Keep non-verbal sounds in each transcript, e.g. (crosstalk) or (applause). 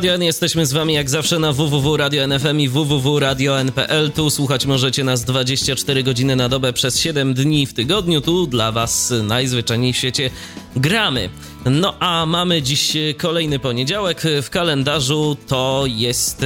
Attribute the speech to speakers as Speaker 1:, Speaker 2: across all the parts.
Speaker 1: Radio N, jesteśmy z wami jak zawsze na www.radio.nfm i www.radio.npl. Tu słuchać możecie nas 24 godziny na dobę przez 7 dni w tygodniu. Tu dla was najzwyczajniej w świecie gramy. No a mamy dziś kolejny poniedziałek. W kalendarzu to jest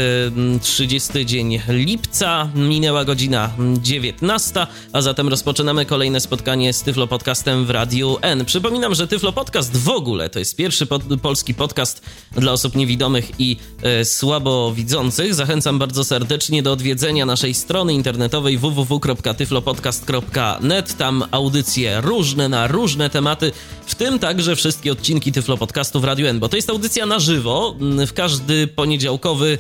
Speaker 1: 30 dzień lipca, minęła godzina 19, a zatem rozpoczynamy kolejne spotkanie z Tyflo Podcastem w Radiu N. Przypominam, że Tyflo Podcast w ogóle to jest pierwszy polski podcast dla osób niewidomych i e, słabowidzących. Zachęcam bardzo serdecznie do odwiedzenia naszej strony internetowej www.tyflopodcast.net. Tam audycje różne na różne tematy, w tym także wszystkie odcinki Tyflo Podcastu w Radiu N, bo to jest audycja na żywo w każdy poniedziałkowy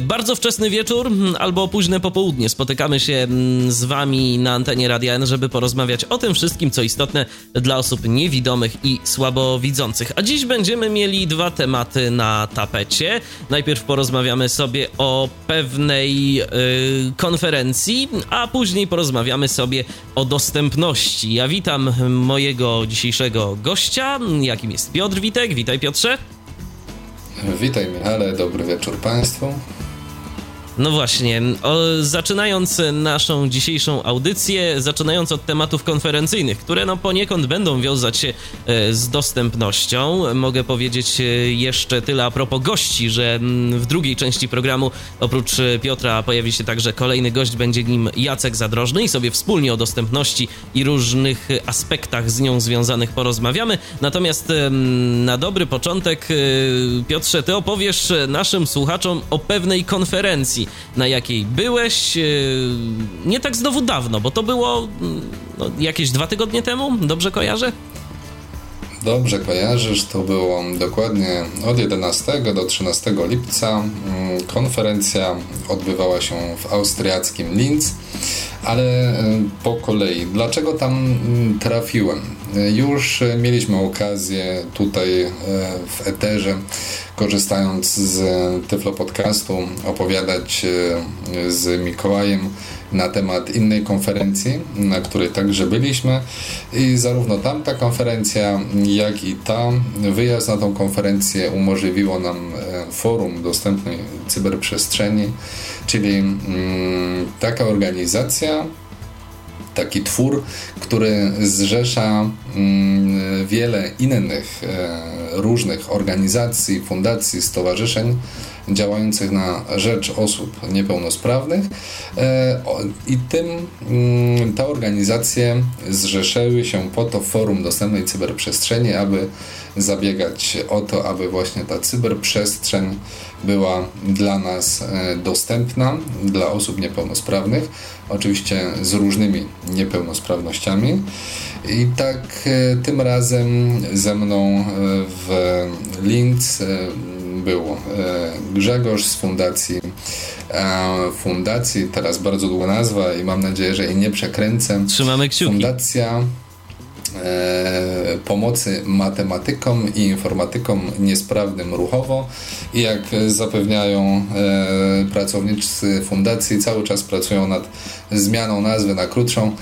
Speaker 1: bardzo wczesny wieczór mm, albo późne popołudnie spotykamy się mm, z Wami na antenie Radia N, żeby porozmawiać o tym wszystkim, co istotne dla osób niewidomych i słabowidzących. A dziś będziemy mieli dwa tematy na tapecie. Najpierw porozmawiamy sobie o pewnej yy, konferencji, a później porozmawiamy sobie o dostępności. Ja witam mojego dzisiejszego gościa, jakim jest Piotr Witek. Witaj Piotrze.
Speaker 2: Witaj Michale, dobry wieczór Państwu.
Speaker 1: No właśnie, o, zaczynając naszą dzisiejszą audycję, zaczynając od tematów konferencyjnych, które no poniekąd będą wiązać się e, z dostępnością, mogę powiedzieć e, jeszcze tyle a propos gości, że mm, w drugiej części programu oprócz Piotra pojawi się także kolejny gość, będzie nim Jacek Zadrożny i sobie wspólnie o dostępności i różnych aspektach z nią związanych porozmawiamy. Natomiast na dobry początek, e, Piotrze, ty opowiesz naszym słuchaczom o pewnej konferencji, na jakiej byłeś. E, nie tak znowu dawno, bo to było mm, no, jakieś dwa tygodnie temu, dobrze kojarzę?
Speaker 2: Dobrze kojarzysz, to było dokładnie od 11 do 13 lipca. Mm, konferencja odbywała się w austriackim Linz, ale e, po kolei. Dlaczego tam mm, trafiłem? E, już mieliśmy okazję tutaj w Eterze korzystając z Tyflo Podcastu, opowiadać e, z Mikołajem na temat innej konferencji, na której także byliśmy. I zarówno tamta konferencja, jak i ta, wyjazd na tą konferencję umożliwiło nam e, forum dostępnej cyberprzestrzeni, czyli mm, taka organizacja, taki twór, który zrzesza wiele innych e, różnych organizacji, fundacji, stowarzyszeń działających na rzecz osób niepełnosprawnych e, i tym mm, te organizacje zrzeszyły się po to Forum Dostępnej Cyberprzestrzeni, aby zabiegać o to, aby właśnie ta cyberprzestrzeń była dla nas e, dostępna, dla osób niepełnosprawnych, oczywiście z różnymi niepełnosprawnościami. I tak e, tym razem ze mną w Linz był Grzegorz z fundacji fundacji, teraz bardzo długa nazwa i mam nadzieję, że i nie przekręcę.
Speaker 1: Trzymamy kciuki.
Speaker 2: Fundacja E, pomocy matematykom i informatykom niesprawnym ruchowo i jak zapewniają e, pracownicy fundacji, cały czas pracują nad zmianą nazwy na krótszą.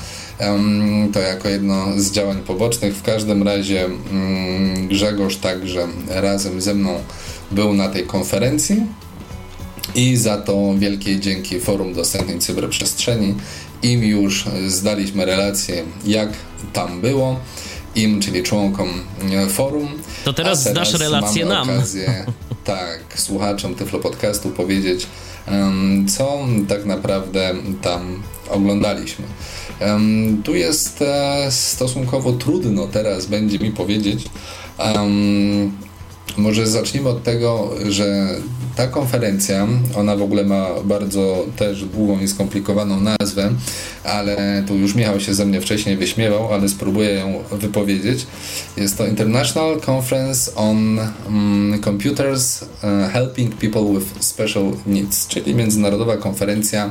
Speaker 2: To jako jedno z działań pobocznych. W każdym razie mm, Grzegorz także razem ze mną był na tej konferencji i za to wielkie dzięki Forum Dostępnej Cyberprzestrzeni im już zdaliśmy relację, jak tam było, im, czyli członkom e, forum.
Speaker 1: To teraz, teraz zdasz relację nam.
Speaker 2: Okazję, tak, słuchaczom Tyflo Podcastu powiedzieć, co tak naprawdę tam oglądaliśmy. Tu jest e, stosunkowo trudno teraz będzie mi powiedzieć, może zacznijmy od tego, że ta konferencja, ona w ogóle ma bardzo też długą i skomplikowaną nazwę, ale tu już Michał się ze mnie wcześniej wyśmiewał, ale spróbuję ją wypowiedzieć. Jest to International Conference on um, Computers uh, Helping People with Special Needs, czyli międzynarodowa konferencja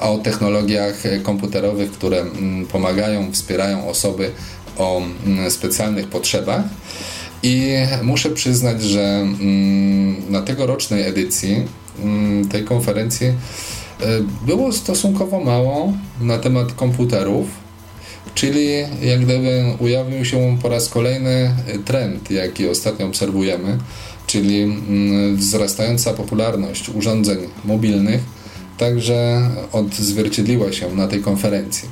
Speaker 2: o technologiach komputerowych, które um, pomagają, wspierają osoby o um, specjalnych potrzebach. I muszę przyznać, że mm, na tegorocznej edycji mm, tej konferencji e, było stosunkowo mało na temat komputerów, czyli jak gdyby ujawnił się po raz kolejny trend, jaki ostatnio obserwujemy, czyli mm, wzrastająca popularność urządzeń mobilnych także odzwierciedliła się na tej konferencji.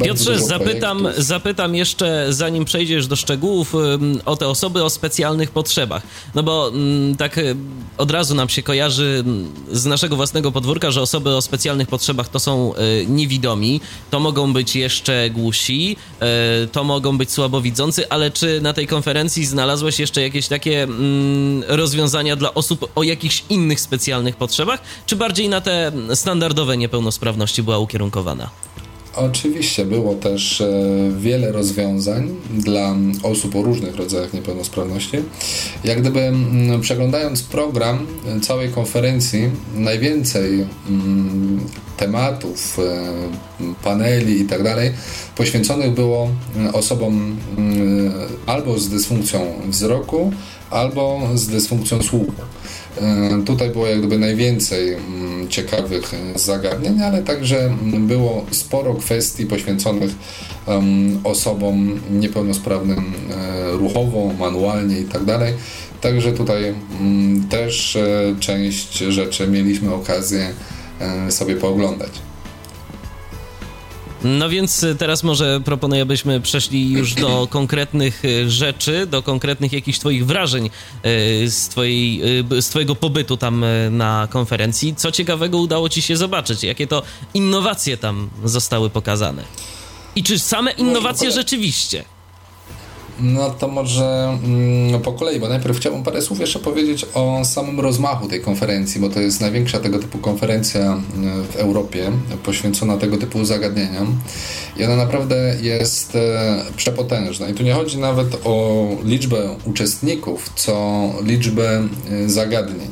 Speaker 1: Piotrze, zapytam, zapytam jeszcze, zanim przejdziesz do szczegółów, o te osoby o specjalnych potrzebach. No bo tak od razu nam się kojarzy z naszego własnego podwórka, że osoby o specjalnych potrzebach to są e, niewidomi, to mogą być jeszcze głusi, e, to mogą być słabowidzący, ale czy na tej konferencji znalazłeś jeszcze jakieś takie rozwiązania dla osób o jakichś innych specjalnych potrzebach, czy bardziej na te standardowe niepełnosprawności była ukierunkowana?
Speaker 2: Oczywiście było też e, wiele rozwiązań dla osób o różnych rodzajach niepełnosprawności. Jak gdyby mm, przeglądając program całej konferencji, najwięcej mm, tematów, e, paneli i tak dalej poświęconych było mm, osobom albo z dysfunkcją wzroku, albo z dysfunkcją słuchu. E, tutaj było jak gdyby najwięcej mm, ciekawych zagadnień, ale także było sporo kwestii poświęconych osobom niepełnosprawnym e, ruchowo, manualnie i tak. Także tutaj mm, też e, część rzeczy mieliśmy okazję sobie pooglądać.
Speaker 1: No więc y, teraz może proponuję, byśmy przeszli już do (clears throat) konkretnych y, rzeczy, do konkretnych jakichś twoich wrażeń y, z, twojej, z twojego pobytu tam na konferencji. Co ciekawego udało ci się zobaczyć? Jakie to innowacje tam zostały pokazane? I czy same innowacje rzeczywiście?
Speaker 2: No to może mm, po kolei, bo najpierw chciałbym parę słów jeszcze powiedzieć o samym rozmachu tej konferencji, bo to jest największa tego typu konferencja mm, w Europie poświęcona tego typu zagadnieniom i ona naprawdę jest e, przepotężna. I tu nie chodzi nawet o liczbę uczestników, co liczbę e, zagadnień.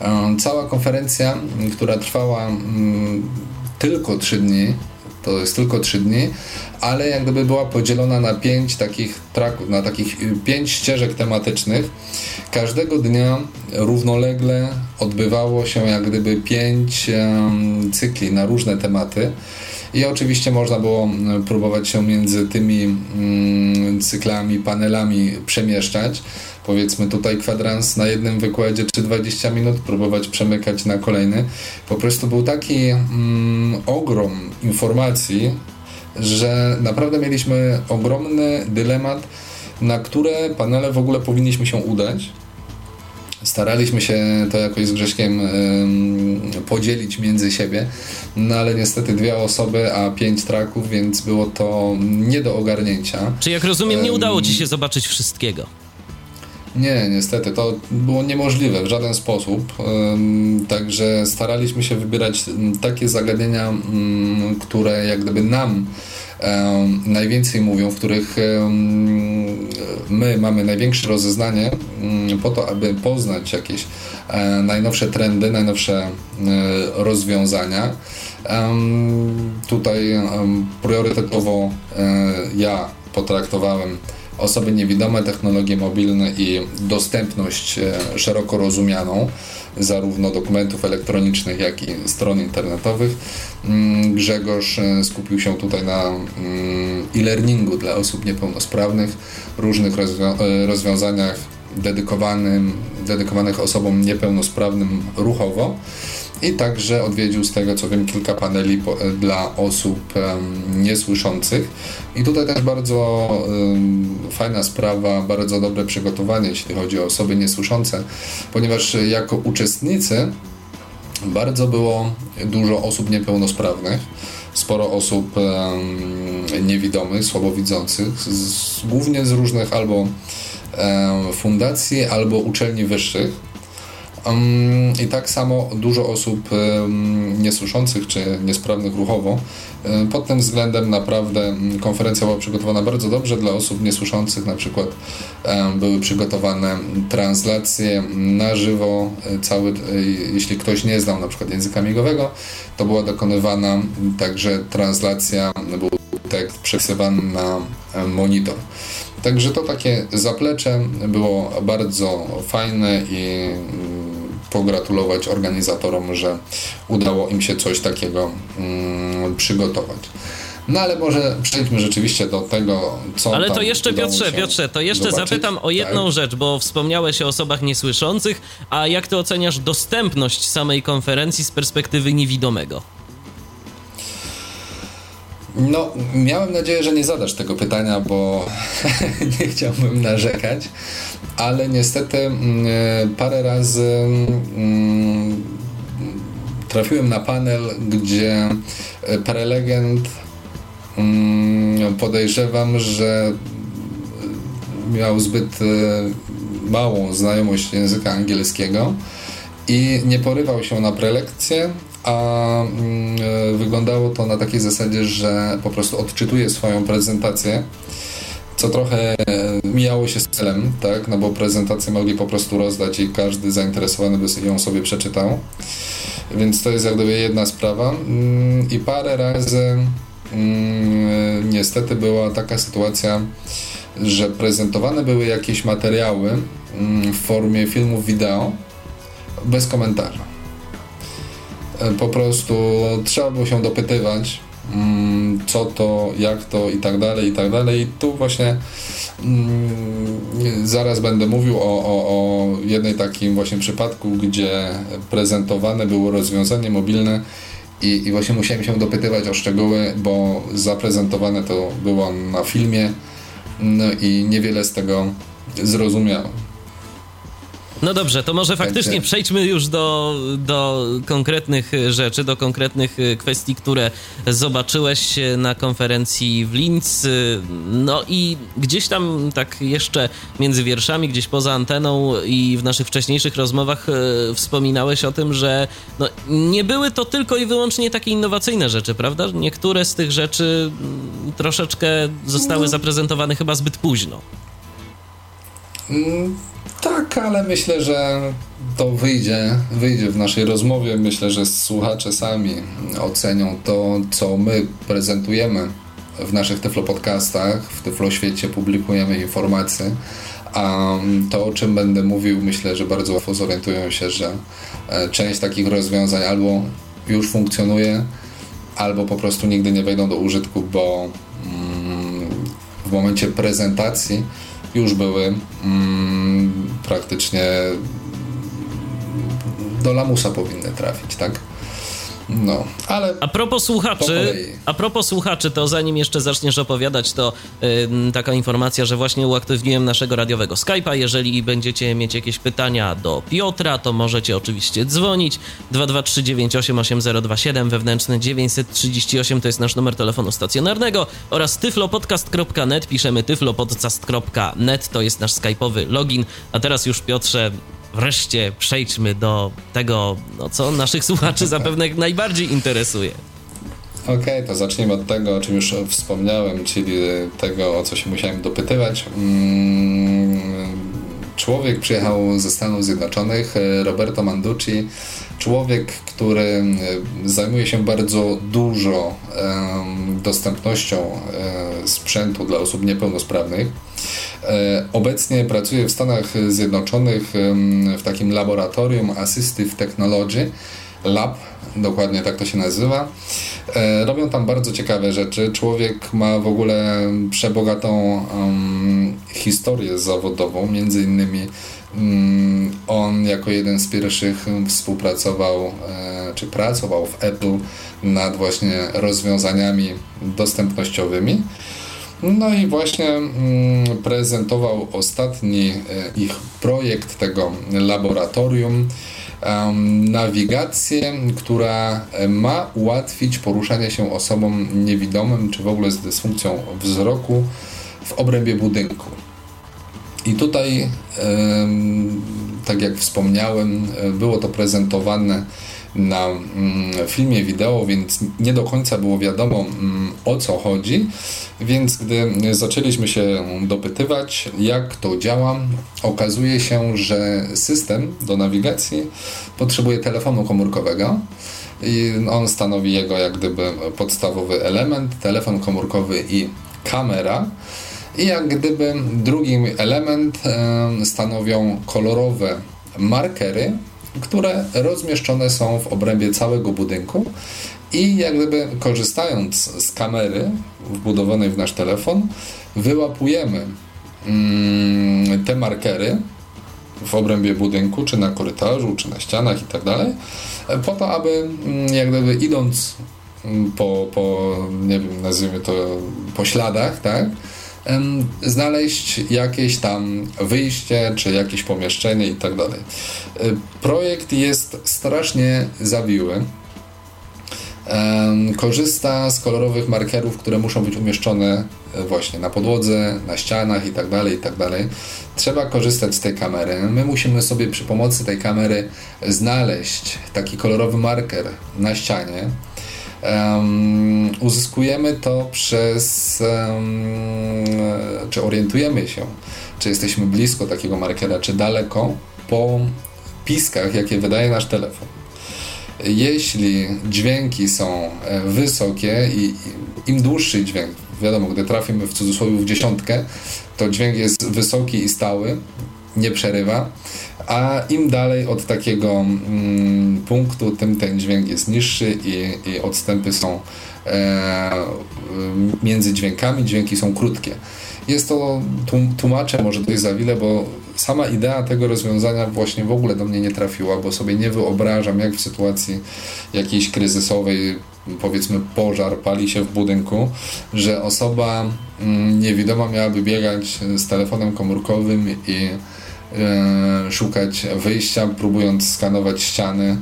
Speaker 2: E, cała konferencja, która trwała mm, tylko trzy dni, to jest tylko trzy dni, ale jak gdyby była podzielona na pięć takich traków, na takich y, pięć ścieżek tematycznych. Każdego dnia równolegle odbywało się jak gdyby pięć um, cykli na różne tematy. I oczywiście można było próbować się między tymi um, cyklami, panelami przemieszczać. Powiedzmy tutaj kwadrans na jednym wykładzie czy 20 minut, próbować przemykać na kolejny. Po prostu był taki um, ogrom informacji, że naprawdę mieliśmy ogromny dylemat, na które panele w ogóle powinniśmy się udać. Staraliśmy się to jakoś z Grześkiem podzielić między siebie, no ale niestety dwie osoby, a pięć traków, więc było to nie do ogarnięcia.
Speaker 1: Czy jak rozumiem, nie udało Ci się zobaczyć wszystkiego?
Speaker 2: Nie, niestety, to było niemożliwe w żaden sposób. Także staraliśmy się wybierać takie zagadnienia, które jak gdyby nam najwięcej mówią, w których my mamy największe rozeznanie po to, aby poznać jakieś e, najnowsze trendy, najnowsze e, rozwiązania. Tutaj priorytetowo e, ja potraktowałem osoby niewidome, technologie mobilne i dostępność e, szeroko rozumianą zarówno dokumentów elektronicznych, jak i stron internetowych. Mm, Grzegorz e, skupił się tutaj na mm, e-learningu dla osób niepełnosprawnych, różnych e, rozwiązaniach dedykowanym, dedykowanych osobom niepełnosprawnym ruchowo i także odwiedził z tego co wiem kilka paneli po, dla osób um, niesłyszących i tutaj też bardzo um, fajna sprawa, bardzo dobre przygotowanie jeśli chodzi o osoby niesłyszące, ponieważ jako uczestnicy bardzo było dużo osób niepełnosprawnych, sporo osób um, niewidomych, słabowidzących, z, głównie z różnych albo fundacji albo uczelni wyższych. I tak samo dużo osób niesłyszących czy niesprawnych ruchowo. Pod tym względem naprawdę konferencja była przygotowana bardzo dobrze dla osób niesłyszących. Na przykład były przygotowane translacje na żywo. Cały, jeśli ktoś nie znał na przykład języka migowego, to była dokonywana także translacja, był tekst przesyłany na monitor. Także to takie zaplecze było bardzo fajne i pogratulować organizatorom, że udało im się coś takiego mm, przygotować. No ale może przejdźmy rzeczywiście do tego, co.
Speaker 1: Ale to jeszcze, Piotrze, Piotrze, to jeszcze zobaczyć. zapytam o jedną tak? rzecz, bo wspomniałeś o osobach niesłyszących, a jak ty oceniasz dostępność samej konferencji z perspektywy niewidomego?
Speaker 2: No, miałem nadzieję, że nie zadasz tego pytania, bo (laughs) nie chciałbym narzekać, ale niestety mm, parę razy mm, trafiłem na panel, gdzie prelegent mm, podejrzewam, że miał zbyt e, małą znajomość języka angielskiego i nie porywał się na prelekcję, a wyglądało to na takiej zasadzie, że po prostu odczytuje swoją prezentację co trochę mijało się z celem, tak, no bo prezentację mogli po prostu rozdać i każdy zainteresowany by ją sobie przeczytał. Więc to jest jak gdyby jedna sprawa. Mm, I parę razy mm, niestety była taka sytuacja, że prezentowane były jakieś materiały mm, w formie filmów wideo bez komentarza. E, po prostu trzeba było się dopytywać, Mm, co to, jak to i tak dalej, i tak dalej. I tu właśnie mm, zaraz będę mówił o, o, o jednej takim właśnie przypadku, gdzie prezentowane było rozwiązanie mobilne i, i właśnie musiałem się dopytywać o szczegóły, bo zaprezentowane to było na filmie no i niewiele z tego zrozumiałem.
Speaker 1: No dobrze, to może faktycznie przejdźmy już do, do konkretnych rzeczy, do konkretnych kwestii, które zobaczyłeś na konferencji w Linz. No i gdzieś tam tak jeszcze między wierszami, gdzieś poza anteną i w naszych wcześniejszych rozmowach e, wspominałeś o tym, że no, nie były to tylko i wyłącznie takie innowacyjne rzeczy, prawda? Niektóre z tych rzeczy mm, troszeczkę zostały no. zaprezentowane chyba zbyt późno.
Speaker 2: Mm, tak, ale myślę, że to wyjdzie, wyjdzie w naszej rozmowie. Myślę, że słuchacze sami ocenią to, co my prezentujemy w naszych Tyflo podcastach, w Tyflo świecie publikujemy informacje, a to, o czym będę mówił, myślę, że bardzo łatwo zorientują się, że e, część takich rozwiązań albo już funkcjonuje, albo po prostu nigdy nie wejdą do użytku, bo mm, w momencie prezentacji już były mm, praktycznie do lamusa powinny trafić, tak? No, ale.
Speaker 1: A propos słuchaczy, a propos słuchaczy, to zanim jeszcze zaczniesz opowiadać, to yy, taka informacja, że właśnie uaktywniłem naszego radiowego Skype'a. Jeżeli będziecie mieć jakieś pytania do Piotra, to możecie oczywiście dzwonić. 223988027 wewnętrzny 938 to jest nasz numer telefonu stacjonarnego oraz tyflopodcast.net. Piszemy tyflopodcast.net, to jest nasz skype'owy login. A teraz już Piotrze wreszcie przejdźmy do tego, no, co naszych słuchaczy zapewne najbardziej interesuje.
Speaker 2: Okej, okay, to zacznijmy od tego, o czym już wspomniałem, czyli tego, o co się musiałem dopytywać. Mm, człowiek przyjechał ze Stanów Zjednoczonych, Roberto Manducci, człowiek, który e, zajmuje się bardzo dużo dostępnością e, sprzętu dla osób niepełnosprawnych. E, obecnie pracuje w Stanach Zjednoczonych w takim laboratorium Assistive Technology Lab, dokładnie tak to się nazywa. Robią tam bardzo ciekawe rzeczy. Człowiek ma w ogóle przebogatą um, historię zawodową, między innymi Mm, on jako jeden z pierwszych współpracował, e, czy pracował w Apple nad właśnie rozwiązaniami dostępnościowymi. No i właśnie mm, prezentował ostatni e, ich projekt tego laboratorium, nawigację, która ma ułatwić poruszanie się osobom niewidomym, czy w ogóle z dysfunkcją wzroku w obrębie budynku. I tutaj, tak jak wspomniałem, było to prezentowane na mm, filmie wideo, więc nie do końca było wiadomo mm, o co chodzi. Więc gdy zaczęliśmy się dopytywać, jak to działa, okazuje się, że system do nawigacji potrzebuje telefonu komórkowego i on stanowi jego jak gdyby podstawowy element, telefon komórkowy i kamera. I jak gdyby drugi element stanowią kolorowe markery, które rozmieszczone są w obrębie całego budynku i jak gdyby korzystając z kamery wbudowanej w nasz telefon, wyłapujemy mm, te markery w obrębie budynku, czy na korytarzu, czy na ścianach i tak dalej, po to, aby mm, jak gdyby idąc mm, po, po nie wiem, nazwijmy to po śladach, tak, znaleźć jakieś tam wyjście, czy jakieś pomieszczenie i tak dalej. Projekt jest strasznie zawiły. Korzysta z kolorowych markerów, które muszą być umieszczone e, właśnie na podłodze, na ścianach i tak dalej, i tak dalej. Trzeba korzystać z tej kamery. My musimy sobie przy pomocy tej kamery znaleźć taki kolorowy marker na ścianie, Um, uzyskujemy to przez, um, czy orientujemy się, czy jesteśmy blisko takiego markera, czy daleko po piskach, jakie wydaje nasz telefon. Jeśli dźwięki są e, wysokie i im dłuższy dźwięk, wiadomo, gdy trafimy w cudzysłowie w dziesiątkę, to dźwięk jest wysoki i stały, nie przerywa, a im dalej od takiego mm, punktu, tym ten dźwięk jest niższy i, i odstępy są e, między dźwiękami, dźwięki są krótkie. Jest to, tłumaczę może dość za wiele, bo sama idea tego rozwiązania właśnie w ogóle do mnie nie trafiła, bo sobie nie wyobrażam, jak w sytuacji jakiejś kryzysowej, powiedzmy pożar pali się w budynku, że osoba mm, niewidoma miałaby biegać z telefonem komórkowym i szukać wyjścia, próbując skanować ściany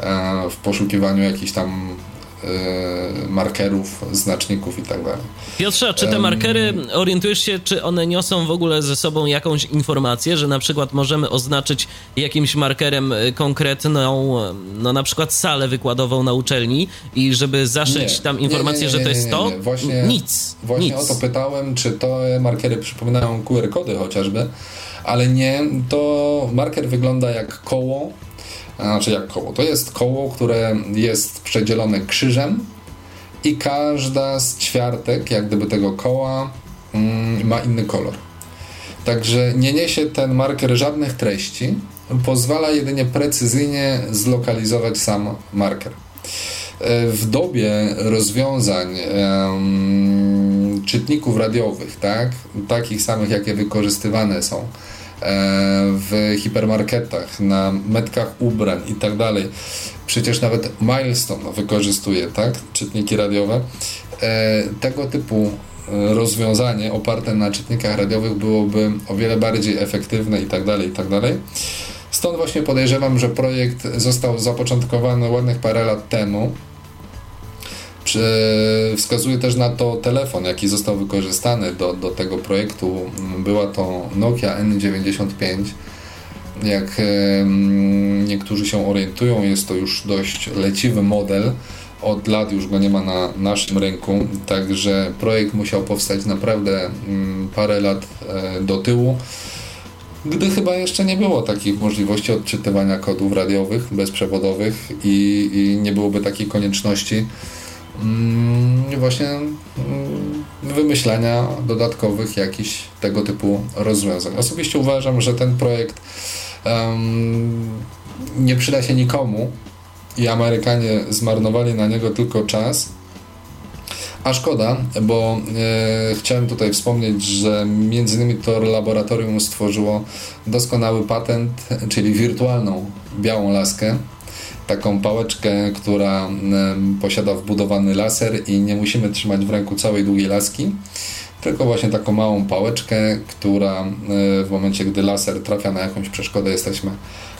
Speaker 2: e, w poszukiwaniu jakichś tam e, markerów, znaczników i tak dalej.
Speaker 1: Piotrze, czy te markery, orientujesz się, czy one niosą w ogóle ze sobą jakąś informację, że na przykład możemy oznaczyć jakimś markerem konkretną, no na przykład salę wykładową na uczelni i żeby zaszyć nie, tam informację, nie, nie, że to jest to?
Speaker 2: Właśnie,
Speaker 1: nic.
Speaker 2: Właśnie
Speaker 1: nic.
Speaker 2: o to pytałem, czy to markery przypominają QR-kody chociażby, ale nie, to marker wygląda jak koło, znaczy jak koło. To jest koło, które jest przedzielone krzyżem i każda z ćwiartek, jak gdyby tego koła, mm, ma inny kolor. Także nie niesie ten marker żadnych treści, pozwala jedynie precyzyjnie zlokalizować sam marker. E, w dobie rozwiązań czytników radiowych, tak, takich samych, jakie wykorzystywane są E, w hipermarketach, na metkach ubrań i tak dalej. Przecież nawet Milestone wykorzystuje tak, czytniki radiowe. E, tego typu e, rozwiązanie oparte na czytnikach radiowych byłoby o wiele bardziej efektywne i tak dalej, i tak dalej. Stąd właśnie podejrzewam, że projekt został zapoczątkowany ładnych parę lat temu Wskazuje też na to telefon, jaki został wykorzystany do, do tego projektu. Była to Nokia N95. Jak niektórzy się orientują, jest to już dość leciwy model. Od lat już go nie ma na naszym rynku, także projekt musiał powstać naprawdę mm, parę lat e, do tyłu gdy chyba jeszcze nie było takich możliwości odczytywania kodów radiowych bezprzewodowych i, i nie byłoby takiej konieczności Mm, właśnie mm, wymyślania dodatkowych jakichś tego typu rozwiązań. Osobiście uważam, że ten projekt nie przyda się nikomu i Amerykanie zmarnowali na niego tylko czas. A szkoda, bo e, chciałem tutaj wspomnieć, że między innymi to laboratorium stworzyło doskonały patent, czyli wirtualną białą laskę, taką pałeczkę, która posiada wbudowany laser i nie musimy trzymać w ręku całej długiej laski, tylko właśnie taką małą pałeczkę, która e, w momencie, gdy laser trafia na jakąś przeszkodę, jesteśmy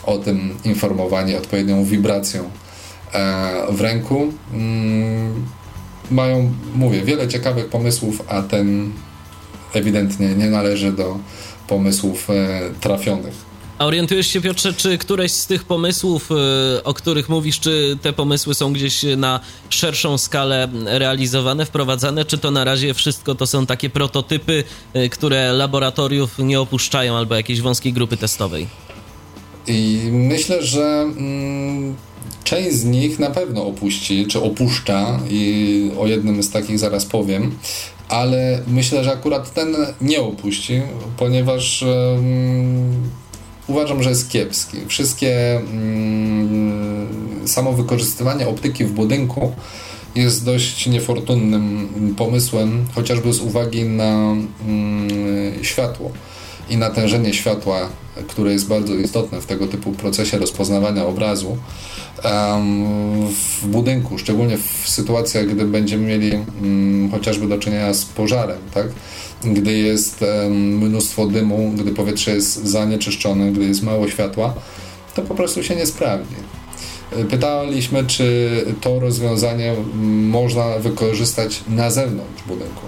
Speaker 2: o tym informowani odpowiednią wibracją e, w ręku. Mm, mają, mówię, wiele ciekawych pomysłów, a ten ewidentnie nie należy do pomysłów trafionych.
Speaker 1: A orientujesz się, Piotrze, czy któreś z tych pomysłów, o których mówisz, czy te pomysły są gdzieś na szerszą skalę realizowane, wprowadzane, czy to na razie wszystko to są takie prototypy, które laboratoriów nie opuszczają albo jakiejś wąskiej grupy testowej?
Speaker 2: I myślę, że mm, część z nich na pewno opuści, czy opuszcza, i o jednym z takich zaraz powiem, ale myślę, że akurat ten nie opuści, ponieważ uważam, że jest kiepski. Wszystkie mm, samo wykorzystywanie optyki w budynku jest dość niefortunnym pomysłem, chociażby z uwagi na mm, światło i natężenie światła, które jest bardzo istotne w tego typu procesie rozpoznawania obrazu w budynku, szczególnie w sytuacjach, gdy będziemy mieli mm, chociażby do czynienia z pożarem, tak? gdy jest mnóstwo dymu, gdy powietrze jest zanieczyszczone, gdy jest mało światła, to po prostu się nie sprawdzi. Pytaliśmy, czy to rozwiązanie można wykorzystać na zewnątrz budynku.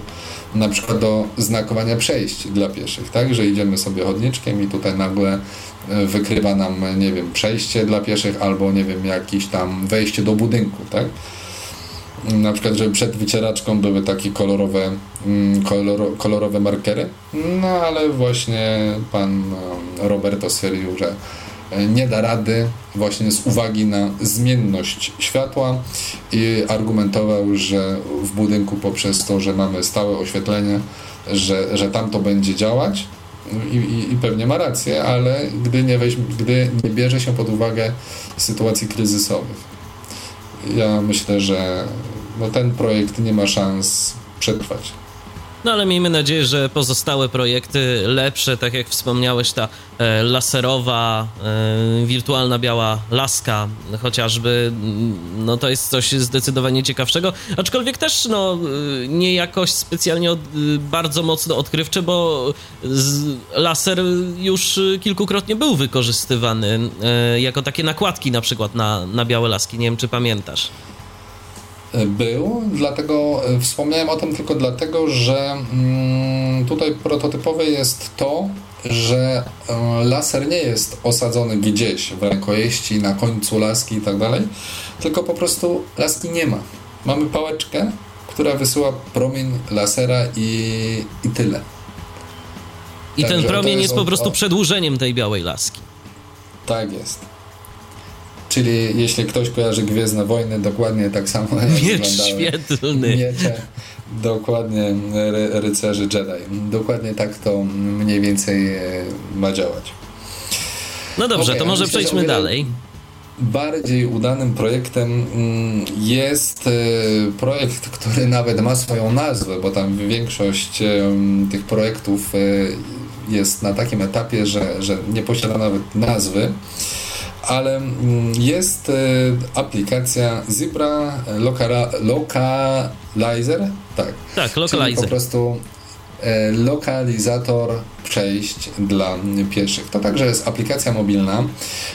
Speaker 2: Na przykład do znakowania przejść dla pieszych, tak, że idziemy sobie chodniczkiem i tutaj nagle e, wykrywa nam, nie wiem, przejście dla pieszych albo, nie wiem, jakieś tam wejście do budynku, tak. Na przykład, żeby przed wycieraczką były takie kolorowe, mm, koloro, kolorowe markery, no ale właśnie pan e, Roberto stwierdził, że nie da rady właśnie z uwagi na zmienność światła i argumentował, że w budynku poprzez to, że mamy stałe oświetlenie, że, że tam to będzie działać i, i, i pewnie ma rację, ale gdy nie, weź, gdy nie bierze się pod uwagę sytuacji kryzysowych. Ja myślę, że no, ten projekt nie ma szans przetrwać.
Speaker 1: No ale miejmy nadzieję, że pozostałe projekty lepsze, tak jak wspomniałeś, ta e, laserowa, e, wirtualna biała laska chociażby, mm, no to jest coś zdecydowanie ciekawszego, aczkolwiek też no e, nie jakoś specjalnie od, bardzo mocno odkrywcze, bo z, laser już kilkukrotnie był wykorzystywany e, jako takie nakładki na przykład na, na białe laski, nie wiem czy pamiętasz
Speaker 2: był, dlatego e, wspomniałem o tym tylko dlatego, że mm, tutaj prototypowe jest to, że e, laser nie jest osadzony gdzieś w rękojeści, na końcu laski i tak dalej, tylko po prostu laski nie ma. Mamy pałeczkę, która wysyła promień lasera i, i tyle.
Speaker 1: I Także ten promień jest, jest po prostu przedłużeniem tej białej laski.
Speaker 2: Tak jest. Czyli jeśli ktoś kojarzy Gwiezdne Wojny, dokładnie tak samo
Speaker 1: Miecz świetlny.
Speaker 2: Miecze, dokładnie ry rycerzy Jedi. Dokładnie tak to mniej więcej e, ma działać.
Speaker 1: No dobrze, okay, to może myślę, przejdźmy dalej.
Speaker 2: Bardziej udanym projektem mm, jest e, projekt, który nawet ma swoją nazwę, bo tam większość tych projektów e, jest na takim etapie, że, że nie posiada nawet nazwy ale mm, jest e, aplikacja Zebra Localizer, tak.
Speaker 1: Tak, Localizer. Czyli
Speaker 2: po prostu e, lokalizator przejść dla pieszych. To także jest aplikacja mobilna.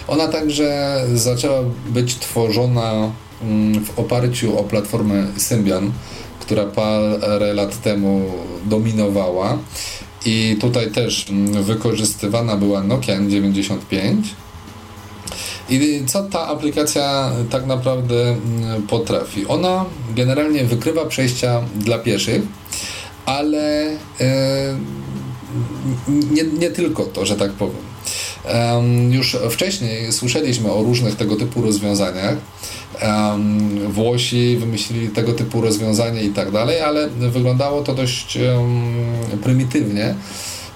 Speaker 2: Ona także zaczęła być tworzona mm, w oparciu o platformę Symbian, która parę lat temu dominowała. I tutaj też mm, wykorzystywana była Nokia N95 i co ta aplikacja tak naprawdę mm, potrafi? Ona generalnie wykrywa przejścia dla pieszych, ale e, nie, nie tylko to, że tak powiem. Już wcześniej słyszeliśmy o różnych tego typu rozwiązaniach. Włosi wymyślili tego typu rozwiązanie i tak dalej, ale wyglądało to dość prymitywnie,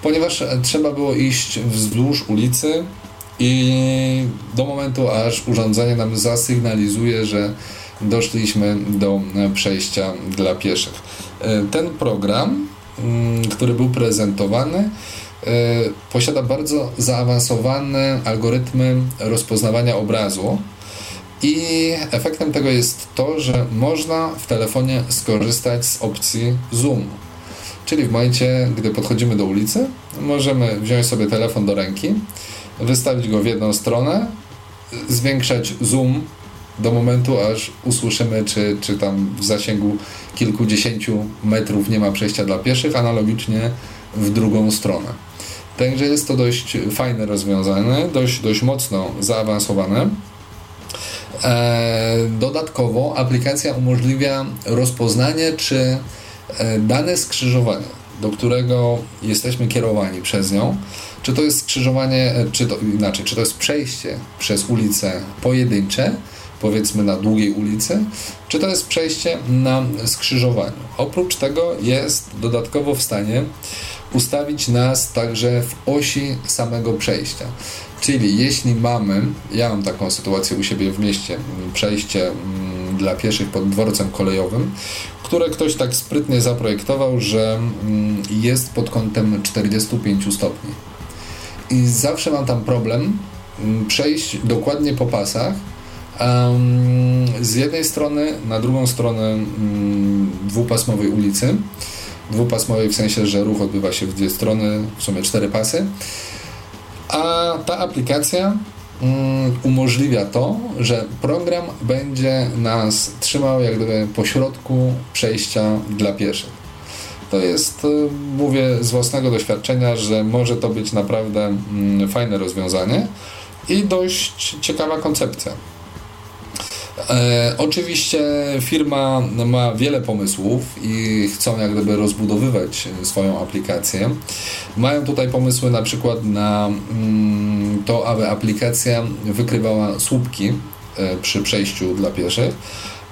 Speaker 2: ponieważ trzeba było iść wzdłuż ulicy, i do momentu, aż urządzenie nam zasygnalizuje, że doszliśmy do przejścia dla pieszych. E, ten program, mm, który był prezentowany, e, posiada bardzo zaawansowane algorytmy rozpoznawania obrazu. I efektem tego jest to, że można w telefonie skorzystać z opcji zoom. Czyli w momencie, gdy podchodzimy do ulicy, możemy wziąć sobie telefon do ręki, wystawić go w jedną stronę, zwiększać zoom do momentu, aż usłyszymy, czy, czy tam w zasięgu kilkudziesięciu metrów nie ma przejścia dla pieszych, analogicznie w drugą stronę. Także jest to dość fajne rozwiązanie, dość, dość mocno zaawansowane. E, dodatkowo aplikacja umożliwia rozpoznanie, czy e, dane skrzyżowanie, do którego jesteśmy kierowani przez nią, czy to jest skrzyżowanie, e, czy to inaczej, czy to jest przejście przez ulice pojedyncze, powiedzmy na długiej ulicy, czy to jest przejście na skrzyżowaniu. Oprócz tego jest dodatkowo w stanie ustawić nas także w osi samego przejścia. Czyli jeśli mamy, ja mam taką sytuację u siebie w mieście, przejście mm, dla pieszych pod dworcem kolejowym, które ktoś tak sprytnie zaprojektował, że mm, jest pod kątem 45 stopni. I zawsze mam tam problem mm, przejść dokładnie po pasach, z jednej strony na drugą stronę dwupasmowej ulicy, dwupasmowej w sensie, że ruch odbywa się w dwie strony, w sumie cztery pasy, a ta aplikacja mm, umożliwia to, że program będzie nas trzymał jak gdyby po środku przejścia dla pieszych. To jest, y, mówię z własnego doświadczenia, że może to być naprawdę mm, fajne rozwiązanie i dość ciekawa koncepcja. E, oczywiście firma ma wiele pomysłów i chcą jak gdyby rozbudowywać swoją aplikację. Mają tutaj pomysły na przykład na mm, to, aby aplikacja wykrywała słupki e, przy przejściu dla pieszych.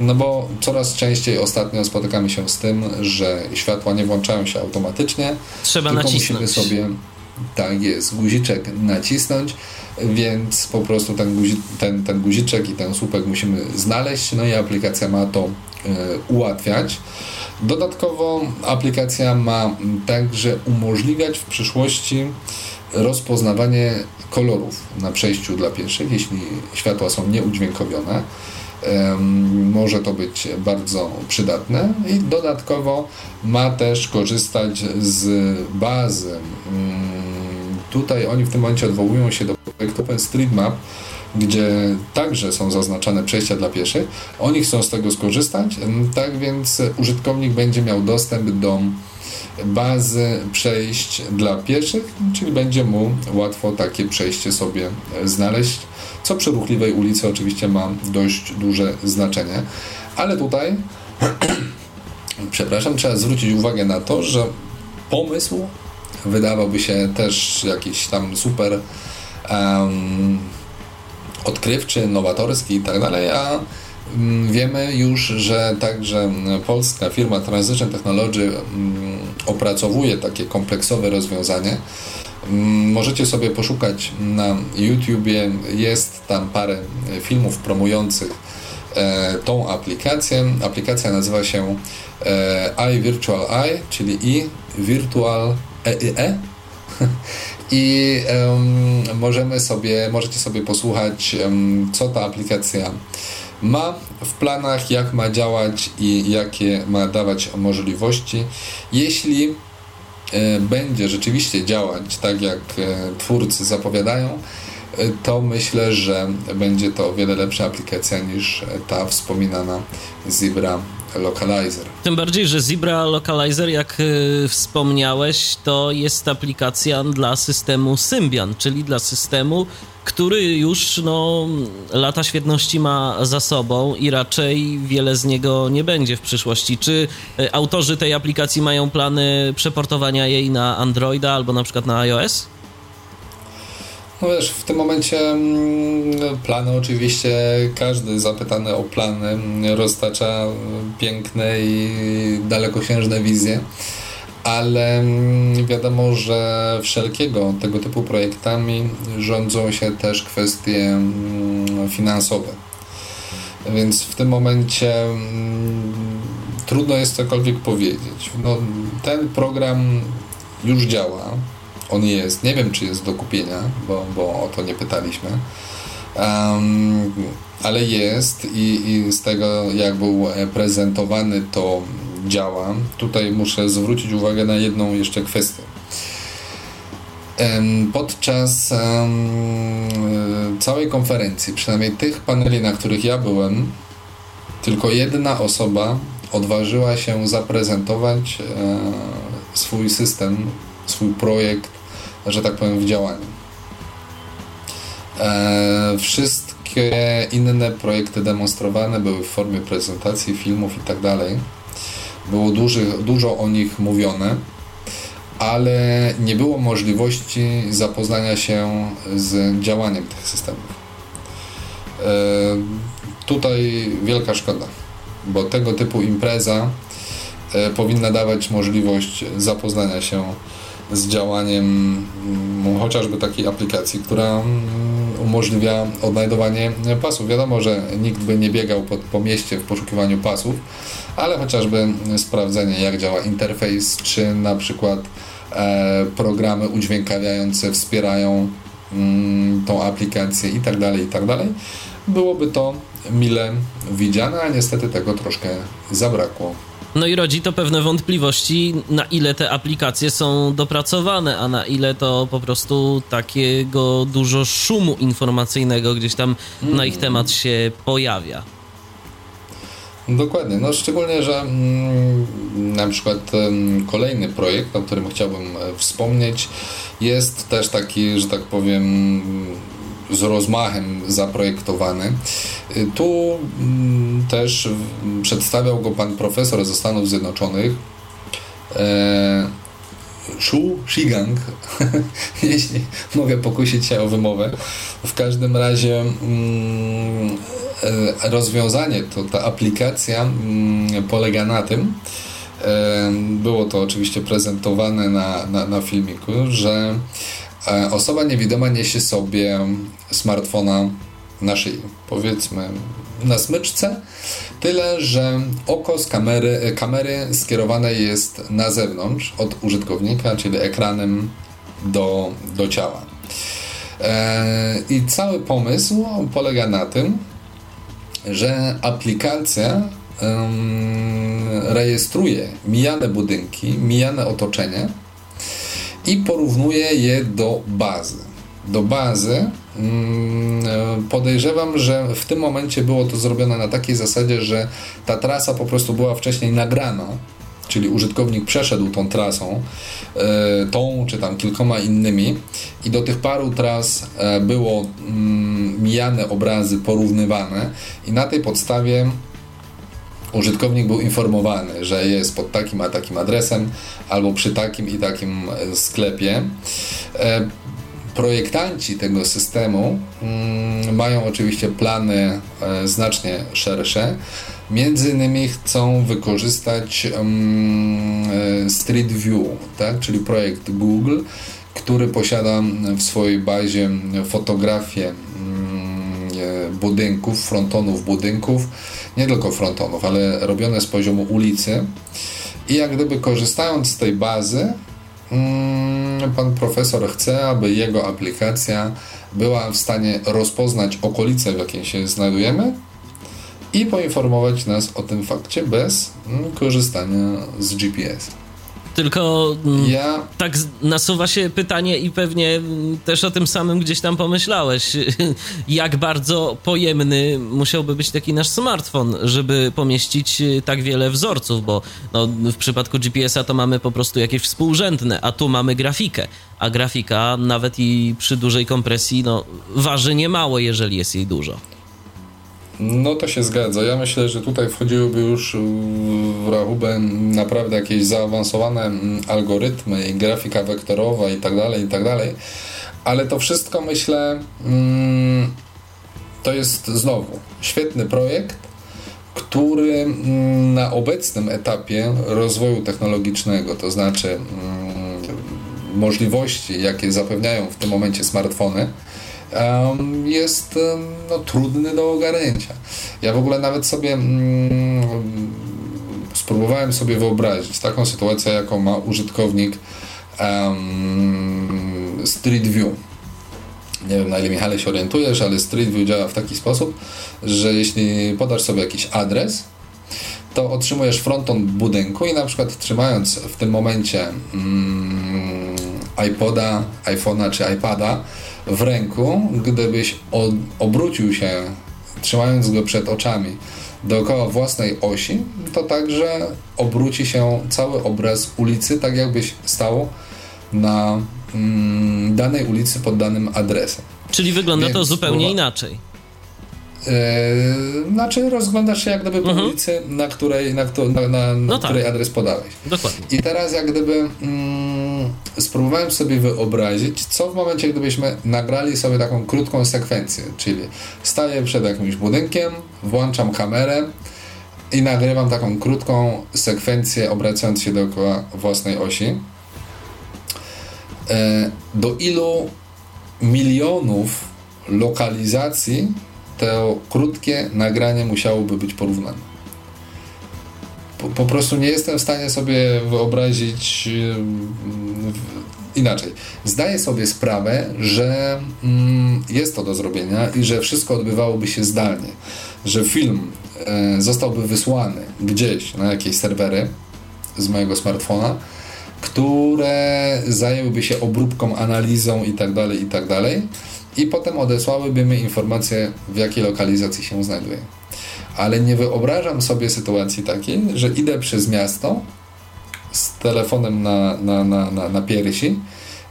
Speaker 2: No bo coraz częściej ostatnio spotykamy się z tym, że światła nie włączają się automatycznie.
Speaker 1: Trzeba tylko nacisnąć.
Speaker 2: musimy sobie tak jest, guziczek nacisnąć więc po prostu ten, guzi, ten, ten guziczek i ten słupek musimy znaleźć, no i aplikacja ma to y, ułatwiać. Dodatkowo aplikacja ma także umożliwiać w przyszłości rozpoznawanie kolorów na przejściu dla pieszych, jeśli światła są nieudźwiękowione. Może to być bardzo przydatne i dodatkowo ma też korzystać z bazy Tutaj oni w tym momencie odwołują się do projektu OpenStreetMap, gdzie także są zaznaczane przejścia dla pieszych. Oni chcą z tego skorzystać, tak więc użytkownik będzie miał dostęp do bazy przejść dla pieszych, czyli będzie mu łatwo takie przejście sobie znaleźć, co przy ruchliwej ulicy oczywiście ma dość duże znaczenie. Ale tutaj, (clears throat) przepraszam, trzeba zwrócić uwagę na to, że pomysł wydawałby się też jakiś tam super um, odkrywczy, nowatorski i tak dalej, a Wiemy już, że także polska firma Transition Technology mm, opracowuje takie kompleksowe rozwiązanie. Mm, możecie sobie poszukać na YouTubie, jest tam parę filmów promujących e, tą aplikację. Aplikacja nazywa się e, iVirtual Eye, czyli i Virtual EIE e. i (laughs) um, możemy sobie, możecie sobie posłuchać, um, co ta aplikacja ma w planach, jak ma działać i jakie ma dawać możliwości. Jeśli e, będzie rzeczywiście działać tak, jak e, twórcy zapowiadają, e, to myślę, że będzie to o wiele lepsza aplikacja niż ta wspominana Zebra Localizer.
Speaker 1: Tym bardziej, że Zebra Localizer, jak y, wspomniałeś, to jest aplikacja dla systemu Symbian, czyli dla systemu, który już no, lata świetności ma za sobą i raczej wiele z niego nie będzie w przyszłości. Czy y, autorzy tej aplikacji mają plany przeportowania jej na Androida albo na przykład na iOS?
Speaker 2: No wiesz, w tym momencie mm, plany oczywiście, każdy zapytany o plany roztacza piękne i dalekosiężne wizje, ale mm, wiadomo, że wszelkiego tego typu projektami rządzą się też kwestie mm, finansowe. Więc w tym momencie trudno jest cokolwiek powiedzieć. No, ten program już działa on jest. Nie wiem, czy jest do kupienia, bo, bo o to nie pytaliśmy. Um, ale jest i, i z tego, jak był prezentowany, to działa. Tutaj muszę zwrócić uwagę na jedną jeszcze kwestię. Podczas całej konferencji, przynajmniej tych paneli, na których ja byłem, tylko jedna osoba odważyła się zaprezentować e, swój system, swój projekt że tak powiem, w działaniu. E, wszystkie inne projekty demonstrowane były w formie prezentacji, filmów i tak. Było duży, dużo o nich mówione, ale nie było możliwości zapoznania się z działaniem tych systemów. E, tutaj wielka szkoda, bo tego typu impreza e, powinna dawać możliwość zapoznania się z działaniem mm, chociażby takiej aplikacji, która mm, umożliwia odnajdowanie pasów. Wiadomo, że nikt by nie biegał po, po mieście w poszukiwaniu pasów, ale chociażby sprawdzenie, jak działa interfejs, czy na przykład e, programy udźwiękawiające wspierają mm, tą aplikację i tak dalej, i tak dalej. Byłoby to mile widziane, a niestety tego troszkę zabrakło.
Speaker 1: No i rodzi to pewne wątpliwości, na ile te aplikacje są dopracowane, a na ile to po prostu takiego dużo szumu informacyjnego gdzieś tam na ich temat się pojawia.
Speaker 2: Dokładnie, no szczególnie, że mm, na przykład kolejny projekt, o którym chciałbym e, wspomnieć, jest też taki, że tak powiem, z rozmachem zaprojektowany. Y, tu mm, też przedstawiał go pan profesor ze Stanów Zjednoczonych. E, Shu Shigang, (laughs) jeśli mogę pokusić się o wymowę. W każdym razie mm, e, rozwiązanie, to ta aplikacja mm, polega na tym, e, było to oczywiście prezentowane na, na, na filmiku, że E, osoba niewidoma niesie sobie smartfona na szyi, powiedzmy na smyczce, tyle że oko z kamery, kamery skierowane jest na zewnątrz od użytkownika, czyli ekranem do, do ciała. E, I cały pomysł polega na tym, że aplikacja rejestruje mijane budynki, mijane otoczenie i porównuje je do bazy. Do bazy mm, podejrzewam, że w tym momencie było to zrobione na takiej zasadzie, że ta trasa po prostu była wcześniej nagrana, czyli użytkownik przeszedł tą trasą, e, tą czy tam kilkoma innymi i do tych paru tras e, było mm, mijane obrazy porównywane i na tej podstawie użytkownik był informowany, że jest pod takim a takim adresem albo przy takim i takim e, sklepie. E, projektanci tego systemu mm, mają oczywiście plany e, znacznie szersze. Między innymi chcą wykorzystać mm, Street View, tak? czyli projekt Google, który posiada w swojej bazie fotografie mm, budynków, frontonów budynków, nie tylko frontonów, ale robione z poziomu ulicy. I jak gdyby korzystając z tej bazy, pan profesor chce, aby jego aplikacja była w stanie rozpoznać okolice, w jakiej się znajdujemy i poinformować nas o tym fakcie bez mm, korzystania z GPS.
Speaker 1: Tylko mm, ja... tak nasuwa się pytanie i pewnie mm, też o tym samym gdzieś tam pomyślałeś, (laughs) jak bardzo pojemny musiałby być taki nasz smartfon, żeby pomieścić y, tak wiele wzorców, bo no, w przypadku GPS-a to mamy po prostu jakieś współrzędne, a tu mamy grafikę, a grafika nawet i przy dużej kompresji no, waży niemało, jeżeli jest jej dużo.
Speaker 2: No to się zgadza. Ja myślę, że tutaj wchodziłyby już w rachubę naprawdę jakieś zaawansowane mm, algorytmy i grafika wektorowa i tak dalej, i tak dalej. Ale to wszystko myślę mm, to jest znowu świetny projekt, który mm, na obecnym etapie rozwoju technologicznego, to znaczy możliwości, jakie zapewniają w tym momencie smartfony, jest no, trudny do ogarnięcia. Ja w ogóle nawet sobie mm, spróbowałem sobie wyobrazić taką sytuację, jaką ma użytkownik um, Street View. Nie wiem na ile Michale się orientujesz, ale Street View działa w taki sposób, że jeśli podasz sobie jakiś adres, to otrzymujesz fronton budynku i na przykład trzymając w tym momencie mm, iPoda, iPhone'a czy iPada w ręku, gdybyś obrócił się, trzymając go przed oczami, dookoła własnej osi, to także obróci się cały obraz ulicy, tak jakbyś stał na mm, danej ulicy pod danym adresem.
Speaker 1: Czyli wygląda Więc to zupełnie inaczej.
Speaker 2: Yy, znaczy rozglądasz się jak gdyby po mhm. ulicy, na której, na, na, na, no tak. której adres podałeś.
Speaker 1: Dokładnie.
Speaker 2: I teraz jak gdyby mm, spróbowałem sobie wyobrazić, co w momencie, gdybyśmy nagrali sobie taką krótką sekwencję, czyli staję przed jakimś budynkiem, włączam kamerę i nagrywam taką krótką sekwencję obracając się dookoła własnej osi. Yy, do ilu milionów lokalizacji to krótkie nagranie musiałoby być porównane. Po, po prostu nie jestem w stanie sobie wyobrazić inaczej. Zdaję sobie sprawę, że mm, jest to do zrobienia i że wszystko odbywałoby się zdalnie. Że film e, zostałby wysłany gdzieś na jakieś serwery z mojego smartfona, które zajęłyby się obróbką, analizą itd., tak itd., tak i potem odesłałyby mi informację, w jakiej lokalizacji się znajduję. Ale nie wyobrażam sobie sytuacji takiej, że idę przez miasto z telefonem na, na, na, na, na piersi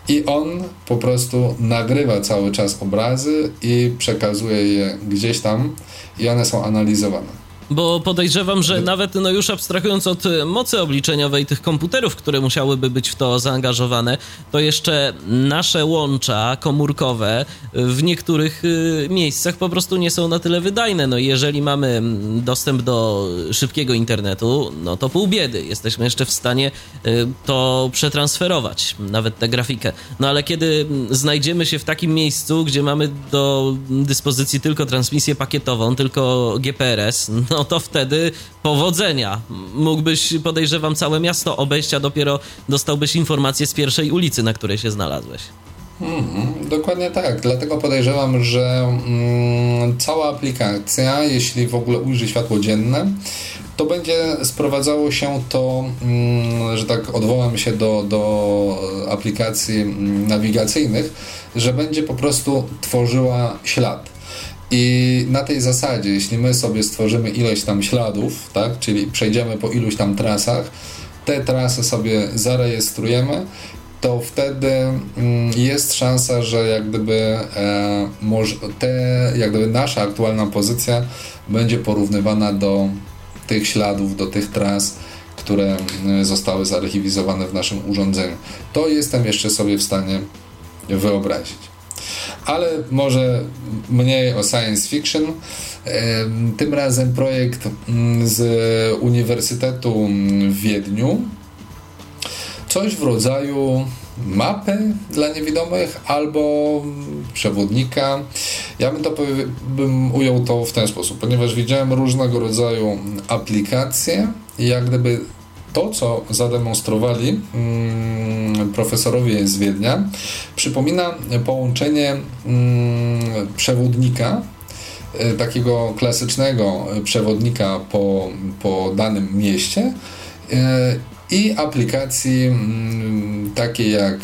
Speaker 2: i on po prostu nagrywa cały czas obrazy i przekazuje je gdzieś tam i one są analizowane
Speaker 1: bo podejrzewam, że nawet no już abstrahując od e, mocy obliczeniowej tych komputerów, które musiałyby być w to zaangażowane, to jeszcze nasze łącza komórkowe w niektórych e, miejscach po prostu nie są na tyle wydajne. No jeżeli mamy dostęp do szybkiego internetu, no to pół biedy. Jesteśmy jeszcze w stanie e, to przetransferować, nawet tę grafikę. No ale kiedy znajdziemy się w takim miejscu, gdzie mamy do dyspozycji tylko transmisję pakietową, tylko GPRS, no no to wtedy powodzenia. Mógłbyś, podejrzewam, całe miasto obejść, a dopiero dostałbyś informację z pierwszej ulicy, na której się znalazłeś.
Speaker 2: Mm, dokładnie tak. Dlatego podejrzewam, że mm, cała aplikacja, jeśli w ogóle ujrzy światło dzienne, to będzie sprowadzało się to, mm, że tak odwołam się do, do aplikacji mm, nawigacyjnych, że będzie po prostu tworzyła ślad. I na tej zasadzie, jeśli my sobie stworzymy ilość tam śladów, tak, czyli przejdziemy po iluś tam trasach, te trasy sobie zarejestrujemy, to wtedy mm, jest szansa, że jak gdyby, e, te, jak gdyby nasza aktualna pozycja będzie porównywana do tych śladów, do tych tras, które mm, zostały zarchiwizowane w naszym urządzeniu. To jestem jeszcze sobie w stanie wyobrazić ale może mniej o science fiction. Tym razem projekt mm, z Uniwersytetu w Wiedniu. Coś w rodzaju mapy dla niewidomych albo przewodnika. Ja bym to bym ujął to w ten sposób, ponieważ widziałem różnego rodzaju aplikacje i jak gdyby to, co zademonstrowali mm, profesorowie z Wiednia, przypomina połączenie mm, przewodnika, e, takiego klasycznego przewodnika po, po danym mieście e, i aplikacji mm, takie jak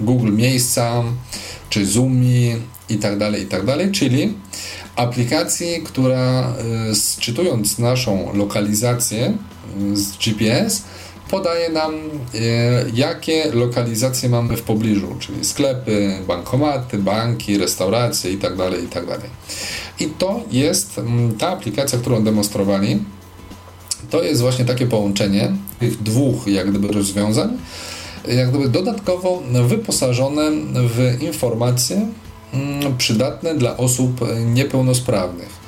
Speaker 2: Google Miejsca czy Zoomi i tak dalej, i tak dalej, czyli aplikacji, która e, czytując naszą lokalizację z GPS podaje nam, e, jakie lokalizacje mamy w pobliżu, czyli sklepy, bankomaty, banki, restauracje itd. Tak itd. Tak I to jest mm, ta aplikacja, którą demonstrowali. To jest właśnie takie połączenie tych dwóch jak gdyby rozwiązań, jak gdyby dodatkowo wyposażone w informacje mm, przydatne dla osób niepełnosprawnych.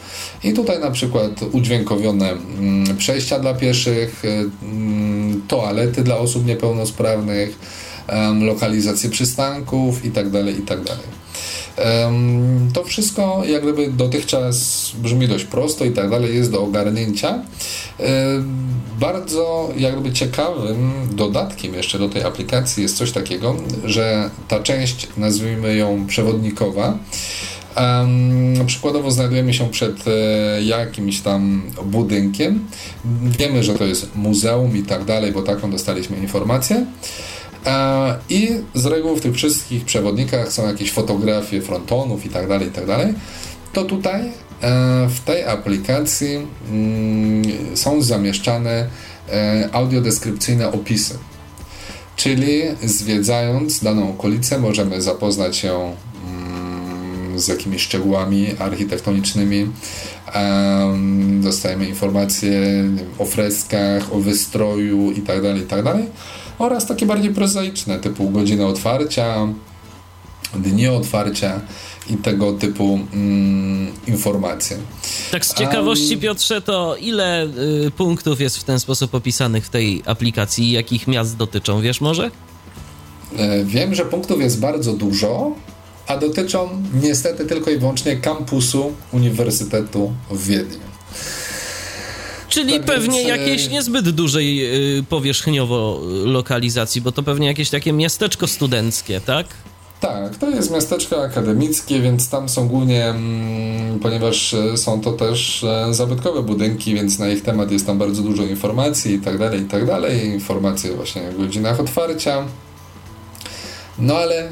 Speaker 2: I tutaj na przykład udźwiękowione mm, przejścia dla pieszych, y, mm, toalety dla osób niepełnosprawnych, lokalizacje przystanków itd. Tak itd. Tak to wszystko jak gdyby dotychczas brzmi dość prosto i tak dalej, jest do ogarnięcia. Bardzo jak gdyby ciekawym dodatkiem jeszcze do tej aplikacji jest coś takiego, że ta część, nazwijmy ją przewodnikowa, Przykładowo znajdujemy się przed e, jakimś tam budynkiem. Wiemy, że to jest muzeum i tak dalej, bo taką dostaliśmy informację. E, I z reguły w tych wszystkich przewodnikach są jakieś fotografie frontonów i tak dalej, i tak dalej. To tutaj e, w tej aplikacji mm, są zamieszczane audiodeskrypcyjne opisy. czyli zwiedzając daną okolicę możemy zapoznać się z jakimiś szczegółami architektonicznymi. Dostajemy informacje o freskach, o wystroju itd., tak itd. Tak oraz takie bardziej prozaiczne, typu godziny otwarcia, dni otwarcia i tego typu mm, informacje.
Speaker 1: Tak z ciekawości, Piotrze, to ile y, punktów jest w ten sposób opisanych w tej aplikacji jakich miast dotyczą, wiesz może?
Speaker 2: E, wiem, że punktów jest bardzo dużo, a dotyczą niestety tylko i wyłącznie kampusu Uniwersytetu w Wiedniu.
Speaker 1: Czyli tak pewnie więc, jakiejś niezbyt dużej yy, powierzchniowo lokalizacji, bo to pewnie jakieś takie miasteczko studenckie, tak?
Speaker 2: Tak, to jest miasteczko akademickie, więc tam są głównie, mm, ponieważ e, są to też e, zabytkowe budynki, więc na ich temat jest tam bardzo dużo informacji i tak dalej, i tak dalej. Informacje właśnie o godzinach otwarcia. No ale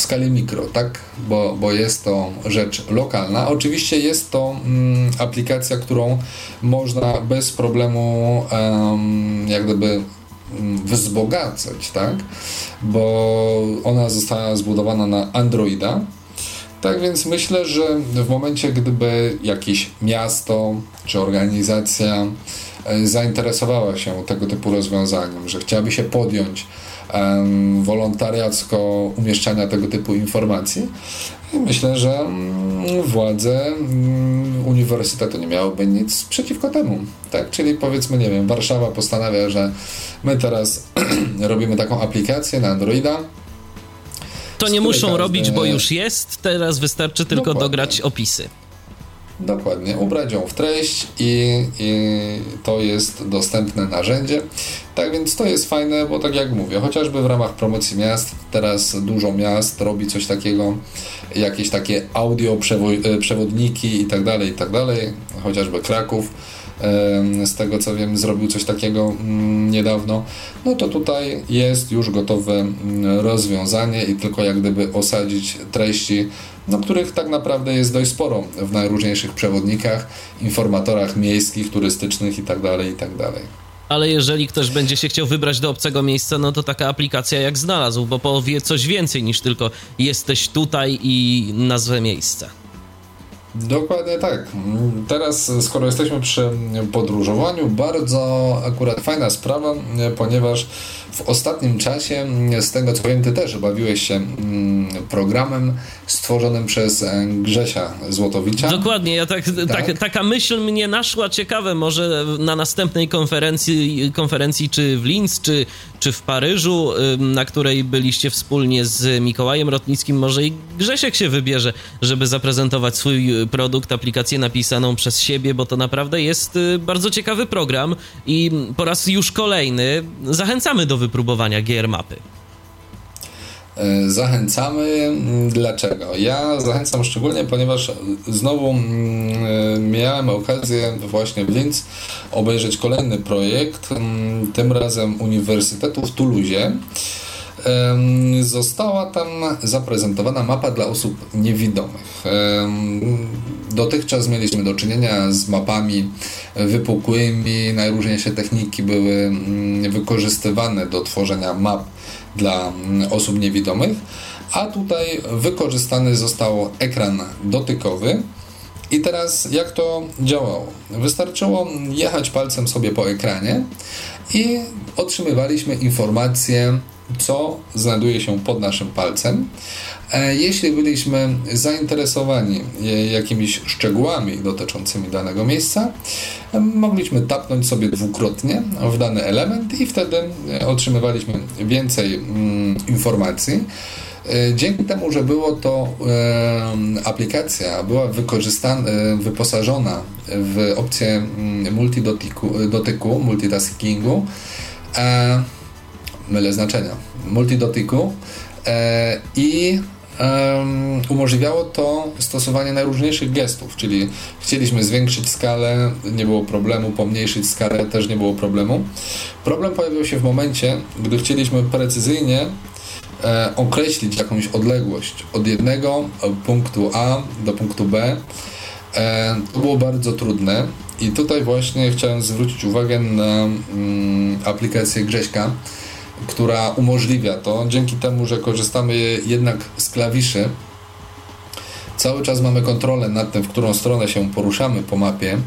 Speaker 2: w skali mikro, tak? Bo, bo jest to rzecz lokalna. Oczywiście jest to mm, aplikacja, którą można bez problemu um, jak gdyby mm, wzbogacać, tak? Bo ona została zbudowana na Androida. Tak więc myślę, że w momencie, gdyby jakieś miasto czy organizacja e, zainteresowała się tego typu rozwiązaniem, że chciałaby się podjąć wolontariacko umieszczania tego typu informacji. I myślę, że mm, władze mm, uniwersytetu nie miałyby nic przeciwko temu. Tak? Czyli powiedzmy, nie wiem, Warszawa postanawia, że my teraz (clears throat) robimy taką aplikację na Androida,
Speaker 1: to nie muszą każdy... robić, bo już jest. Teraz wystarczy tylko Dokładnie. dograć opisy.
Speaker 2: Dokładnie, ubrać ją w treść i, i, to jest dostępne narzędzie. Tak więc to jest fajne, bo tak jak mówię, chociażby w ramach promocji miast, teraz dużo miast robi coś takiego, jakieś takie audio e, przewodniki i tak dalej, i tak dalej, chociażby Kraków z tego co wiem, zrobił coś takiego mm, niedawno, no to tutaj jest już gotowe mm, rozwiązanie i tylko jak gdyby osadzić treści no, których tak naprawdę jest dość sporo w najróżniejszych przewodnikach, informatorach miejskich, turystycznych itd. Tak itd. Tak
Speaker 1: Ale jeżeli ktoś będzie się chciał wybrać do obcego miejsca, no to taka aplikacja jak znalazł, bo powie coś więcej niż tylko jesteś tutaj i nazwę miejsca.
Speaker 2: Dokładnie tak. Teraz, skoro jesteśmy przy podróżowaniu, bardzo akurat fajna sprawa, ponieważ w ostatnim czasie, z tego co wiem, ty też bawiłeś się mm, programem stworzonym przez e, Grzesia Złotowicza.
Speaker 1: Dokładnie, ja tak, tak? tak, taka myśl mnie naszła, ciekawe, może na następnej konferencji, konferencji czy w Linz, czy, czy w Paryżu, na której byliście wspólnie z Mikołajem Rotnickim, może i Grzesiek się wybierze, żeby zaprezentować swój produkt, aplikację napisaną przez siebie, bo to naprawdę jest y, bardzo ciekawy program i po raz już kolejny zachęcamy do wypróbowania GR mapy.
Speaker 2: E, zachęcamy. Dlaczego? Ja zachęcam szczególnie, ponieważ znowu mm, e, miałem okazję właśnie w Linz obejrzeć kolejny projekt, mm, tym razem Uniwersytetu w Toulouse. Została tam zaprezentowana mapa dla osób niewidomych. Dotychczas mieliśmy do czynienia z mapami wypukłymi, najróżniejsze techniki były mm, wykorzystywane do tworzenia map dla mm, osób niewidomych, a tutaj wykorzystany został ekran dotykowy. I teraz jak to działało? Wystarczyło jechać palcem sobie po ekranie i otrzymywaliśmy informacje, co znajduje się pod naszym palcem. E, jeśli byliśmy zainteresowani jakimiś szczegółami dotyczącymi danego miejsca, mogliśmy tapnąć sobie dwukrotnie w dany element i wtedy otrzymywaliśmy więcej mm, informacji. E, dzięki temu, że było to e, aplikacja, była wykorzystana, wyposażona w opcję mm, multidotyku, multitaskingu, mylę znaczenia, multidotyku i um, umożliwiało to stosowanie najróżniejszych gestów, czyli chcieliśmy zwiększyć skalę, nie było problemu, pomniejszyć skalę, też nie było problemu. Problem pojawił się w momencie, gdy chcieliśmy precyzyjnie e, określić jakąś odległość od jednego punktu A do punktu B. E, to było bardzo trudne i tutaj właśnie chciałem zwrócić uwagę na mm, aplikację Grześka, która umożliwia to. Dzięki temu, że korzystamy jednak z klawiszy, cały czas mamy kontrolę nad tym, w którą stronę się poruszamy po mapie.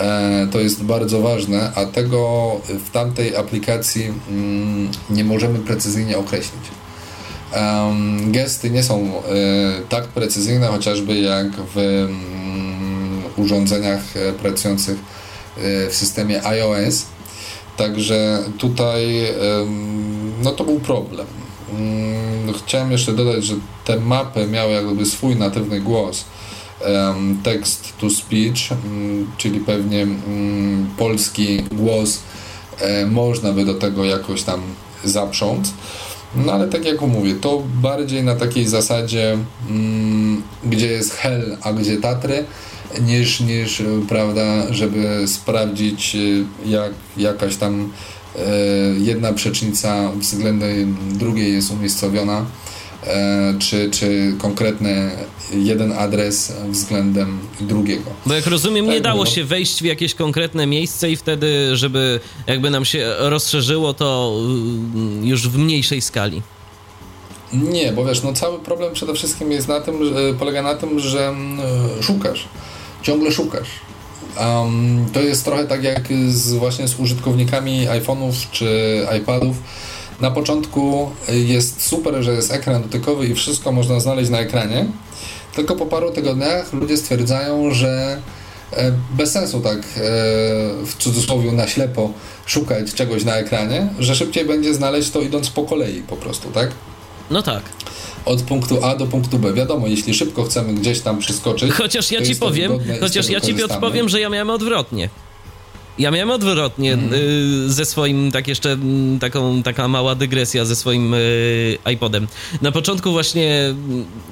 Speaker 2: E, to jest bardzo ważne, a tego w tamtej aplikacji mm, nie możemy precyzyjnie określić. Gesty nie są e, tak precyzyjne, chociażby jak w mm, urządzeniach e, pracujących w systemie iOS. Także tutaj no to był problem. Mm, chciałem jeszcze dodać, że te mapy miały jakby swój natywny głos text to speech, mm, czyli pewnie mm, polski głos e, można by do tego jakoś tam zaprząc. No ale tak jak mówię, to bardziej na takiej zasadzie, gdzie jest hell, a gdzie Tatry, niż, niż prawda, żeby sprawdzić e, jak jakaś tam e, jedna przecznica względem drugiej jest umiejscowiona E, czy, czy konkretny jeden adres względem drugiego.
Speaker 1: Bo jak rozumiem, tak, nie dało no. się wejść w jakieś konkretne miejsce i wtedy, żeby jakby nam się rozszerzyło to mm, już w mniejszej skali.
Speaker 2: Nie, bo wiesz, no cały problem przede wszystkim jest na tym, że, polega na tym, że mm, szukasz, ciągle szukasz. Um, to jest trochę tak jak z, właśnie z użytkownikami iPhone'ów czy iPadów, na początku jest super, że jest ekran dotykowy i wszystko można znaleźć na ekranie, tylko po paru tygodniach ludzie stwierdzają, że e, bez sensu tak e, w cudzysłowie na ślepo szukać czegoś na ekranie, że szybciej będzie znaleźć to idąc po kolei po prostu, tak?
Speaker 1: No tak.
Speaker 2: Od punktu A do punktu B. Wiadomo, jeśli szybko chcemy gdzieś tam przeskoczyć.
Speaker 1: Chociaż ja ci powiem, chociaż ja ci odpowiem, że ja miałem odwrotnie. Ja miałem odwrotnie mm. y, ze swoim, tak jeszcze taką, taka mała dygresja ze swoim y, iPodem. Na początku właśnie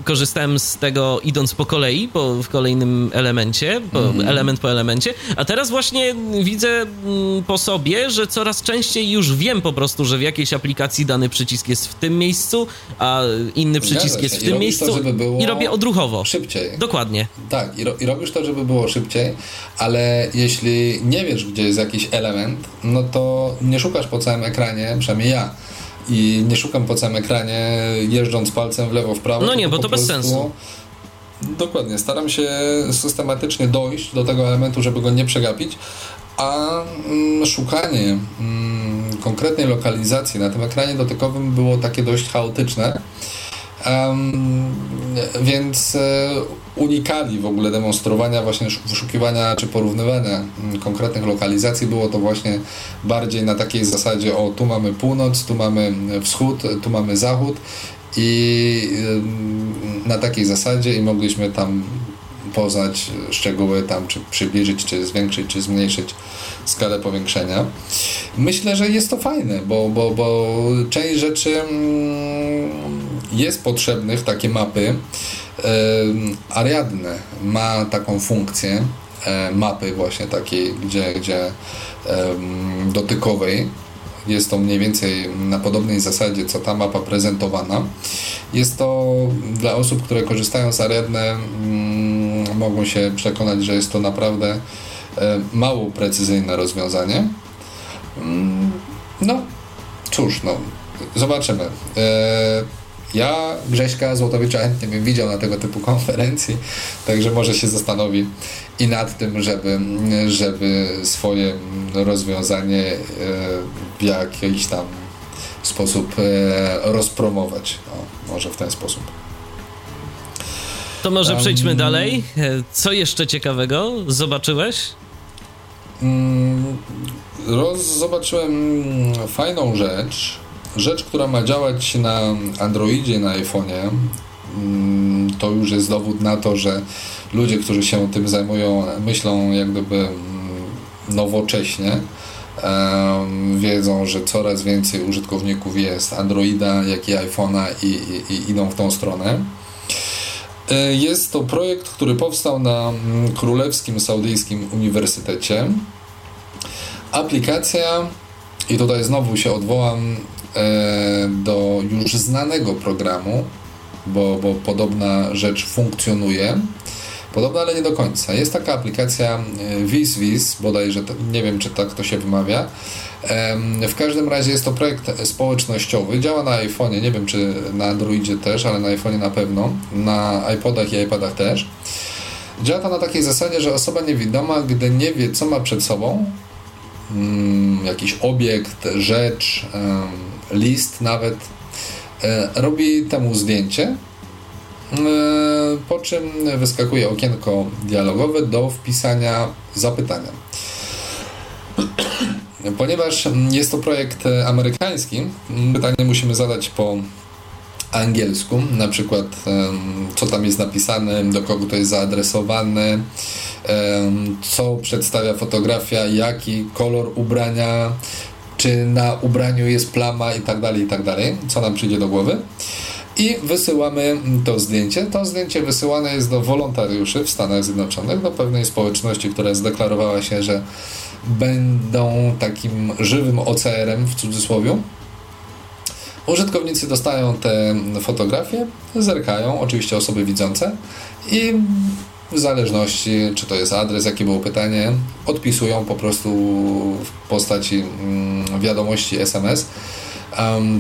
Speaker 1: korzystałem z tego idąc po kolei, po, w kolejnym elemencie, po, mm. element po elemencie, a teraz właśnie widzę po sobie, że coraz częściej już wiem po prostu, że w jakiejś aplikacji dany przycisk jest w tym miejscu, a inny przycisk jest w tym miejscu to, i robię odruchowo.
Speaker 2: Szybciej.
Speaker 1: Dokładnie.
Speaker 2: Tak, i, ro, i robisz to, żeby było szybciej, ale jeśli nie wiesz, gdzie jest jakiś element, no to nie szukasz po całym ekranie, przynajmniej ja, i nie szukam po całym ekranie jeżdżąc palcem w lewo, w prawo.
Speaker 1: No nie, bo to bez sensu.
Speaker 2: Dokładnie, staram się systematycznie dojść do tego elementu, żeby go nie przegapić, a mm, szukanie mm, konkretnej lokalizacji na tym ekranie dotykowym było takie dość chaotyczne. Um, więc e, unikali w ogóle demonstrowania, właśnie wyszukiwania czy porównywania mm, konkretnych lokalizacji. Było to właśnie bardziej na takiej zasadzie: o, tu mamy północ, tu mamy wschód, tu mamy zachód, i na takiej zasadzie, i mogliśmy tam poznać szczegóły, tam czy przybliżyć, czy zwiększyć, czy zmniejszyć skalę powiększenia. Myślę, że jest to fajne, bo, bo, bo część rzeczy mm, jest potrzebnych, takie mapy. Ariadne ma taką funkcję e, mapy właśnie takiej, gdzie, gdzie dotykowej. Jest to mniej więcej na podobnej zasadzie, co ta mapa prezentowana. Jest to dla osób, które korzystają z Ariadne, mm, mogą się przekonać, że jest to naprawdę e, mało precyzyjne rozwiązanie. Mm, no, cóż, no, zobaczymy. Ja Grześka Złotowicza chętnie bym widział na tego typu konferencji, także może się zastanowi i nad tym, żeby, żeby swoje rozwiązanie e, w jakiś tam sposób e, rozpromować. No, może w ten sposób.
Speaker 1: To może przejdźmy um, dalej. E, co jeszcze ciekawego zobaczyłeś?
Speaker 2: Um, roz, zobaczyłem fajną rzecz rzecz, która ma działać na Androidzie, na iPhone'ie, mm, to już jest dowód na to, że ludzie, którzy się tym zajmują, myślą jak gdyby mm, nowocześnie. Wiedzą, że coraz więcej użytkowników jest Androida, jak i iPhone'a i, i, i idą w tą stronę. E, jest to projekt, który powstał na mm, Królewskim Saudyjskim Uniwersytecie. Aplikacja, i tutaj znowu się odwołam do już znanego programu, bo, bo podobna rzecz funkcjonuje. podobna, ale nie do końca. Jest taka aplikacja WizWiz, bodajże, nie wiem czy tak to się wymawia. W każdym razie jest to projekt społecznościowy, działa na iPhone'ie, nie wiem czy na Androidzie też, ale na iPhone'ie na pewno, na iPodach i iPadach też. Działa to na takiej zasadzie, że osoba niewidoma, gdy nie wie, co ma przed sobą, jakiś obiekt, rzecz, list nawet, e, robi temu zdjęcie, e, po czym wyskakuje okienko dialogowe do wpisania zapytania. Ponieważ jest to projekt amerykański, pytanie musimy zadać po angielsku, na przykład co tam jest napisane, do kogo to jest zaadresowane, co przedstawia fotografia, jaki kolor ubrania, czy na ubraniu jest plama i tak dalej, i tak dalej, co nam przyjdzie do głowy. I wysyłamy to zdjęcie. To zdjęcie wysyłane jest do wolontariuszy w Stanach Zjednoczonych, do pewnej społeczności, która zdeklarowała się, że będą takim żywym OCR-em w cudzysłowie Użytkownicy dostają te fotografie, zerkają, oczywiście osoby widzące i w zależności, czy to jest adres, jakie było pytanie, odpisują po prostu w postaci mm, wiadomości SMS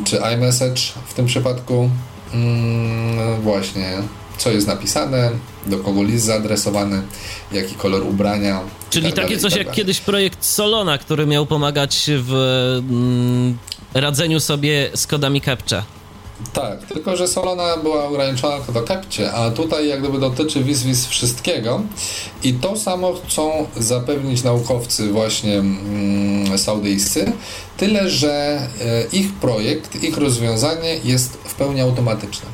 Speaker 2: czy iMessage w tym przypadku. Um, właśnie, co jest napisane, do kogo list zaadresowany, jaki kolor ubrania.
Speaker 1: Czyli tak takie dalej, coś tak jak kiedyś projekt Solona, który miał pomagać w mm, radzeniu sobie z kodami CAPTCHA.
Speaker 2: Tak, tylko że Solana była ograniczona tylko do CAPTCHA, a tutaj jak gdyby dotyczy WizWiz wszystkiego i to samo chcą zapewnić naukowcy właśnie mm, saudyjscy, tyle że e, ich projekt, ich rozwiązanie jest w pełni automatyczne.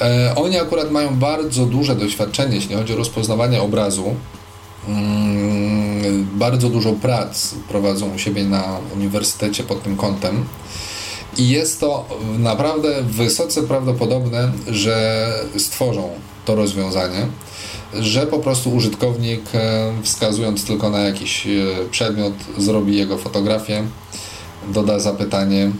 Speaker 2: E, oni akurat mają bardzo duże doświadczenie, jeśli chodzi o rozpoznawanie obrazu, bardzo dużo prac prowadzą u siebie na uniwersytecie pod tym kątem. I jest to naprawdę wysoce prawdopodobne, że stworzą to rozwiązanie, że po prostu użytkownik, e, wskazując tylko na jakiś e, przedmiot, zrobi jego fotografię, doda zapytanie,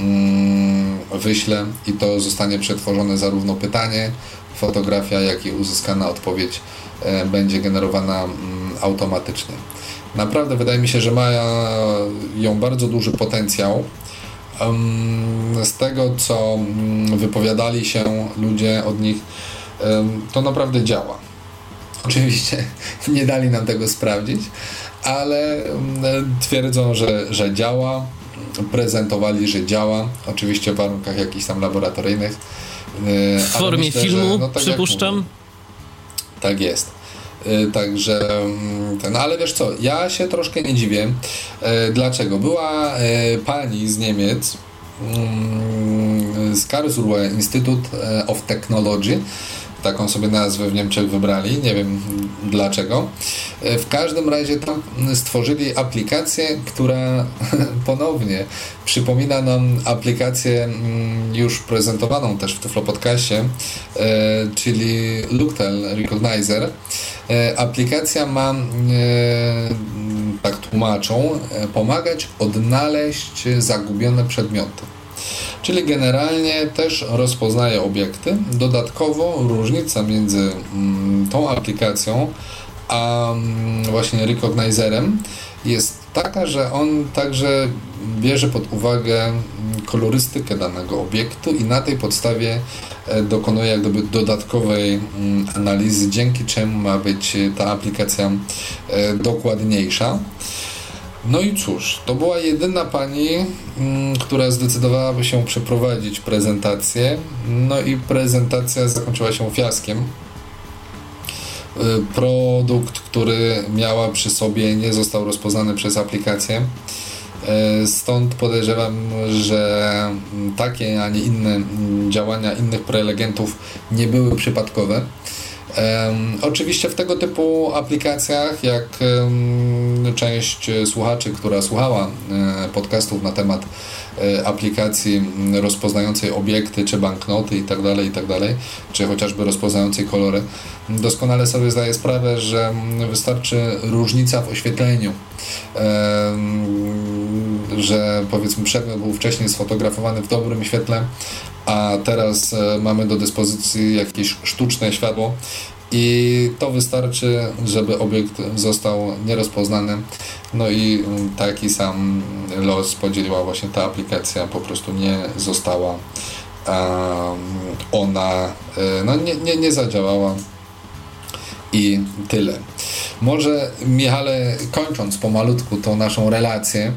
Speaker 2: mm, wyśle i to zostanie przetworzone zarówno pytanie, fotografia, jak i uzyskana odpowiedź będzie generowana mm, automatycznie. Naprawdę wydaje mi się, że ma ją bardzo duży potencjał. Z tego, co mm, wypowiadali się ludzie od nich, to naprawdę działa. (laughs) Oczywiście nie dali nam tego sprawdzić, ale mm, twierdzą, że, że działa, prezentowali, że działa, oczywiście w warunkach jakichś tam laboratoryjnych.
Speaker 1: E, w formie myślę, filmu, że, no, tak przypuszczam.
Speaker 2: Tak jest. Y, także mm, ten, ale wiesz co, ja się troszkę nie dziwię. Y, dlaczego? Była y, pani z Niemiec, mm, z Karlsruhe Institute of Technology, taką sobie nazwę w Niemczech wybrali, nie wiem dlaczego. W każdym razie tam stworzyli aplikację, która (laughs) ponownie przypomina nam aplikację mm, już prezentowaną też w Tyflo Podcastie, czyli Looktel Recognizer. E, aplikacja ma, e, tak tłumaczą, e, pomagać odnaleźć zagubione przedmioty. Czyli generalnie też rozpoznaje obiekty. Dodatkowo różnica między mm, tą aplikacją a mm, właśnie Recognizerem jest taka, że on także bierze pod uwagę kolorystykę danego obiektu i na tej podstawie e, dokonuje jak gdyby dodatkowej mm, analizy, dzięki czemu ma być ta aplikacja e, dokładniejsza. No i cóż, to była jedyna pani, mm, która zdecydowała się przeprowadzić prezentację. No i prezentacja zakończyła się fiaskiem. E, produkt, który miała przy sobie, nie został rozpoznany przez aplikację. E, stąd podejrzewam, że takie, a nie inne działania innych prelegentów nie były przypadkowe. Um, oczywiście w tego typu aplikacjach, jak um, część słuchaczy, która słuchała um, podcastów na temat aplikacji rozpoznającej obiekty, czy banknoty itd., tak itd., tak czy chociażby rozpoznającej kolory, doskonale sobie zdaję sprawę, że wystarczy różnica w oświetleniu, że powiedzmy przedmiot był wcześniej sfotografowany w dobrym świetle, a teraz e, mamy do dyspozycji jakieś sztuczne światło i to wystarczy, żeby obiekt został nierozpoznany. No i taki sam los podzieliła właśnie ta aplikacja, po prostu nie została ona, e, no nie, nie, nie zadziałała i tyle. Może, Michale, kończąc pomalutku tą naszą relację,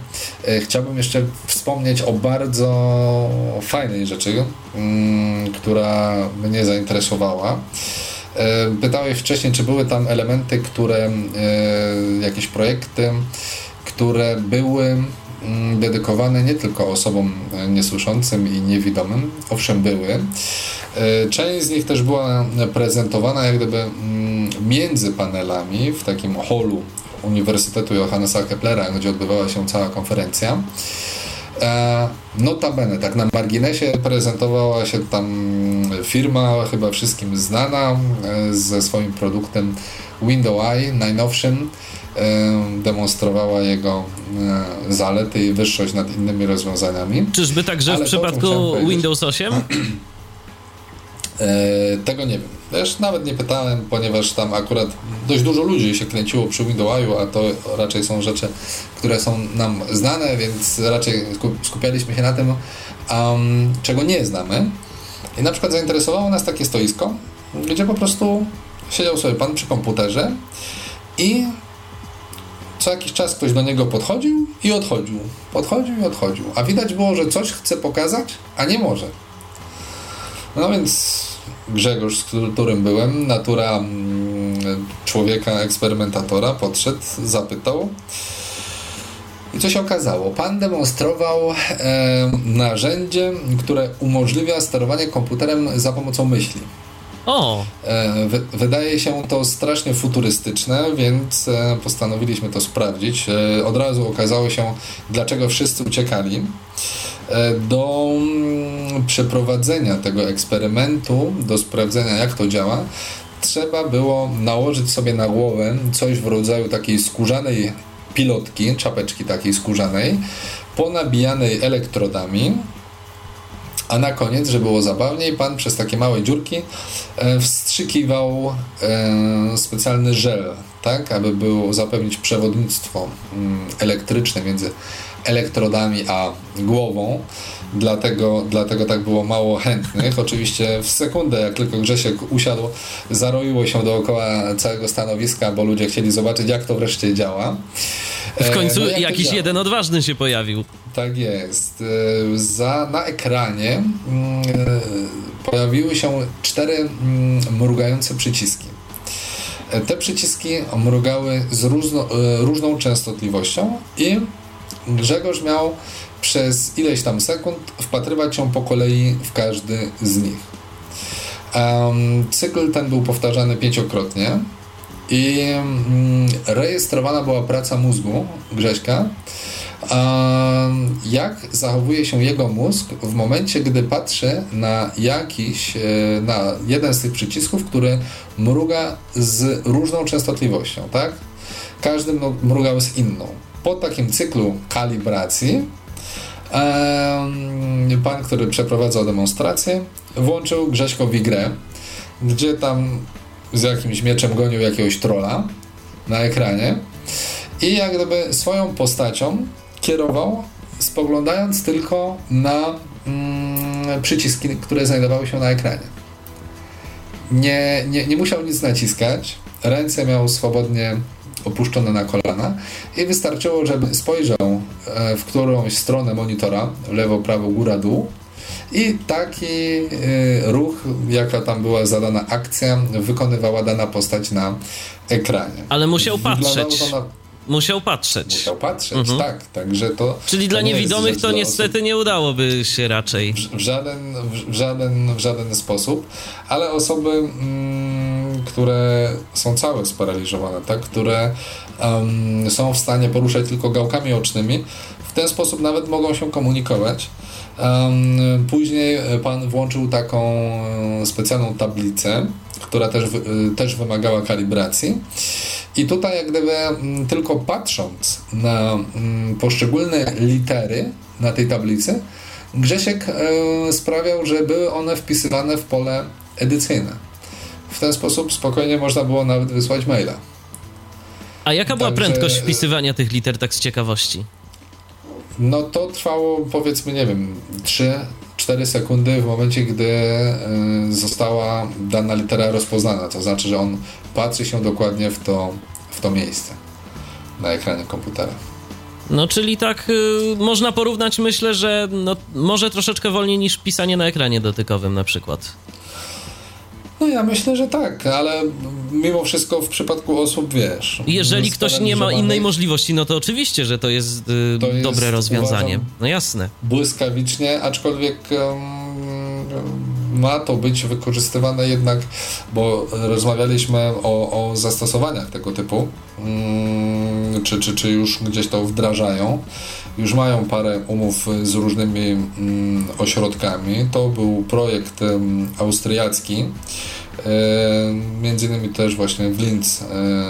Speaker 2: e, chciałbym jeszcze wspomnieć o bardzo fajnej rzeczy, mm, która mnie zainteresowała. E, pytałeś wcześniej, czy były tam elementy, które, e, jakieś projekty, które były mm, dedykowane nie tylko osobom niesłyszącym i niewidomym, owszem były. Część z nich też była prezentowana jak gdyby mm, między panelami w takim holu Uniwersytetu Johannesa Keplera, gdzie odbywała się cała konferencja. E, notabene, tak na marginesie prezentowała się tam firma chyba wszystkim znana e, ze swoim produktem Window Eye najnowszym. E, demonstrowała jego zalety i wyższość nad innymi rozwiązaniami.
Speaker 1: Czyżby także Ale w przypadku Windows 8? (clears throat)
Speaker 2: Tego nie wiem. Też nawet nie pytałem, ponieważ tam akurat dość dużo ludzi się kręciło przy Windowsu, a to raczej są rzeczy, które są nam znane, więc raczej skupialiśmy się na tym, um, czego nie znamy. I na przykład zainteresowało nas takie stoisko, gdzie po prostu siedział sobie pan przy komputerze i co jakiś czas ktoś do niego podchodził i odchodził. Podchodził i odchodził. A widać było, że coś chce pokazać, a nie może. No więc Grzegorz, z którym byłem, natura mm, człowieka eksperymentatora, podszedł, zapytał. I co się okazało? Pan demonstrował e, narzędzie, które umożliwia sterowanie komputerem za pomocą myśli.
Speaker 1: O!
Speaker 2: E, wydaje się to strasznie futurystyczne, więc e, postanowiliśmy to sprawdzić. E, od razu okazało się, dlaczego wszyscy uciekali. Do mm, przeprowadzenia tego eksperymentu, do sprawdzenia jak to działa, trzeba było nałożyć sobie na głowę coś w rodzaju takiej skórzanej pilotki, czapeczki takiej skórzanej, ponabijanej elektrodami, a na koniec, żeby było zabawniej, pan przez takie małe dziurki e, wstrzykiwał e, specjalny żel, tak, aby było zapewnić przewodnictwo mm, elektryczne między elektrodami a głową. Dlatego, dlatego tak było mało chętnych. Oczywiście w sekundę, jak tylko Grzesiek usiadł, zaroiło się dookoła całego stanowiska, bo ludzie chcieli zobaczyć, jak to wreszcie działa.
Speaker 1: W końcu no, jakiś jeden odważny się pojawił.
Speaker 2: Tak jest. E, za, na ekranie mm, e, pojawiły się cztery mm, mrugające przyciski. E, te przyciski mrugały z różno, różną częstotliwością i Grzegorz miał przez ileś tam sekund wpatrywać się po kolei w każdy z nich. Um, cykl ten był powtarzany pięciokrotnie i um, rejestrowana była praca mózgu Grześka, um, jak zachowuje się jego mózg w momencie, gdy patrzy na jakiś, e, na jeden z tych przycisków, który mruga z różną częstotliwością, tak? Każdy mrugał z inną po takim cyklu kalibracji pan, który przeprowadzał demonstrację, włączył Grześkowi grę, gdzie tam z jakimś mieczem gonił jakiegoś trola na ekranie i jak gdyby swoją postacią kierował, spoglądając tylko na mm, przyciski, które znajdowały się na ekranie. Nie, nie, nie musiał nic naciskać, ręce miał swobodnie opuszczone na kolana i wystarczyło, żeby spojrzał e, w którąś stronę monitora, lewo, prawo, góra, dół i taki e, ruch, jaka tam była zadana akcja, wykonywała dana postać na ekranie.
Speaker 1: Ale musiał patrzeć. Musiał patrzeć.
Speaker 2: Musiał patrzeć, mhm. tak. Także to.
Speaker 1: Czyli
Speaker 2: to
Speaker 1: dla niewidomych to niestety osób. nie udałoby się raczej.
Speaker 2: W, w, żaden, w, żaden, w żaden sposób, ale osoby, mm, które są całe sparaliżowane, tak, które um, są w stanie poruszać tylko gałkami ocznymi, w ten sposób nawet mogą się komunikować. Um, później pan włączył taką e, specjalną tablicę, która też, e, też wymagała kalibracji. I tutaj jak gdyby tylko patrząc na poszczególne litery na tej tablicy, Grzesiek e, sprawiał, że były one wpisywane w pole edycyjne. W ten sposób spokojnie można było nawet wysłać maila.
Speaker 1: A jaka była Także... prędkość wpisywania tych liter, tak z ciekawości?
Speaker 2: No to trwało powiedzmy, nie wiem, 3-4 sekundy w momencie, gdy y, została dana litera rozpoznana. To znaczy, że on patrzy się dokładnie w to, w to miejsce na ekranie komputera.
Speaker 1: No, czyli tak y, można porównać, myślę, że no, może troszeczkę wolniej niż pisanie na ekranie dotykowym na przykład.
Speaker 2: No ja myślę, że tak, ale mimo wszystko w przypadku osób, wiesz...
Speaker 1: Jeżeli ktoś nie ma innej możliwości, no to oczywiście, że to jest, y, to jest dobre rozwiązanie. Uważam, no jasne.
Speaker 2: Błyskawicznie, aczkolwiek um, ma to być wykorzystywane jednak, bo rozmawialiśmy o, o zastosowaniach tego typu, um, czy, czy, czy już gdzieś to wdrażają już mają parę umów z różnymi mm, ośrodkami. To był projekt austriacki. E, między innymi też właśnie w Linz e,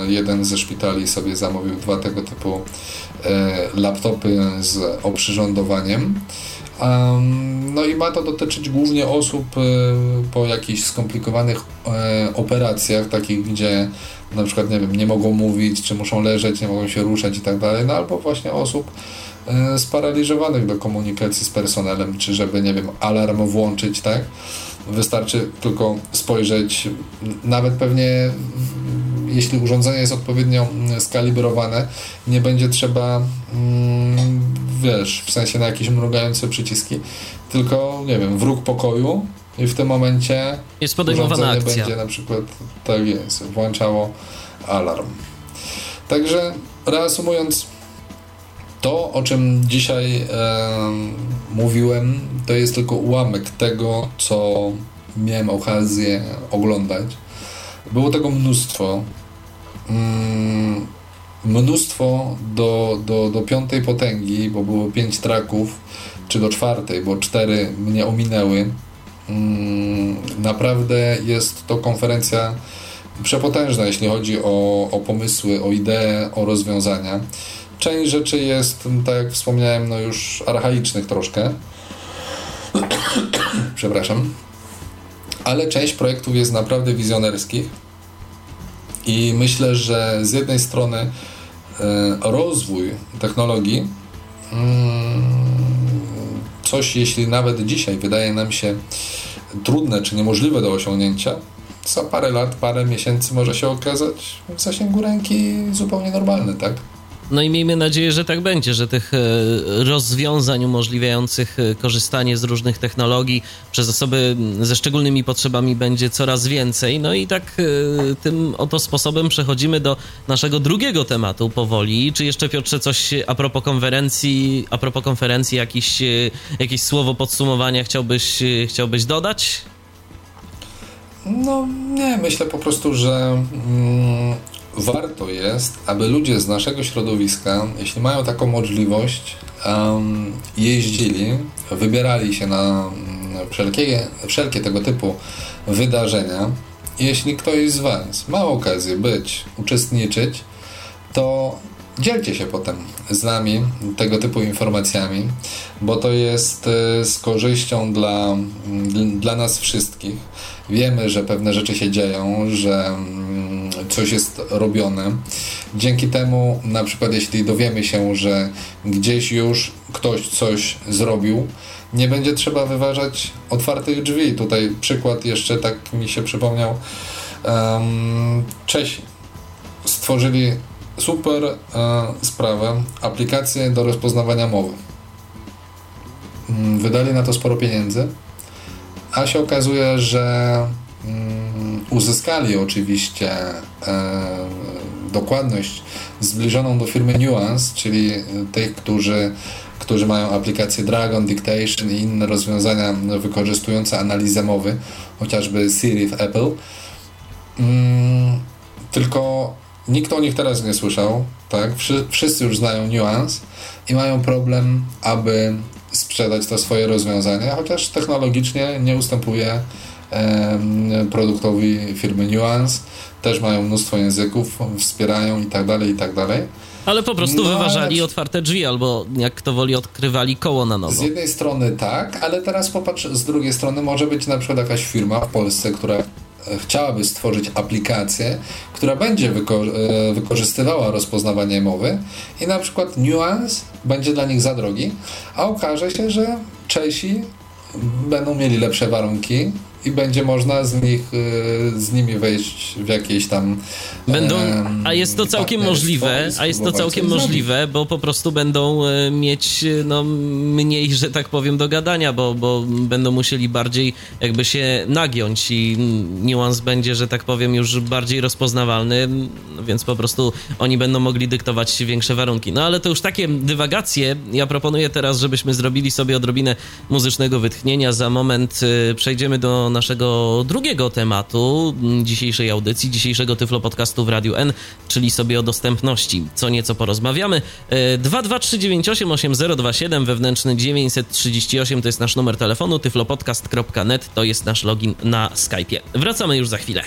Speaker 2: jeden ze szpitali sobie zamówił dwa tego typu e, laptopy z oprzyrządowaniem. No i ma to dotyczyć głównie osób po jakichś skomplikowanych operacjach, takich gdzie na przykład nie wiem, nie mogą mówić, czy muszą leżeć, nie mogą się ruszać i tak dalej, no albo właśnie osób E, sparaliżowanych do komunikacji z personelem, czy żeby, nie wiem, alarm włączyć, tak? Wystarczy tylko spojrzeć, nawet pewnie jeśli urządzenie jest odpowiednio skalibrowane, nie będzie trzeba, mm, wiesz, w sensie na jakieś mrugające przyciski, tylko, nie wiem, wróg pokoju i w tym momencie
Speaker 1: jest podejmowana akcja.
Speaker 2: będzie na przykład, tak jest, włączało alarm. Także reasumując, to, o czym dzisiaj mówiłem, to jest tylko ułamek tego, co miałem okazję oglądać. Było tego mnóstwo. Mm, mnóstwo do, do, do piątej potęgi, bo było pięć traków, czy do czwartej, bo cztery mnie ominęły. Mm, naprawdę jest to konferencja przepotężna, jeśli chodzi o, o pomysły, o idee, o rozwiązania część rzeczy jest, tak jak wspomniałem, no już archaicznych troszkę. (coughs) Przepraszam. Ale część projektów jest naprawdę wizjonerskich. I myślę, że z jednej strony e, rozwój technologii, mm, coś jeśli nawet dzisiaj wydaje nam się trudne czy niemożliwe do osiągnięcia, za parę lat, parę miesięcy może się okazać w zasięgu ręki zupełnie normalny, tak?
Speaker 1: No i miejmy nadzieję, że tak będzie, że tych e, rozwiązań umożliwiających e, korzystanie z różnych technologii przez osoby ze szczególnymi potrzebami będzie coraz więcej. No i tak e, tym oto sposobem przechodzimy do naszego drugiego tematu powoli. Czy jeszcze Piotrze coś a propos konferencji, a propos konferencji jakieś, jakieś słowo podsumowania chciałbyś, chciałbyś dodać?
Speaker 2: No nie, myślę po prostu, że mm, warto jest, aby ludzie z naszego środowiska, jeśli mają taką możliwość, jeździli, wybierali się na mm, wszelkie, wszelkie tego typu wydarzenia. Jeśli ktoś z Was ma okazję być, uczestniczyć, to dzielcie się potem z nami tego typu informacjami, bo to jest y, z korzyścią dla, mm, dla nas wszystkich. Wiemy, że pewne rzeczy się dzieją, że mm, coś jest robione. Dzięki temu, na przykład, jeśli dowiemy się, że gdzieś już ktoś coś zrobił, nie będzie trzeba wyważać otwartych drzwi. Tutaj przykład jeszcze tak mi się przypomniał. Um, stworzyli super e, sprawę, aplikację do rozpoznawania mowy. Mm, wydali na to sporo pieniędzy, a się okazuje, że uzyskali oczywiście e, dokładność zbliżoną do firmy Nuance, czyli tych, którzy, którzy mają aplikację Dragon, Dictation i inne rozwiązania wykorzystujące analizę mowy, chociażby Siri w Apple. Mm, tylko nikt o nich teraz nie słyszał, tak? Wszyscy już znają Nuance i mają problem, aby sprzedać to swoje rozwiązanie, chociaż technologicznie nie ustępuje produktowi firmy Nuance. Też mają mnóstwo języków, wspierają i tak dalej, i tak dalej.
Speaker 1: Ale po prostu no, wyważali otwarte drzwi, albo jak kto woli, odkrywali koło na nowo.
Speaker 2: Z jednej strony tak, ale teraz popatrz, z drugiej strony może być na przykład jakaś firma w Polsce, która chciałaby stworzyć aplikację, która będzie wyko e, wykorzystywała rozpoznawanie mowy i na przykład Nuance będzie dla nich za drogi, a okaże się, że Czesi będą mieli lepsze warunki i będzie można z nich, y, z nimi wejść w jakieś tam.
Speaker 1: Będą, a jest to całkiem możliwe, a jest to całkiem możliwe, bo po prostu będą e, mieć e, no, mniej, że tak powiem, do gadania, bo, bo będą musieli bardziej jakby się nagiąć i niuans będzie, że tak powiem, już bardziej rozpoznawalny, więc po prostu oni będą mogli dyktować większe warunki. No ale to już takie dywagacje. Ja proponuję teraz, żebyśmy zrobili sobie odrobinę muzycznego wytchnienia. Za moment e, przejdziemy do naszego drugiego tematu dzisiejszej audycji, dzisiejszego Tyflo Podcastu w Radiu N, czyli sobie o dostępności. Co nieco porozmawiamy. 223988027 wewnętrzny 938 to jest nasz numer telefonu, tyflopodcast.net to jest nasz login na Skype'ie. Wracamy już za chwilę.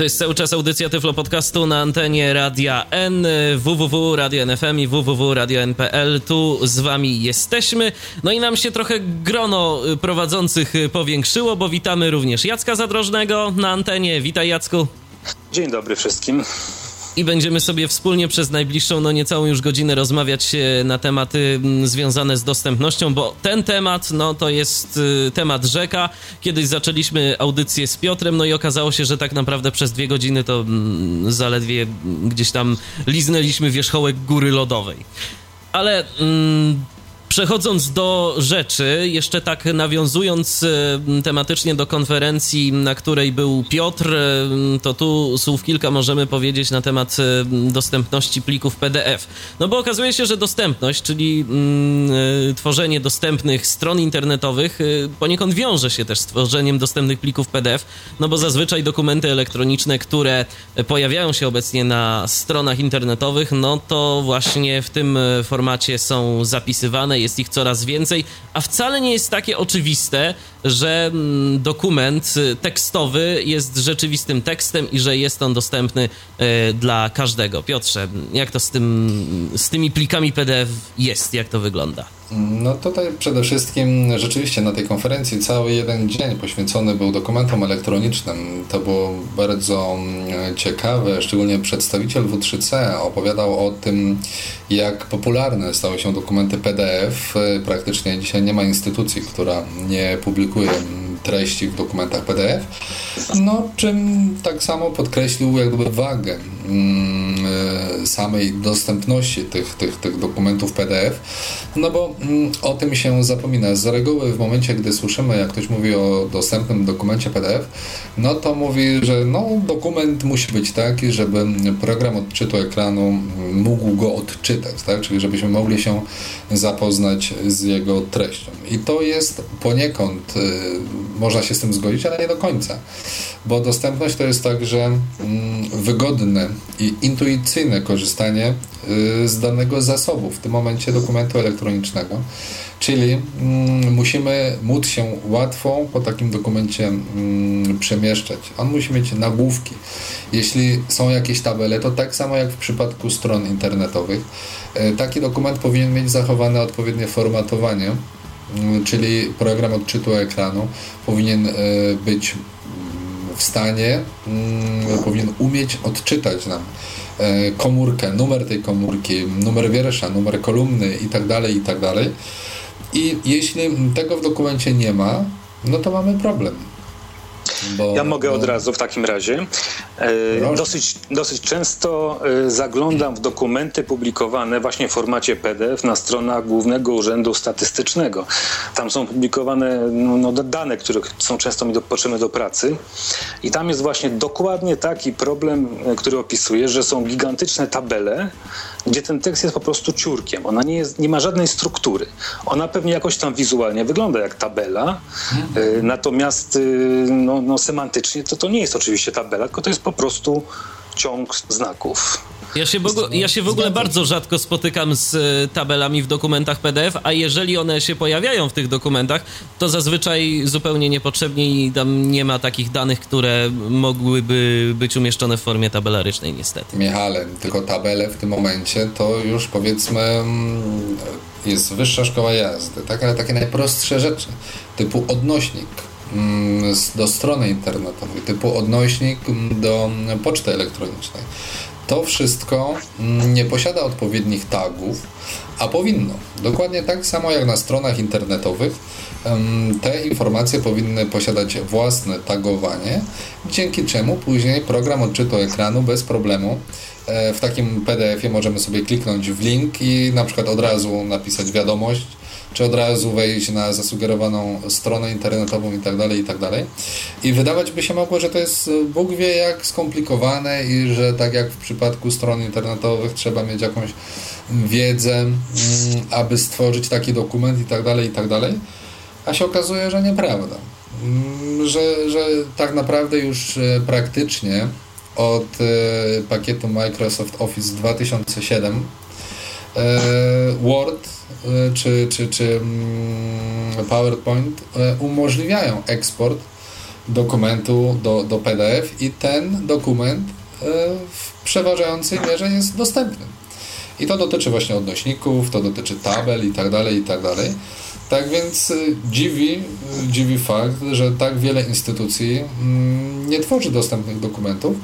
Speaker 1: To jest cały czas audycja Tyflo Podcastu na antenie Radia N, www.radio.nfm i www.radio.npl. Tu z wami jesteśmy. No i nam się trochę grono prowadzących powiększyło, bo witamy również Jacka Zadrożnego na antenie. Witaj Jacku.
Speaker 3: Dzień dobry wszystkim
Speaker 1: i będziemy sobie wspólnie przez najbliższą, no niecałą już godzinę rozmawiać na tematy mm, związane z dostępnością, bo ten temat, no to jest e, temat rzeka. Kiedyś zaczęliśmy audycję z Piotrem, no i okazało się, że tak naprawdę przez dwie godziny to mm, zaledwie gdzieś tam liznęliśmy wierzchołek góry lodowej. Ale mm, Przechodząc do rzeczy, jeszcze tak nawiązując e, tematycznie do konferencji, na której był Piotr, e, to tu słów kilka możemy powiedzieć na temat e, dostępności plików PDF. No bo okazuje się, że dostępność, czyli mm, tworzenie dostępnych stron internetowych poniekąd wiąże się też z tworzeniem dostępnych plików PDF, no bo zazwyczaj dokumenty elektroniczne, które pojawiają się obecnie na stronach internetowych, no to właśnie w tym formacie są zapisywane jest ich coraz więcej, a wcale nie jest takie oczywiste, że mm, dokument y, tekstowy jest rzeczywistym tekstem i że jest on dostępny y, dla każdego. Piotrze, jak to z, tym, z tymi plikami PDF jest, jak to wygląda?
Speaker 2: No tutaj przede wszystkim rzeczywiście na tej konferencji cały jeden dzień poświęcony był dokumentom elektronicznym. To było bardzo mm, ciekawe, szczególnie przedstawiciel W3C opowiadał o tym, jak popularne stały się dokumenty PDF. Praktycznie dzisiaj nie ma instytucji, która nie publikuje 贵呀 treści w dokumentach PDF, no czym tak samo podkreślił jakby wagę mm, e, samej dostępności tych, tych, tych dokumentów PDF, no bo mm, o tym się zapomina. Z reguły w momencie, gdy słyszymy, jak ktoś mówi o dostępnym dokumencie PDF, no to mówi, że no, dokument musi być taki, żeby program odczytu ekranu mógł go odczytać, tak? czyli żebyśmy mogli się zapoznać z jego treścią. I to jest poniekąd y, można się z tym zgodzić, ale nie do końca. Bo dostępność to jest także mm, wygodne i intuicyjne korzystanie y, z danego zasobu, w tym momencie dokumentu elektronicznego. Czyli mm, musimy móc się łatwo po takim dokumencie mm, przemieszczać. On musi mieć nagłówki. Jeśli są jakieś tabele, to tak samo jak w przypadku stron internetowych, y, taki dokument powinien mieć zachowane odpowiednie formatowanie czyli program odczytu ekranu powinien e, być mm, w stanie, mm, powinien umieć odczytać nam e, komórkę, numer tej komórki, numer wiersza, numer kolumny itd., tak itd. Tak I jeśli tego w dokumencie nie ma, no to mamy problem.
Speaker 3: Bo, ja mogę bo... od razu w takim razie. E, dosyć, dosyć często e, zaglądam w dokumenty publikowane właśnie w formacie PDF na stronach Głównego Urzędu Statystycznego. Tam są publikowane no, no, dane, które są często mi do, potrzebne do pracy. I tam jest właśnie dokładnie taki problem, e, który opisuję, że są gigantyczne tabele, gdzie ten tekst jest po prostu ciurkiem. Ona nie, jest, nie ma żadnej struktury. Ona pewnie jakoś tam wizualnie wygląda jak tabela, mhm. natomiast no, no, semantycznie to, to nie jest oczywiście tabela, tylko to jest po prostu ciąg znaków.
Speaker 1: Ja się, ja się w ogóle bardzo rzadko spotykam z e, tabelami w dokumentach PDF, a jeżeli one się pojawiają w tych dokumentach, to zazwyczaj zupełnie niepotrzebnie i tam nie ma takich danych, które mogłyby być umieszczone w formie tabelarycznej, niestety.
Speaker 2: Michale, tylko tabele w tym momencie to już powiedzmy mm, jest wyższa szkoła jazdy, tak? ale takie najprostsze rzeczy, typu odnośnik do strony internetowej, typu odnośnik do poczty elektronicznej. To wszystko mm, nie posiada odpowiednich tagów, a powinno. Dokładnie tak samo jak na stronach internetowych, te informacje powinny posiadać własne tagowanie, dzięki czemu później program odczytu ekranu bez problemu e, w takim PDF-ie możemy sobie kliknąć w link i na przykład od razu napisać wiadomość, czy od razu wejść na zasugerowaną stronę internetową i tak dalej, i tak dalej. I wydawać by się mogło, że to jest Bóg wie jak skomplikowane i że tak jak w przypadku stron internetowych trzeba mieć jakąś wiedzę, mm, aby stworzyć taki dokument i tak dalej, i tak dalej. A się okazuje, że nieprawda. Mm, że, że tak naprawdę już e, praktycznie od e, pakietu Microsoft Office 2007 e, Word czy, czy, czy mm, PowerPoint umożliwiają eksport dokumentu do, do PDF i ten dokument w przeważającej mierze jest dostępny. I to dotyczy właśnie odnośników, to dotyczy tabel i tak dalej, i tak dalej. Tak więc dziwi, dziwi fakt, że tak wiele instytucji mm, nie tworzy dostępnych dokumentów,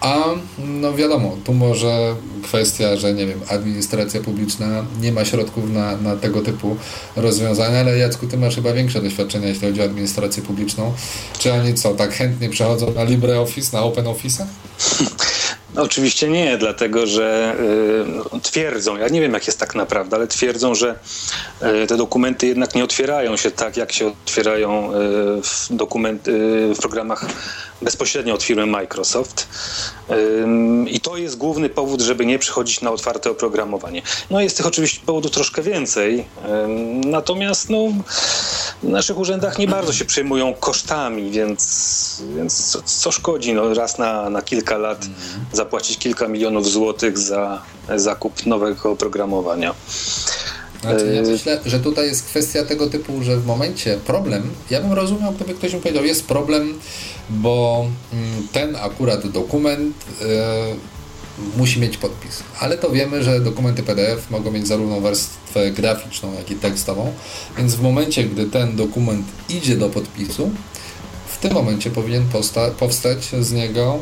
Speaker 2: a no wiadomo, tu może kwestia, że nie wiem, administracja publiczna nie ma środków na, na tego typu rozwiązania, ale Jacku, ty masz chyba większe doświadczenia, jeśli chodzi o administrację publiczną. Czy oni co, tak chętnie przechodzą na LibreOffice, na OpenOffice? (laughs)
Speaker 3: Oczywiście nie, dlatego że y, twierdzą, ja nie wiem jak jest tak naprawdę, ale twierdzą, że y, te dokumenty jednak nie otwierają się tak, jak się otwierają y, w, dokument, y, w programach bezpośrednio od firmy Microsoft. I to jest główny powód, żeby nie przychodzić na otwarte oprogramowanie. No jest tych oczywiście powodów troszkę więcej, natomiast no, w naszych urzędach nie bardzo się przejmują kosztami, więc, więc co, co szkodzi no, raz na, na kilka lat mhm. zapłacić kilka milionów złotych za zakup nowego oprogramowania.
Speaker 2: Znaczy, ja myślę, że tutaj jest kwestia tego typu, że w momencie problem, ja bym rozumiał, gdyby ktoś mi powiedział, jest problem, bo mm, ten akurat dokument y, musi mieć podpis. Ale to wiemy, że dokumenty PDF mogą mieć zarówno warstwę graficzną, jak i tekstową, więc w momencie, gdy ten dokument idzie do podpisu, w tym momencie powinien powstać z niego,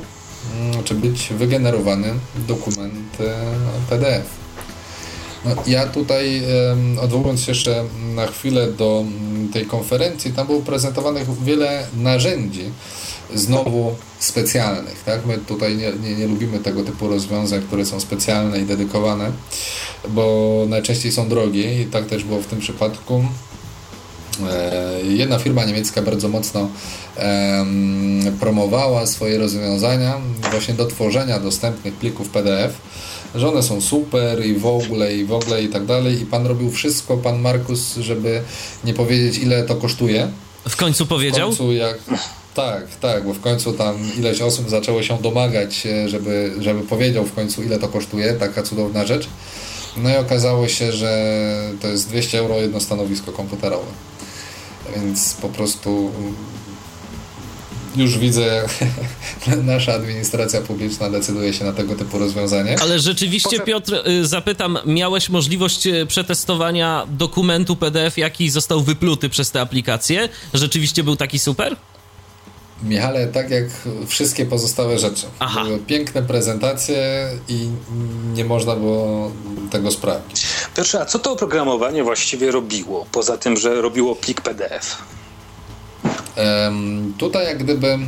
Speaker 2: mm, czy być wygenerowany dokument y, PDF. No, ja tutaj, odwołując się jeszcze na chwilę do tej konferencji, tam było prezentowanych wiele narzędzi, znowu specjalnych. Tak? My tutaj nie, nie, nie lubimy tego typu rozwiązań, które są specjalne i dedykowane, bo najczęściej są drogie i tak też było w tym przypadku. E, jedna firma niemiecka bardzo mocno promowała swoje rozwiązania właśnie do tworzenia dostępnych plików PDF że one są super i w ogóle, i w ogóle, i tak dalej. I pan robił wszystko, pan Markus, żeby nie powiedzieć, ile to kosztuje.
Speaker 1: W końcu powiedział?
Speaker 2: W końcu jak... Tak, tak, bo w końcu tam ileś osób zaczęło się domagać, e, żeby, żeby powiedział w końcu, ile to kosztuje, taka cudowna rzecz. No i okazało się, że to jest 200 euro jedno stanowisko komputerowe. Więc po prostu już widzę, (laughs) nasza administracja publiczna decyduje się na tego typu rozwiązanie.
Speaker 1: Ale rzeczywiście, Piotr, y, zapytam, miałeś możliwość y, przetestowania dokumentu PDF, jaki został wypluty przez tę aplikację? Rzeczywiście był taki super?
Speaker 2: Michale, tak jak wszystkie pozostałe rzeczy. Aha. Były piękne prezentacje i nie można było tego sprawdzić.
Speaker 3: Piotrze, a co to oprogramowanie właściwie robiło, poza tym, że robiło plik PDF?
Speaker 2: Tutaj jak gdyby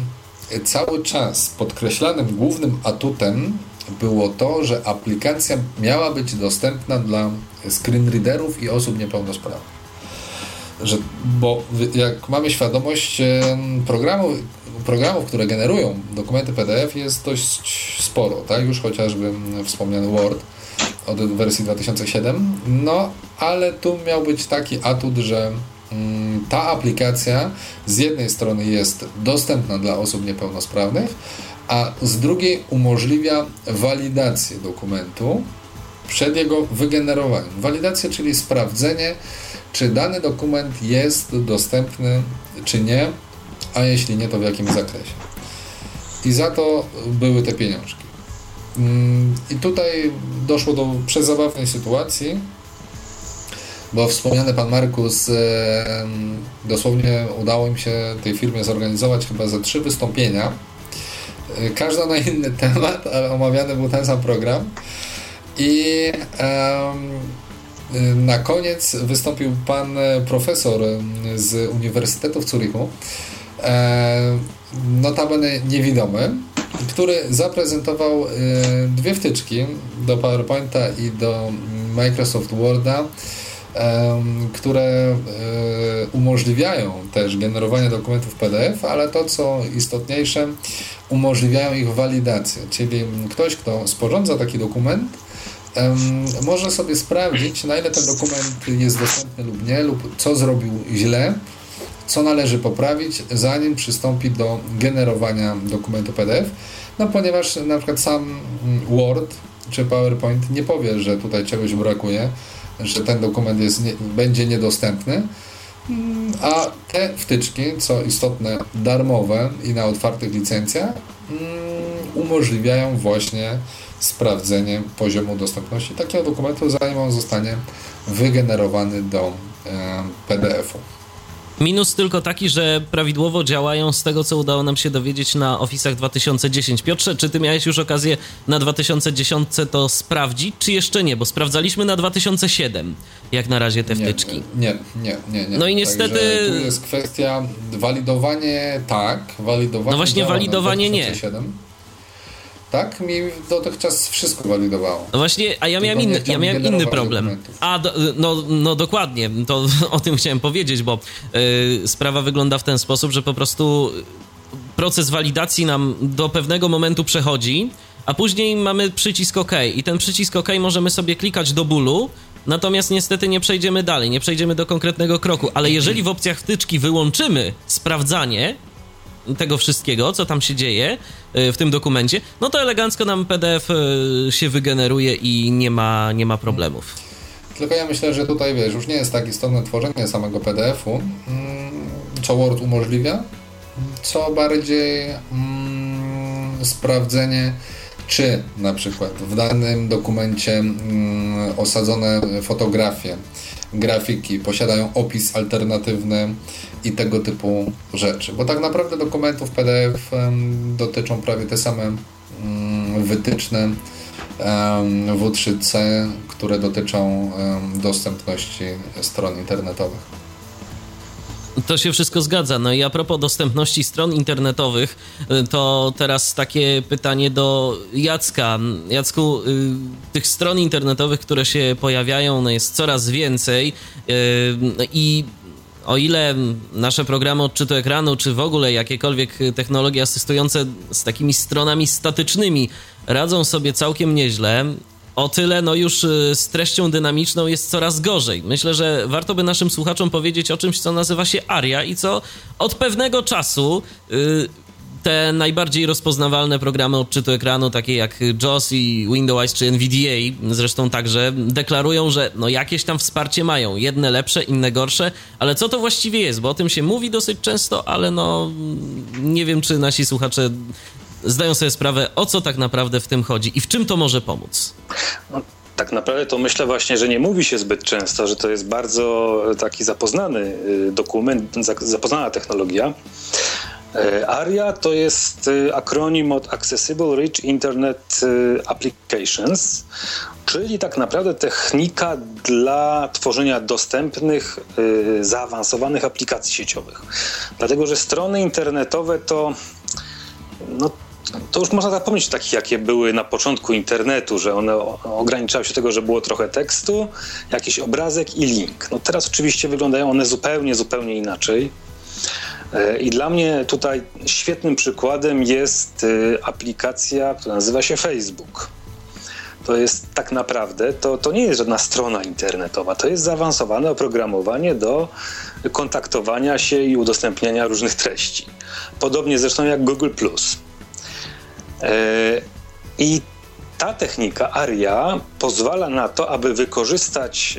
Speaker 2: cały czas podkreślanym głównym atutem było to, że aplikacja miała być dostępna dla screenreaderów i osób niepełnosprawnych. Że, bo jak mamy świadomość programów, programów, które generują dokumenty PDF jest dość sporo, tak? Już chociażby wspomniany Word od wersji 2007, no ale tu miał być taki atut, że Mm, ta aplikacja z jednej strony jest dostępna dla osób niepełnosprawnych, a z drugiej umożliwia walidację dokumentu przed jego wygenerowaniem. Walidacja, czyli sprawdzenie, czy dany dokument jest dostępny, czy nie, a jeśli nie, to w jakim zakresie. I za to były te pieniążki. Mm, I tutaj doszło do przezabawnej sytuacji, bo wspomniany pan Markus, dosłownie udało im się tej firmie zorganizować chyba ze trzy wystąpienia. E, każda na inny (laughs) temat, ale omawiany był ten sam program. I na koniec wystąpił pan profesor z Uniwersytetu w Zurichu, e, notabene niewidomy, który zaprezentował e, dwie wtyczki do PowerPointa i do Microsoft Worda, które e, umożliwiają też generowanie dokumentów PDF, ale to co istotniejsze, umożliwiają ich walidację, czyli ktoś, kto sporządza taki dokument, może sobie sprawdzić, na ile ten dokument jest dostępny lub nie, lub co zrobił źle, co należy poprawić, zanim przystąpi do generowania dokumentu PDF. No ponieważ na przykład sam Word czy PowerPoint nie powie, że tutaj czegoś brakuje, że ten dokument jest nie, będzie niedostępny, a te wtyczki, co istotne, darmowe i na otwartych licencjach, mm, umożliwiają właśnie sprawdzenie poziomu dostępności takiego dokumentu, zanim on zostanie wygenerowany do e, PDF-u.
Speaker 1: Minus tylko taki, że prawidłowo działają z tego, co udało nam się dowiedzieć na Office'ach 2010. Piotrze, czy ty miałeś już okazję na 2010 to sprawdzić, czy jeszcze nie? Bo sprawdzaliśmy na 2007, jak na razie te wtyczki.
Speaker 2: Nie, nie, nie. nie.
Speaker 1: No i niestety... Także
Speaker 2: tu jest kwestia walidowanie tak, walidowanie
Speaker 1: No właśnie walidowanie nie
Speaker 2: tak? Mi dotychczas wszystko walidowało.
Speaker 1: No właśnie, a ja miałem inny, ja miałem inny problem. Dokumentów. A, do, no, no dokładnie, to (laughs) o tym chciałem powiedzieć, bo yy, sprawa wygląda w ten sposób, że po prostu proces walidacji nam do pewnego momentu przechodzi, a później mamy przycisk OK i ten przycisk OK możemy sobie klikać do bólu, natomiast niestety nie przejdziemy dalej, nie przejdziemy do konkretnego kroku, ale jeżeli w opcjach wtyczki wyłączymy sprawdzanie, tego wszystkiego, co tam się dzieje e, w tym dokumencie, no to elegancko nam PDF e, się wygeneruje i nie ma, nie ma problemów.
Speaker 2: Tylko ja myślę, że tutaj wiesz, już nie jest tak istotne tworzenie samego PDF-u, mm, co Word umożliwia, co bardziej mm, sprawdzenie, czy na przykład w danym dokumencie mm, osadzone fotografie grafiki, posiadają opis alternatywny i tego typu rzeczy. Bo tak naprawdę dokumentów PDF dotyczą prawie te same mm, wytyczne W3C, które dotyczą dostępności stron internetowych.
Speaker 1: To się wszystko zgadza. No i a propos dostępności stron internetowych, y, to teraz takie pytanie do Jacka. Jacku, y, tych stron internetowych, które się pojawiają, no jest coraz więcej y, i o ile nasze programy odczytu ekranu, czy w ogóle jakiekolwiek technologie asystujące z takimi stronami statycznymi radzą sobie całkiem nieźle, o tyle no już y, z treścią dynamiczną jest coraz gorzej. Myślę, że warto by naszym słuchaczom powiedzieć o czymś, co nazywa się ARIA i co od pewnego czasu y, te najbardziej rozpoznawalne programy odczytu ekranu, takie jak JOS i Windows czy NVDA, zresztą także deklarują, że no jakieś tam wsparcie mają. Jedne lepsze, inne gorsze, ale co to właściwie jest? Bo o tym się mówi dosyć często, ale no nie wiem, czy nasi słuchacze zdają sobie sprawę, o co tak naprawdę w tym chodzi i w czym to może pomóc.
Speaker 3: No. Tak naprawdę to myślę właśnie, że nie mówi się zbyt często, że to jest bardzo taki zapoznany y, dokument, zapoznana technologia. Y, ARIA to jest y, akronim od Accessible Rich Internet Applications, czyli tak naprawdę technika dla tworzenia dostępnych, zaawansowanych aplikacji sieciowych. Dlatego, że strony internetowe to no, to już można zapomnieć takich, jakie były na początku internetu, że one ograniczały się do tego, że było trochę tekstu, jakiś obrazek i link. No teraz oczywiście wyglądają one zupełnie, zupełnie inaczej. E, I dla mnie tutaj świetnym przykładem jest e, aplikacja, która nazywa się Facebook. To jest tak naprawdę, to, to nie jest żadna strona internetowa, to jest zaawansowane oprogramowanie do kontaktowania się i udostępniania różnych treści. Podobnie zresztą jak Google. I ta technika ARIA pozwala na to, aby wykorzystać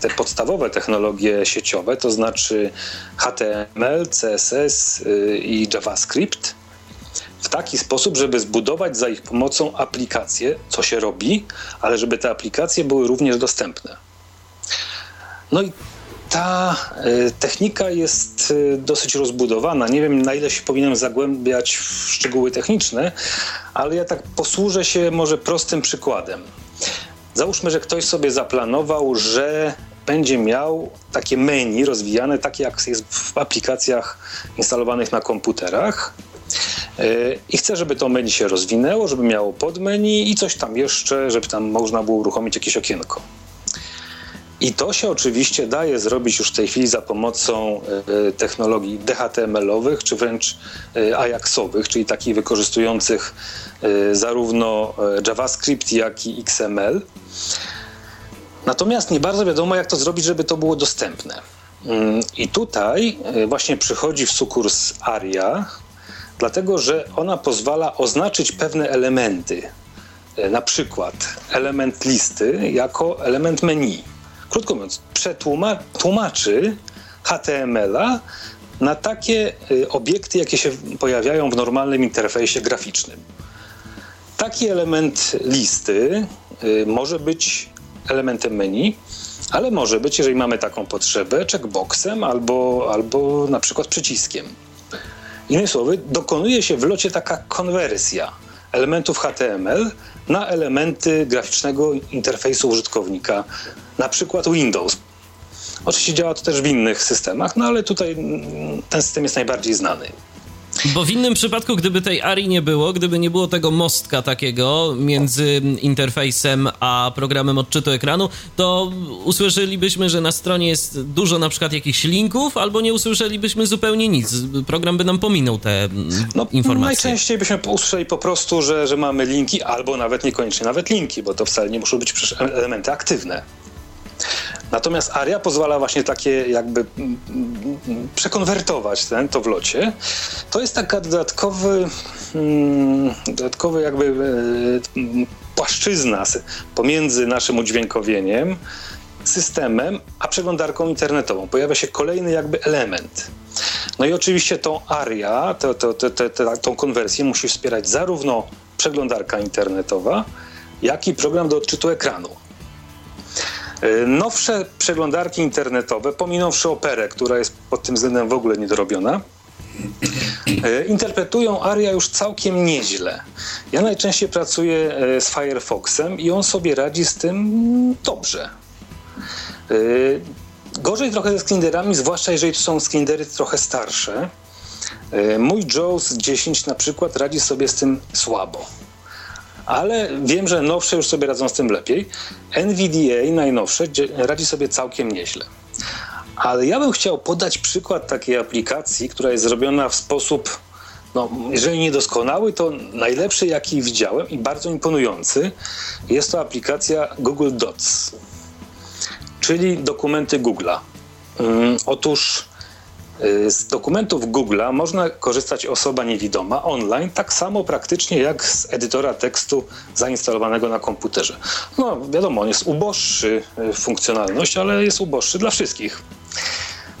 Speaker 3: te podstawowe technologie sieciowe, to znaczy HTML, CSS i JavaScript, w taki sposób, żeby zbudować za ich pomocą aplikacje, co się robi, ale żeby te aplikacje były również dostępne. No i ta y, technika jest y, dosyć rozbudowana. Nie wiem, na ile się powinienem zagłębiać w szczegóły techniczne, ale ja tak posłużę się może prostym przykładem. Załóżmy, że ktoś sobie zaplanował, że będzie miał takie menu rozwijane, takie jak jest w aplikacjach instalowanych na komputerach. I chcę, żeby to menu się rozwinęło, żeby miało podmenu i coś tam jeszcze, żeby tam można było uruchomić jakieś okienko. I to się oczywiście daje zrobić już w tej chwili za pomocą e, technologii DHTML-owych, czy wręcz e, Ajaxowych, czyli takich wykorzystujących e, zarówno JavaScript, jak i XML. Natomiast nie bardzo wiadomo, jak to zrobić, żeby to było dostępne. Mm, I tutaj właśnie przychodzi w sukurs ARIA, dlatego że ona pozwala oznaczyć pewne elementy. Na przykład element listy jako element menu krótko mówiąc, przetłumaczy HTML-a na takie y, obiekty, jakie się pojawiają w normalnym interfejsie graficznym. Taki element listy y, może być elementem menu, ale może być, jeżeli mamy taką potrzebę, checkboxem albo, albo na przykład przyciskiem. Innymi słowy, dokonuje się w locie taka konwersja elementów HTML na elementy graficznego interfejsu użytkownika, na przykład Windows. Oczywiście działa to też w innych systemach, no ale tutaj ten system jest najbardziej znany.
Speaker 1: Bo w innym przypadku, gdyby tej ARI nie było, gdyby nie było tego mostka takiego między interfejsem a programem odczytu ekranu, to usłyszelibyśmy, że na stronie jest dużo na przykład jakichś linków, albo nie usłyszelibyśmy zupełnie nic. Program by nam pominął te no, informacje.
Speaker 3: Najczęściej byśmy usłyszeli po prostu, że, że mamy linki, albo nawet niekoniecznie nawet linki, bo to wcale nie muszą być elementy aktywne. Natomiast ARIA pozwala właśnie takie jakby mm, mm, przekonwertować ten, to w locie. To jest taka dodatkowy, mm, dodatkowy jakby e, płaszczyzna pomiędzy naszym udźwiękowieniem, systemem, a przeglądarką internetową. Pojawia się kolejny jakby element. No i oczywiście tą ARIA, to, to, to, tą konwersję musi wspierać zarówno przeglądarka internetowa, jak i program do odczytu ekranu. E, nowsze przeglądarki internetowe, pominąwszy operę, która jest pod tym względem w ogóle niedorobiona, e, interpretują ARIA już całkiem nieźle. Ja najczęściej pracuję e, z Firefoxem i on sobie radzi z tym dobrze. Gorzej trochę ze screenerami, zwłaszcza jeżeli to są screenery trochę starsze. Mój JAWS 10 na przykład radzi sobie z tym słabo ale wiem, że nowsze już sobie radzą z tym lepiej. NVDA najnowsze radzi sobie całkiem nieźle. Ale ja bym chciał podać przykład takiej aplikacji, która jest zrobiona w sposób, no, jeżeli niedoskonały, to najlepszy, jaki widziałem i bardzo imponujący. Jest to aplikacja Google Docs, czyli dokumenty Google'a. Um, otóż z dokumentów Google'a można korzystać osoba niewidoma online, tak samo praktycznie jak z edytora tekstu zainstalowanego na komputerze. No wiadomo, on jest uboższy w funkcjonalność, ale jest uboższy dla wszystkich.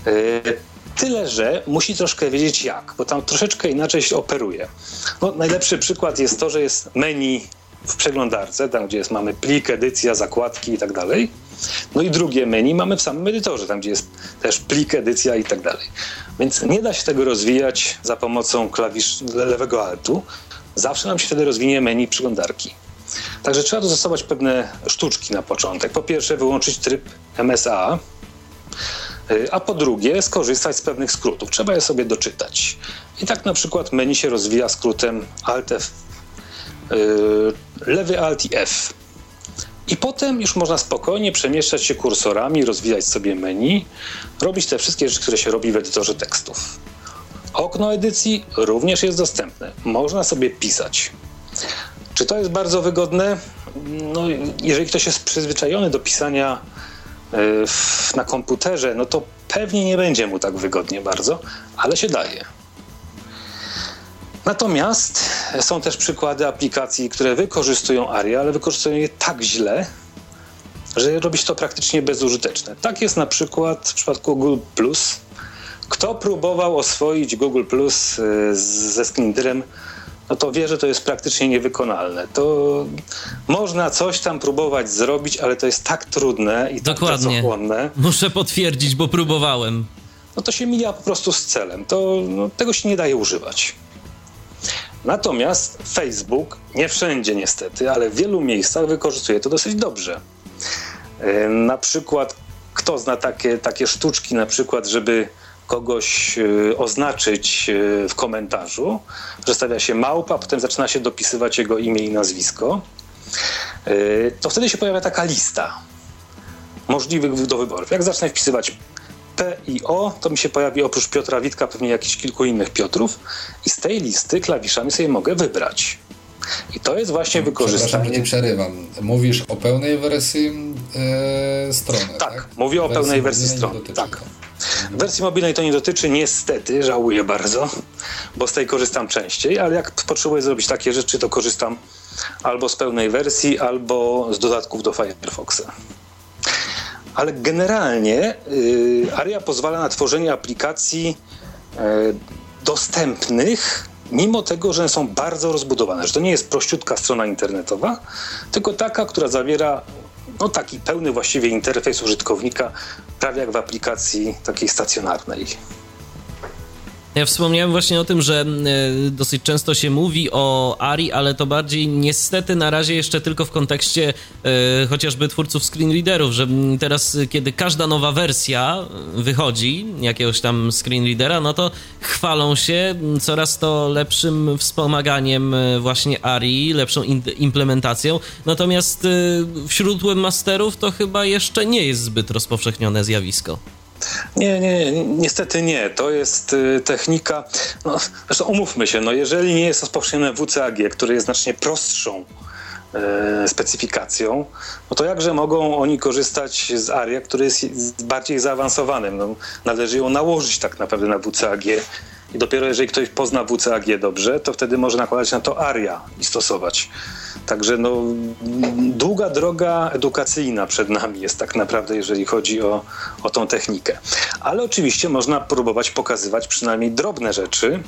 Speaker 3: Y, tyle, że musi troszkę wiedzieć jak, bo tam troszeczkę inaczej się operuje. No, najlepszy przykład jest to, że jest menu w przeglądarce, tam gdzie jest, mamy plik, edycja, zakładki i tak dalej. No i drugie menu mamy w samym edytorze, tam gdzie jest też plik, edycja i tak dalej. Więc nie da się tego rozwijać za pomocą klawisz lewego altu. Zawsze nam się wtedy rozwinie menu przeglądarki. Także trzeba dostosować pewne sztuczki na początek. Po pierwsze wyłączyć tryb MSA, y, a po drugie skorzystać z pewnych skrótów. Trzeba je sobie doczytać. I tak na przykład menu się rozwija skrótem Alt F, lewy Alt i F. I potem już można spokojnie przemieszczać się kursorami, rozwijać sobie menu, robić te wszystkie rzeczy, które się robi w edytorze tekstów. Okno edycji również jest dostępne. Można sobie pisać. Czy to jest bardzo wygodne? No, jeżeli ktoś jest przyzwyczajony do pisania e, na komputerze, no to pewnie nie będzie mu tak wygodnie bardzo, ale się daje. Natomiast są też przykłady aplikacji, które wykorzystują ARIA, ale wykorzystują je tak źle, że robi się to praktycznie bezużyteczne. Tak jest na przykład w przypadku Google Plus. Kto próbował oswoić Google Plus e, ze Screenreaderem, no to wie, że to jest praktycznie niewykonalne. To można coś tam próbować zrobić, ale to jest tak trudne i tak Dokładnie. tak
Speaker 1: Muszę potwierdzić, bo próbowałem.
Speaker 3: No to się mija po prostu z celem. To, no, tego się nie daje używać. Natomiast Facebook, nie wszędzie niestety, ale w wielu miejscach wykorzystuje to dosyć dobrze. Na przykład, kto zna takie, takie sztuczki, na przykład, żeby kogoś e, oznaczyć e, w komentarzu, że stawia się małpa, potem zaczyna się dopisywać jego imię i nazwisko, to wtedy się pojawia taka lista możliwych do wyborów. Jak zacznę wpisywać P i O, to mi się pojawi oprócz Piotra Witka pewnie jakichś kilku innych Piotrów i z tej listy klawiszami sobie mogę wybrać. I to jest właśnie wykorzystanie.
Speaker 2: nie przerywam. Mówisz o pełnej wersji e, strony.
Speaker 3: Tak, tak? mówię o pełnej wersji strony. Tak. Wersji mobilnej to nie dotyczy, niestety, żałuję bardzo, bo z tej korzystam częściej, ale jak potrzebuję zrobić takie rzeczy, to korzystam albo z pełnej wersji, albo z dodatków do Firefoxa. Ale generalnie y, ARIA pozwala na tworzenie aplikacji y, dostępnych mimo tego, że są bardzo rozbudowane, że to nie jest prościutka strona internetowa, tylko taka, która zawiera no, taki pełny właściwie interfejs użytkownika, prawie jak w aplikacji takiej stacjonarnej.
Speaker 1: Ja wspomniałem właśnie o tym, że e, dosyć często się mówi o ARI, ale to bardziej niestety na razie jeszcze tylko w kontekście e, chociażby twórców screenreaderów, że teraz, kiedy każda nowa wersja wychodzi jakiegoś tam screenreadera, no to chwalą się coraz to lepszym wspomaganiem e, właśnie ARI, lepszą implementacją. Natomiast wśród webmasterów to chyba jeszcze nie jest zbyt rozpowszechnione zjawisko.
Speaker 3: Nie, nie, niestety nie. To jest y, technika. No, zresztą umówmy się, no jeżeli nie jest rozpowszechnione WCAG, które jest znacznie prostszą y, specyfikacją, no to jakże mogą oni korzystać z ARIA, który jest bardziej zaawansowanym? No, należy ją nałożyć tak naprawdę na WCAG i dopiero jeżeli ktoś pozna WCAG dobrze, to wtedy może nakładać na to ARIA i stosować. Także no, długa droga edukacyjna przed nami jest tak naprawdę, jeżeli chodzi o, o tą technikę. Ale oczywiście można próbować pokazywać przynajmniej drobne rzeczy.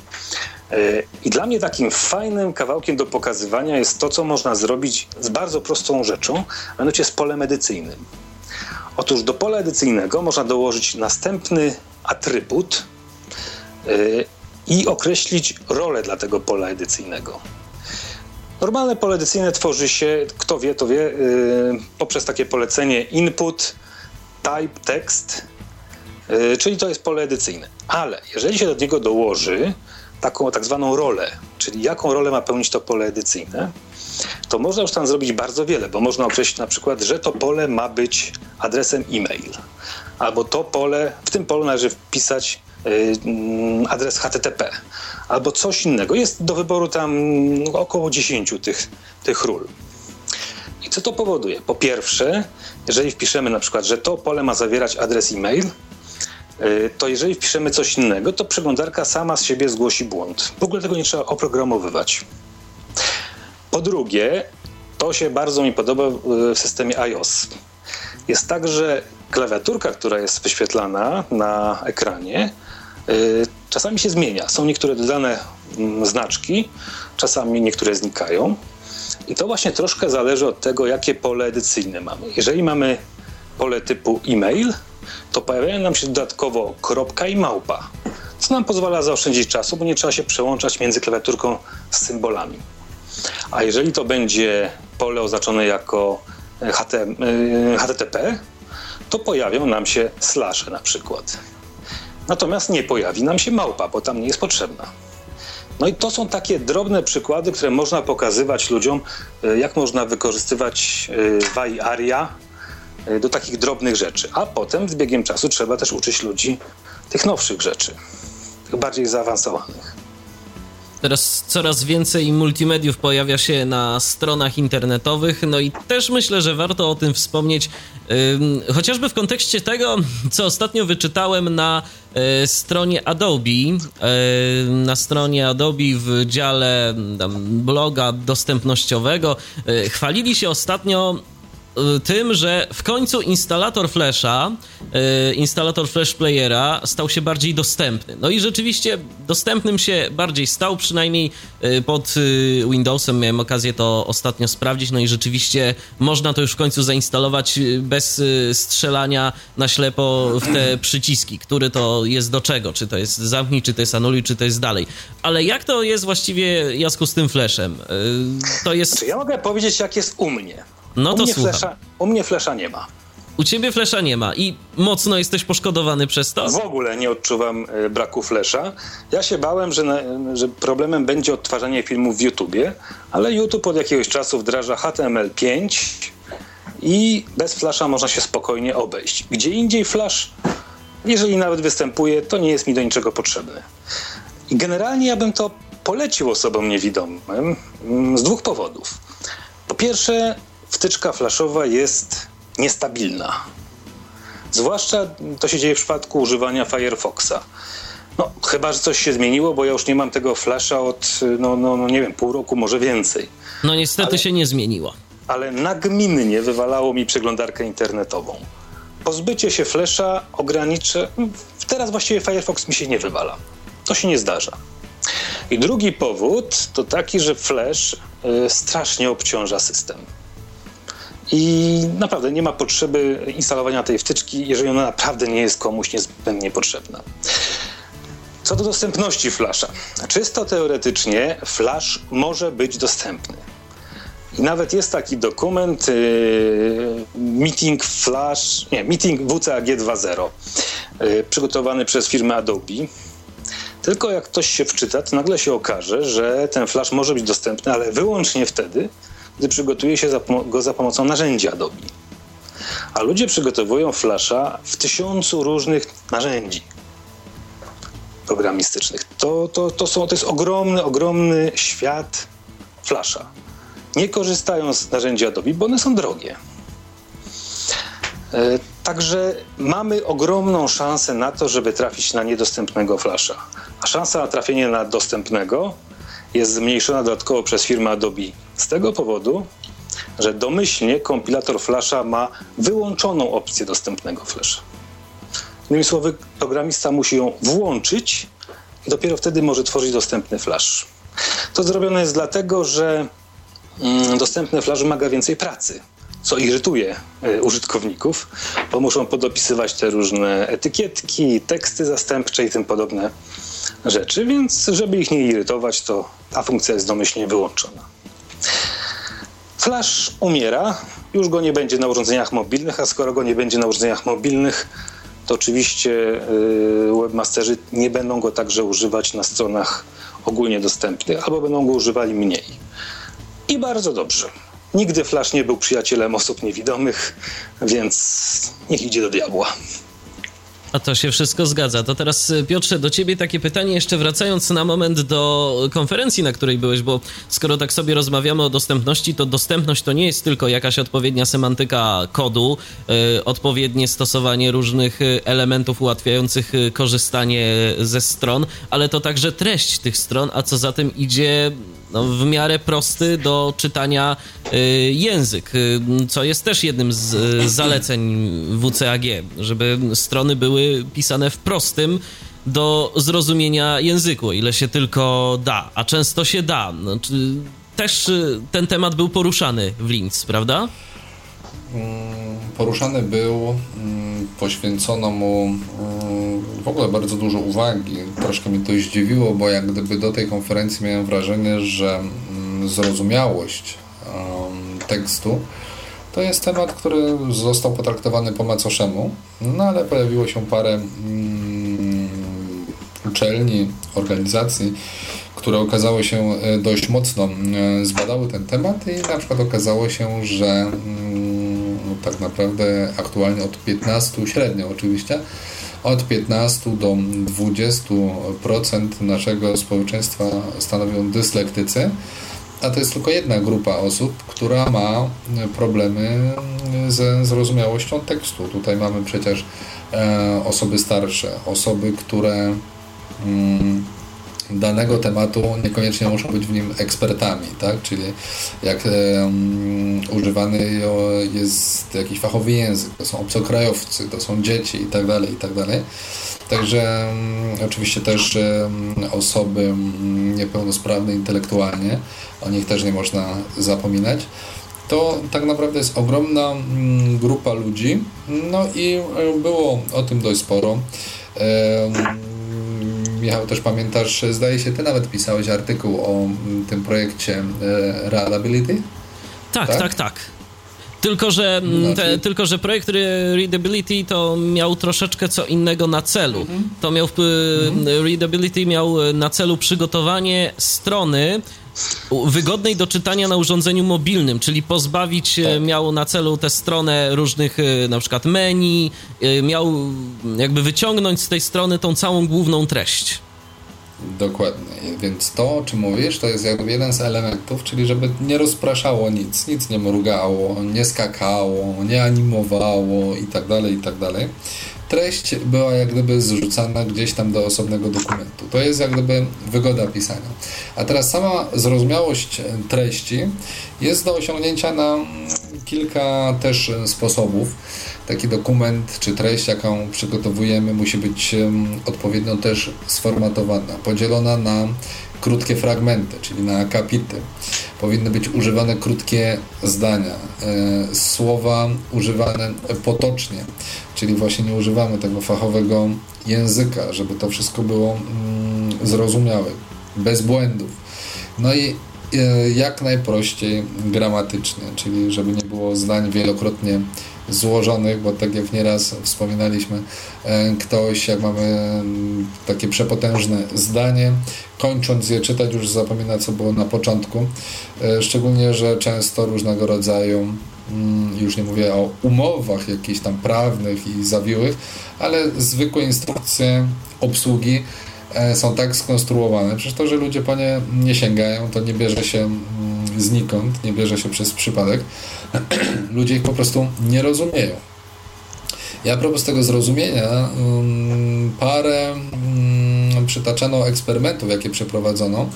Speaker 3: E, I dla mnie takim fajnym kawałkiem do pokazywania jest to, co można zrobić z bardzo prostą rzeczą, a mianowicie z polem edycyjnym. Otóż do pola edycyjnego można dołożyć następny atrybut e, i określić rolę dla tego pola edycyjnego. Normalne pole edycyjne tworzy się, kto wie, to wie, yy, poprzez takie polecenie input, type, text, yy, czyli to jest pole edycyjne. Ale jeżeli się do niego dołoży taką tak zwaną rolę, czyli jaką rolę ma pełnić to pole edycyjne, to można już tam zrobić bardzo wiele, bo można określić na przykład, że to pole ma być adresem e-mail, albo to pole, w tym polu należy wpisać adres HTTP albo coś innego. Jest do wyboru tam no, około 10 tych, tych ról. I co to powoduje? Po pierwsze, jeżeli wpiszemy na przykład, że to pole ma zawierać adres e-mail, y, to jeżeli wpiszemy coś innego, to przeglądarka sama z siebie zgłosi błąd. W ogóle tego nie trzeba oprogramowywać. Po drugie, to się bardzo mi podoba w systemie iOS. Jest tak, że klawiaturka, która jest wyświetlana na ekranie, Y, czasami się zmienia. Są niektóre dodane mm, znaczki, czasami niektóre znikają. I to właśnie troszkę zależy od tego, jakie pole edycyjne mamy. Jeżeli mamy pole typu e-mail, to pojawiają nam się dodatkowo kropka i małpa, co nam pozwala zaoszczędzić czasu, bo nie trzeba się przełączać między klawiaturką z symbolami. A jeżeli to będzie pole oznaczone jako HTTP, y, to pojawią nam się slasze na przykład. Natomiast nie pojawi nam się małpa, bo tam nie jest potrzebna. No i to są takie drobne przykłady, które można pokazywać ludziom, e, jak można wykorzystywać WAI e, ARIA e, do takich drobnych rzeczy. A potem z biegiem czasu trzeba też uczyć ludzi tych nowszych rzeczy, tych bardziej zaawansowanych.
Speaker 1: Teraz coraz więcej multimediów pojawia się na stronach internetowych, no i też myślę, że warto o tym wspomnieć, yy, chociażby w kontekście tego, co ostatnio wyczytałem na yy, stronie Adobe. Yy, na stronie Adobe w dziale bloga dostępnościowego y, chwalili się ostatnio tym, że w końcu instalator Flasha, y, instalator Flash Playera stał się bardziej dostępny. No i rzeczywiście dostępnym się bardziej stał, przynajmniej y, pod Windowsem miałem okazję to ostatnio sprawdzić, no i rzeczywiście można to już w końcu zainstalować bez strzelania na ślepo w te przyciski, który to jest do czego, czy to jest zamknij, czy to jest anuluj, czy to jest dalej. Ale jak to jest właściwie, Jasku, z tym Flashem?
Speaker 3: To jest... Czy ja mogę powiedzieć, jak jest u mnie?
Speaker 1: No to u
Speaker 3: mnie, flesza, u mnie flesza nie ma.
Speaker 1: U ciebie flesza nie ma i mocno jesteś poszkodowany przez to?
Speaker 3: W ogóle nie odczuwam e, braku flesza. Ja się bałem, że, na, że problemem będzie odtwarzanie filmów w YouTubie, ale YouTube od jakiegoś czasu wdraża HTML5 i bez flasza można się spokojnie obejść. Gdzie indziej flash, jeżeli nawet występuje, to nie jest mi do niczego potrzebny. I generalnie ja bym to polecił osobom niewidomym mm, z dwóch powodów. Po pierwsze, wtyczka flashowa jest niestabilna. Zwłaszcza to się dzieje w przypadku używania Firefoxa. No, chyba, że coś się zmieniło, bo ja już nie mam tego flasha od, no, no, no nie wiem, pół roku, może więcej.
Speaker 1: No niestety ale, się nie zmieniło.
Speaker 3: Ale nagminnie wywalało mi przeglądarkę internetową. Pozbycie się flasha ograniczy... Teraz właściwie Firefox mi się nie wywala. To się nie zdarza. I drugi powód to taki, że flash y, strasznie obciąża system. I naprawdę nie ma potrzeby instalowania tej wtyczki, jeżeli ona naprawdę nie jest komuś niezbędnie potrzebna. Co do dostępności Flasha. Czysto teoretycznie Flash może być dostępny. I nawet jest taki dokument yy, Meeting Flash, nie, Meeting WCAG 2.0, yy, przygotowany przez firmę Adobe. Tylko jak ktoś się wczyta, to nagle się okaże, że ten flash może być dostępny, ale wyłącznie wtedy, gdy przygotuje się go za pomocą narzędzi Adobe. A ludzie przygotowują Flasha w tysiącu różnych narzędzi programistycznych. To, to, to, są, to jest ogromny, ogromny świat Flasha. Nie korzystają z narzędzi Adobe, bo one są drogie. E, także mamy ogromną szansę na to, żeby trafić na niedostępnego Flasha. A szansa na trafienie na dostępnego jest zmniejszona dodatkowo przez firmę Adobe z tego powodu, że domyślnie kompilator Flasha ma wyłączoną opcję dostępnego Flasha. Innymi słowy, programista musi ją włączyć i dopiero wtedy może tworzyć dostępny Flash. To zrobione jest dlatego, że mm, dostępny Flash wymaga więcej pracy, co irytuje y, użytkowników, bo muszą podopisywać te różne etykietki, teksty zastępcze i tym podobne rzeczy, więc żeby ich nie irytować, to ta funkcja jest domyślnie wyłączona. Flash umiera, już go nie będzie na urządzeniach mobilnych, a skoro go nie będzie na urządzeniach mobilnych, to oczywiście y, webmasterzy nie będą go także używać na stronach ogólnie dostępnych, albo będą go używali mniej. I bardzo dobrze. Nigdy Flash nie był przyjacielem osób niewidomych, więc niech idzie do diabła.
Speaker 1: A to się wszystko zgadza. To teraz, y, Piotrze, do ciebie takie pytanie, jeszcze wracając na moment do konferencji, na której byłeś, bo skoro tak sobie rozmawiamy o dostępności, to dostępność to nie jest tylko jakaś odpowiednia semantyka kodu, yy, odpowiednie stosowanie różnych y, elementów ułatwiających y, korzystanie ze stron, ale to także treść tych stron, a co za tym idzie no, w miarę prosty do czytania y, język, y, co jest też jednym z y, zaleceń WCAG, żeby strony były pisane w prostym do zrozumienia języku, ile się tylko da, a często się da. No, też ten temat był poruszany w Linz, prawda?
Speaker 2: Mm, poruszany był, mm, poświęcono mu mm, w ogóle bardzo dużo uwagi. Troszkę mi to zdziwiło, bo jak gdyby do tej konferencji miałem wrażenie, że zrozumiałość tekstu to jest temat, który został potraktowany po macoszemu, no ale pojawiło się parę uczelni, organizacji, które okazało się e, dość mocno e, zbadały ten temat i na przykład okazało się, że tak naprawdę aktualnie od 15 średnio oczywiście od 15 do 20% naszego społeczeństwa stanowią dyslektycy, a to jest tylko jedna grupa osób, która ma problemy ze zrozumiałością tekstu. Tutaj mamy przecież e, osoby starsze, osoby, które mm, danego tematu niekoniecznie muszą być w nim ekspertami, tak? Czyli jak um, używany jest jakiś fachowy język, to są obcokrajowcy, to są dzieci i tak dalej, i tak dalej. Także um, oczywiście też um, osoby niepełnosprawne intelektualnie, o nich też nie można zapominać to tak naprawdę jest ogromna grupa ludzi. No i e, było o tym dość sporo. Michał, też pamiętasz, zdaje się, ty nawet pisałeś artykuł o mm, tym projekcie e, Readability?
Speaker 1: Tak, tak, tak. tak. Tylko że, mm, znaczy... te, tylko, że projekt Readability to miał troszeczkę co innego na celu. Mhm. To miał, mhm. Readability miał e, na celu przygotowanie strony wygodnej do czytania na urządzeniu mobilnym, czyli pozbawić e, tak. miał na celu tę stronę różnych na przykład menu, miał jakby wyciągnąć z tej strony tą całą główną treść.
Speaker 2: Dokładnie, więc to, o czym mówisz, to jest jakby jeden z elementów, czyli żeby nie rozpraszało nic, nic nie mrugało, nie skakało, nie animowało i tak dalej, i tak dalej. Treść była jak gdyby zrzucana gdzieś tam do osobnego dokumentu. To jest jak gdyby wygoda pisania. A teraz sama zrozumiałość treści jest do osiągnięcia na kilka też sposobów taki dokument czy treść, jaką przygotowujemy, musi być odpowiednio też sformatowana, podzielona na krótkie fragmenty, czyli na akapity. Powinny być używane krótkie zdania, e, słowa używane potocznie, czyli właśnie nie używamy tego fachowego języka, żeby to wszystko było mm, zrozumiałe, bez błędów. No i jak najprościej gramatycznie, czyli żeby nie było zdań wielokrotnie złożonych, bo tak jak nieraz wspominaliśmy, e, ktoś, jak mamy mm, takie przepotężne zdanie, kończąc je czytać już zapomina, co było na początku. E, szczególnie, że często różnego rodzaju mm, już nie mówię o umowach jakichś tam prawnych i zawiłych, ale zwykłe instrukcje obsługi e, są tak skonstruowane. Przecież to, że ludzie po nie nie sięgają, to nie bierze się mm, znikąd, nie bierze się przez przypadek. (clears throat) Ludzie ich po prostu nie rozumieją. Ja a propos tego zrozumienia, um, parę um, przytaczano eksperymentów, jakie przeprowadzono.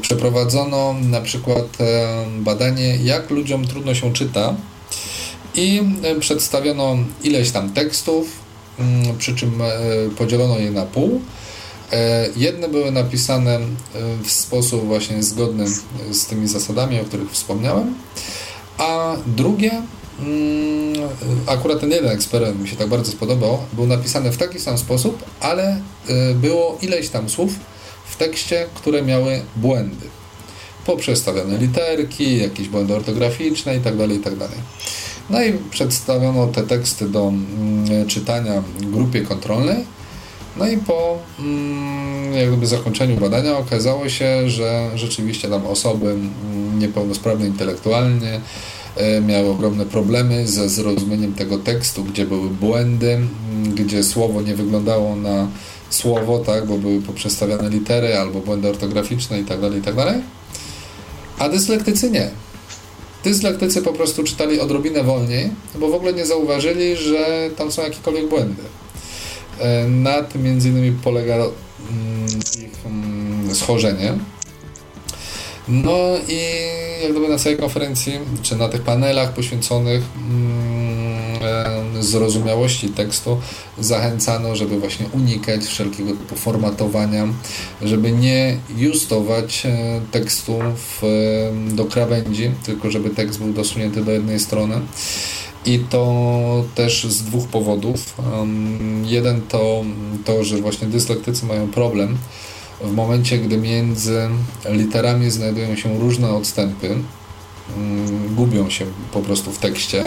Speaker 2: Przeprowadzono na przykład badanie, jak ludziom trudno się czyta i przedstawiono ileś tam tekstów, mm, przy czym e, podzielono je na pół E, jedne były napisane e, w sposób właśnie zgodny z tymi zasadami, o których wspomniałem, a drugie, mm, akurat ten jeden eksperyment mi się tak bardzo spodobał, był napisany w taki sam sposób, ale było ileś tam słów w tekście, które miały błędy. Poprzestawione literki, jakieś błędy ortograficzne itd., tak itd. No i przedstawiono te teksty do mm, czytania grupie kontrolnej no i po mm, jakby zakończeniu badania okazało się, że rzeczywiście tam osoby mm, niepełnosprawne intelektualnie e, miały ogromne problemy ze zrozumieniem tego tekstu, gdzie były błędy, gdzie słowo nie wyglądało na słowo, tak, bo były poprzestawiane litery albo błędy ortograficzne itd., tak itd. Tak A dyslektycy nie. Dyslektycy po prostu czytali odrobinę wolniej, bo w ogóle nie zauważyli, że tam są jakiekolwiek błędy. E, na tym między innymi polega mm, ich mm, schorzenie. No i jak gdyby na całej konferencji, czy na tych panelach poświęconych mm, zrozumiałości tekstu zachęcano, żeby właśnie unikać wszelkiego typu formatowania, żeby nie justować e, tekstu do krawędzi, tylko żeby tekst był dosunięty do jednej strony. I to też z dwóch powodów. jeden to to, że właśnie dyslektycy mają problem w momencie, gdy między literami znajdują się różne odstępy, gubią się po prostu w tekście.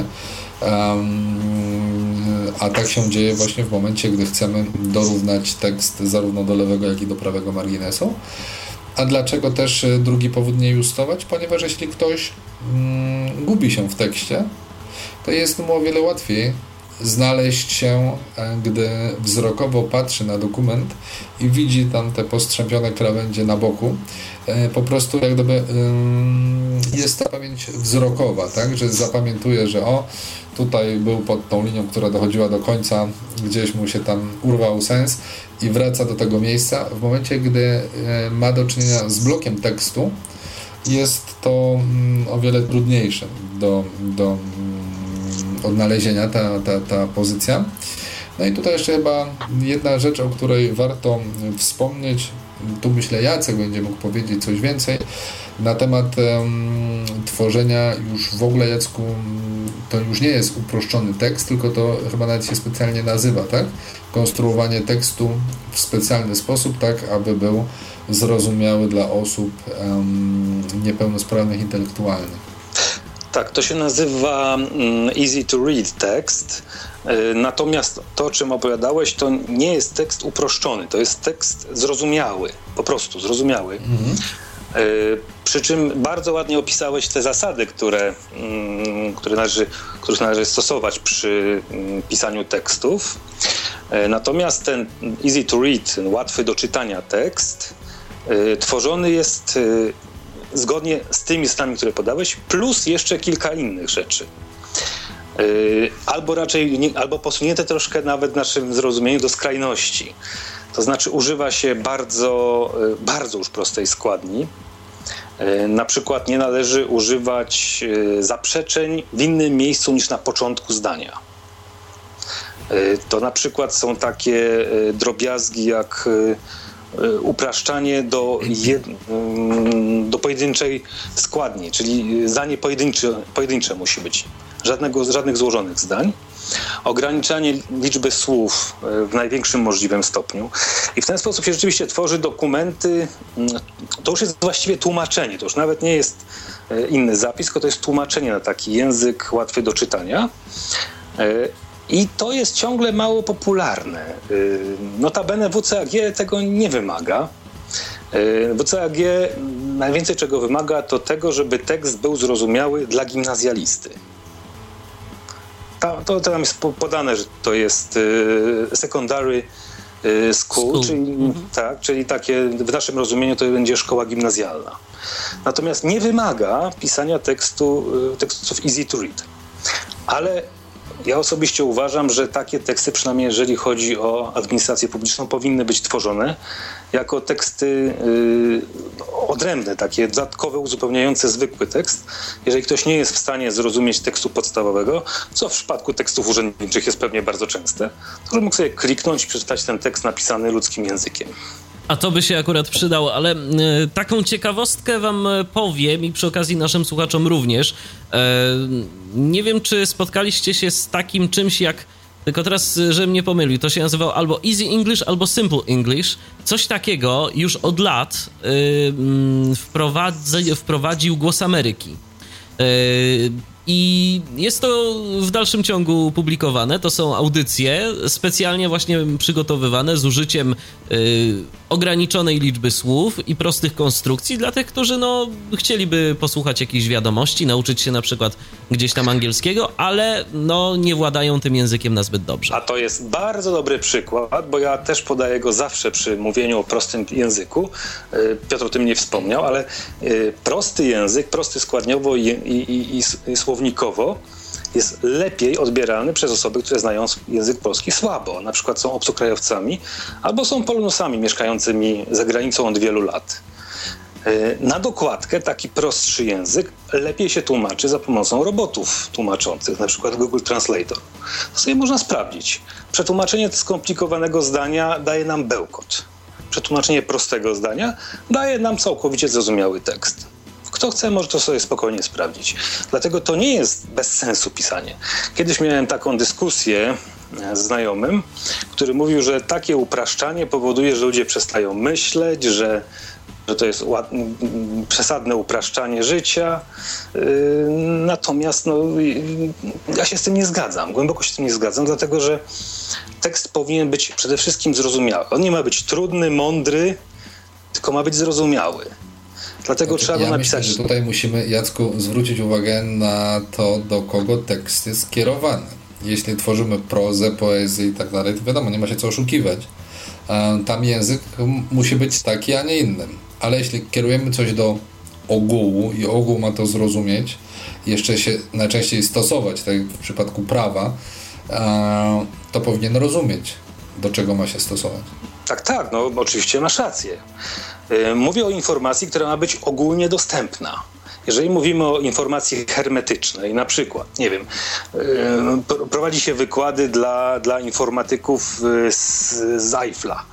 Speaker 2: A tak się dzieje właśnie w momencie, gdy chcemy dorównać tekst zarówno do lewego, jak i do prawego marginesu. A dlaczego też drugi powód nie justować? Ponieważ jeśli ktoś gubi się w tekście, to jest mu o wiele łatwiej znaleźć się, e, gdy wzrokowo patrzy na dokument i widzi tam te postrzępione krawędzie na boku. E, po prostu jak gdyby jest ta pamięć wzrokowa, tak, że zapamiętuje, że o, tutaj był pod tą linią, która dochodziła do końca, gdzieś mu się tam urwał sens i wraca do tego miejsca. W momencie, gdy e, ma do czynienia z blokiem tekstu, jest to mm, o wiele trudniejsze do, do odnalezienia, ta, ta, ta pozycja. No i tutaj jeszcze chyba jedna rzecz, o której warto wspomnieć, tu myślę Jacek będzie mógł powiedzieć coś więcej, na temat um, tworzenia już w ogóle, Jacku, to już nie jest uproszczony tekst, tylko to chyba nawet się specjalnie nazywa, tak? Konstruowanie tekstu w specjalny sposób, tak aby był zrozumiały dla osób um, niepełnosprawnych intelektualnych.
Speaker 3: Tak, to się nazywa um, easy to read text. E, natomiast to, o czym opowiadałeś, to nie jest tekst uproszczony, to jest tekst zrozumiały, po prostu zrozumiały. Mhm. E, przy czym bardzo ładnie opisałeś te zasady, które, mm, które należy, których należy stosować przy mm, pisaniu tekstów. E, natomiast ten easy to read, łatwy do czytania tekst, tworzony jest zgodnie z tymi stanami, które podałeś, plus jeszcze kilka innych rzeczy. Albo raczej, albo posunięte troszkę nawet w naszym zrozumieniu do skrajności. To znaczy używa się bardzo, bardzo już prostej składni, E, na przykład nie należy używać zaprzeczeń w innym miejscu niż na początku zdania. To na przykład są takie drobiazgi jak upraszczanie do, jed, mm, do pojedynczej składni, czyli zdanie pojedyncze, pojedyncze musi być. Żadnego, żadnych złożonych zdań ograniczanie liczby słów e, w największym możliwym stopniu. I w ten sposób się rzeczywiście tworzy dokumenty. Mm, to już jest właściwie tłumaczenie, to już nawet nie jest e, inny zapis, tylko to jest tłumaczenie na taki język łatwy do czytania. I to jest ciągle mało popularne. Notabene WCAG tego nie wymaga. WCAG najwięcej czego wymaga, to tego, żeby tekst był zrozumiały dla gimnazjalisty. Tam, to, tam jest podane, że to jest y, secondary y, school, school. Czyli, mhm. tak, czyli takie w naszym rozumieniu to będzie szkoła gimnazjalna. Natomiast nie wymaga pisania tekstu, y, tekstów easy to read. Ale ja osobiście uważam, że takie teksty, przynajmniej jeżeli chodzi o administrację publiczną, powinny być tworzone jako teksty yy, odrębne, takie dodatkowe, uzupełniające zwykły tekst. Jeżeli ktoś nie jest w stanie zrozumieć tekstu podstawowego, co w przypadku tekstów urzędniczych jest pewnie bardzo częste, to mógł sobie kliknąć i przeczytać ten tekst napisany ludzkim językiem.
Speaker 1: A to by się akurat przydało, ale y, taką ciekawostkę wam e, powiem i przy okazji naszym słuchaczom również. E, nie wiem, czy spotkaliście się z takim czymś jak tylko teraz, żebym nie pomylił, to się nazywał albo Easy English, albo Simple English. Coś takiego już od lat yy, wprowadzi, wprowadził Głos Ameryki. Yy, i jest to w dalszym ciągu publikowane. To są audycje specjalnie właśnie przygotowywane z użyciem y, ograniczonej liczby słów i prostych konstrukcji dla tych, którzy no, chcieliby posłuchać jakichś wiadomości, nauczyć się na przykład gdzieś tam angielskiego, ale no, nie władają tym językiem na zbyt dobrze.
Speaker 3: A to jest bardzo dobry przykład, bo ja też podaję go zawsze przy mówieniu o prostym języku. Y, Piotr o tym nie wspomniał, ale y, prosty język, prosty składniowo i, i, i, i słownikowo jest lepiej odbierany przez osoby, które znają język polski słabo. Na przykład są obcokrajowcami albo są polonusami mieszkającymi za granicą od wielu lat. E, na dokładkę taki prostszy język lepiej się tłumaczy za pomocą robotów tłumaczących, na przykład Google Translator. To sobie można sprawdzić. Przetłumaczenie skomplikowanego zdania daje nam bełkot. Przetłumaczenie prostego zdania daje nam całkowicie zrozumiały tekst. Kto chce, może to sobie spokojnie sprawdzić. Dlatego to nie jest bez sensu pisanie. Kiedyś miałem taką dyskusję e, z znajomym, który mówił, że takie upraszczanie powoduje, że ludzie przestają myśleć, że że to jest przesadne upraszczanie życia. E, natomiast no, ja się z tym nie zgadzam, głęboko się z tym nie zgadzam, dlatego że tekst powinien być przede wszystkim zrozumiały. On nie ma być trudny, mądry, tylko ma być zrozumiały. Dlatego znaczy, trzeba
Speaker 2: ja
Speaker 3: napisać.
Speaker 2: Myślę, że tutaj musimy, Jacku, zwrócić uwagę na to, do kogo tekst jest skierowany. jeśli tworzymy prozę, poezję i tak dalej, to wiadomo, nie ma się co oszukiwać. E, tam język musi być taki, a nie inny. Ale jeśli kierujemy coś do ogółu i ogół ma to zrozumieć, jeszcze się najczęściej stosować, tak jak w przypadku prawa, e, to powinien rozumieć, do czego ma się stosować.
Speaker 3: Tak, tak, no oczywiście masz rację. E, mówię o informacji, która ma być ogólnie dostępna. Jeżeli mówimy o informacji hermetycznej, na przykład, nie wiem, e, prowadzi się wykłady dla, dla informatyków z, z Eiffla,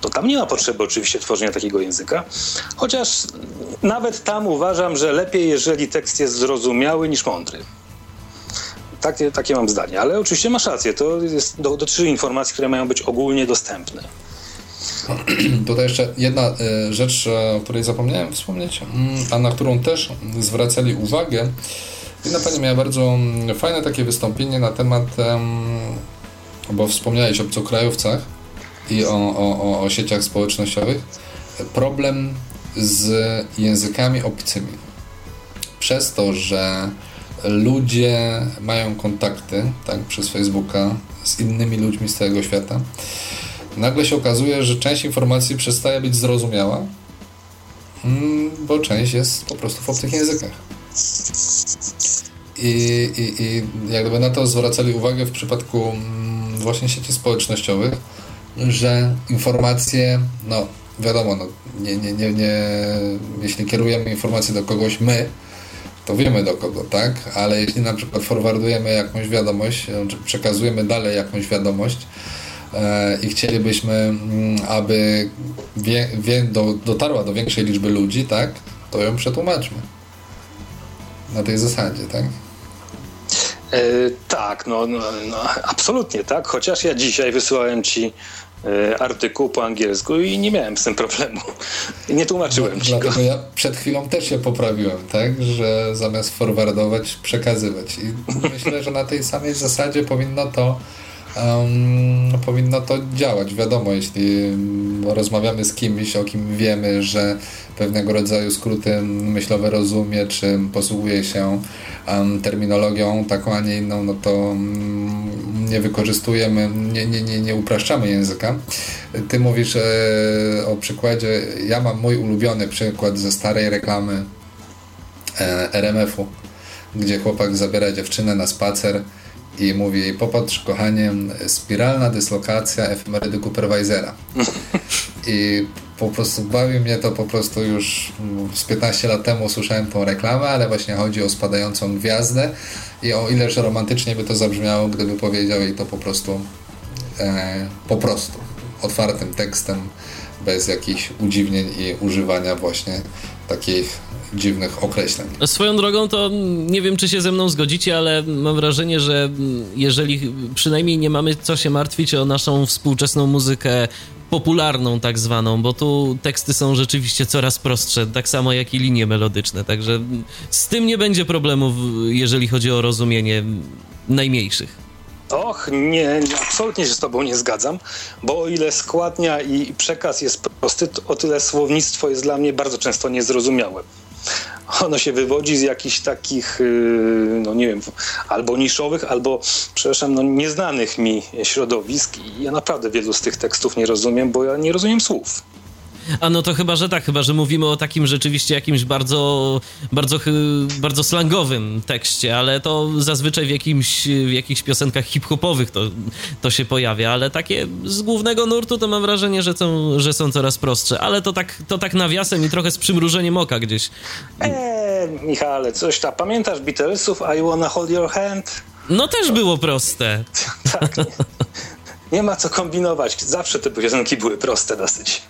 Speaker 3: to tam nie ma potrzeby oczywiście tworzenia takiego języka, chociaż nawet tam uważam, że lepiej, jeżeli tekst jest zrozumiały niż mądry. Takie, takie mam zdanie, ale oczywiście masz rację, to jest, dotyczy informacji, które mają być ogólnie dostępne. (clears throat)
Speaker 2: Tutaj jeszcze jedna e, rzecz, e, o której zapomniałem wspomnieć, mm, a na którą też zwracali uwagę. Jedna pani miała bardzo mm, fajne takie wystąpienie na temat, bo wspomniałeś o obcokrajowcach i o, o, o sieciach społecznościowych. Problem z językami obcymi. Przez to, że ludzie mają kontakty tak, przez Facebooka z innymi ludźmi z całego świata, nagle się okazuje, że część informacji przestaje być zrozumiała, mm, bo część jest po prostu w obcych językach. I, i, i jakby na to zwracali uwagę w przypadku mm, właśnie sieci społecznościowych, że informacje, no wiadomo, no, nie, nie, nie, nie, jeśli kierujemy informacje do kogoś my, to wiemy do kogo, tak? Ale jeśli na przykład forwardujemy jakąś wiadomość, czy przekazujemy dalej jakąś wiadomość, i chcielibyśmy, mm, aby wie, wie, do, dotarła do większej liczby ludzi, tak, to ją przetłumaczmy. Na tej zasadzie, tak?
Speaker 3: E, tak, no, no, no, absolutnie tak. Chociaż ja dzisiaj wysyłałem ci e, artykuł po angielsku i nie miałem z tym problemu. (laughs) Nie tłumaczyłem no, ci
Speaker 2: Dlatego go. ja przed chwilą też się poprawiłem, tak, że zamiast forwardować, przekazywać. I myślę, że na tej samej zasadzie powinno to um, powinno to działać. Wiadomo, jeśli rozmawiamy z kimś, o kim wiemy, że pewnego rodzaju skróty myślowe rozumie, czy posługuje się um, terminologią taką, a nie inną, no to um, nie wykorzystujemy, nie, nie, nie, nie upraszczamy języka. Ty mówisz e, o przykładzie, ja mam mój ulubiony przykład ze starej reklamy e, RMF-u, gdzie chłopak zabiera dziewczynę na spacer i mówi jej, popatrz kochanie, spiralna dyslokacja efemerydy Cooperweisera. (laughs) I po prostu bawi mnie to po prostu już z 15 lat temu słyszałem tą reklamę, ale właśnie chodzi o spadającą gwiazdę i o ileż romantycznie by to zabrzmiało, gdyby powiedział jej to po prostu e, po prostu, otwartym tekstem, bez jakichś udziwnień i używania właśnie takich dziwnych określeń.
Speaker 1: Swoją drogą to nie wiem, czy się ze mną zgodzicie, ale mam wrażenie, że jeżeli przynajmniej nie mamy co się martwić o naszą współczesną muzykę popularną tak zwaną, bo tu teksty są rzeczywiście coraz prostsze, tak samo jak i linie melodyczne, także z tym nie będzie problemów, jeżeli chodzi o rozumienie najmniejszych.
Speaker 3: Och, nie, nie, absolutnie się z Tobą nie zgadzam, bo o ile składnia i przekaz jest prosty, o tyle słownictwo jest dla mnie bardzo często niezrozumiałe ono się wywodzi z jakichś takich, y, no nie wiem, albo niszowych, albo, przepraszam, no nieznanych mi środowisk i ja naprawdę wielu z tych tekstów nie rozumiem, bo ja nie rozumiem słów.
Speaker 1: A no to chyba, że tak, chyba, że mówimy o takim rzeczywiście jakimś bardzo, bardzo, bardzo slangowym tekście, ale to zazwyczaj w, jakimś, w jakichś piosenkach hip-hopowych to, to się pojawia, ale takie z głównego nurtu to mam wrażenie, że są, że są coraz prostsze, ale to tak, to tak nawiasem i trochę z przymrużeniem oka gdzieś.
Speaker 3: Eee, Michale, coś tam, pamiętasz Beatlesów I Wanna Hold Your Hand?
Speaker 1: No też było proste. (laughs)
Speaker 3: tak, nie, nie ma co kombinować, zawsze te piosenki były proste dosyć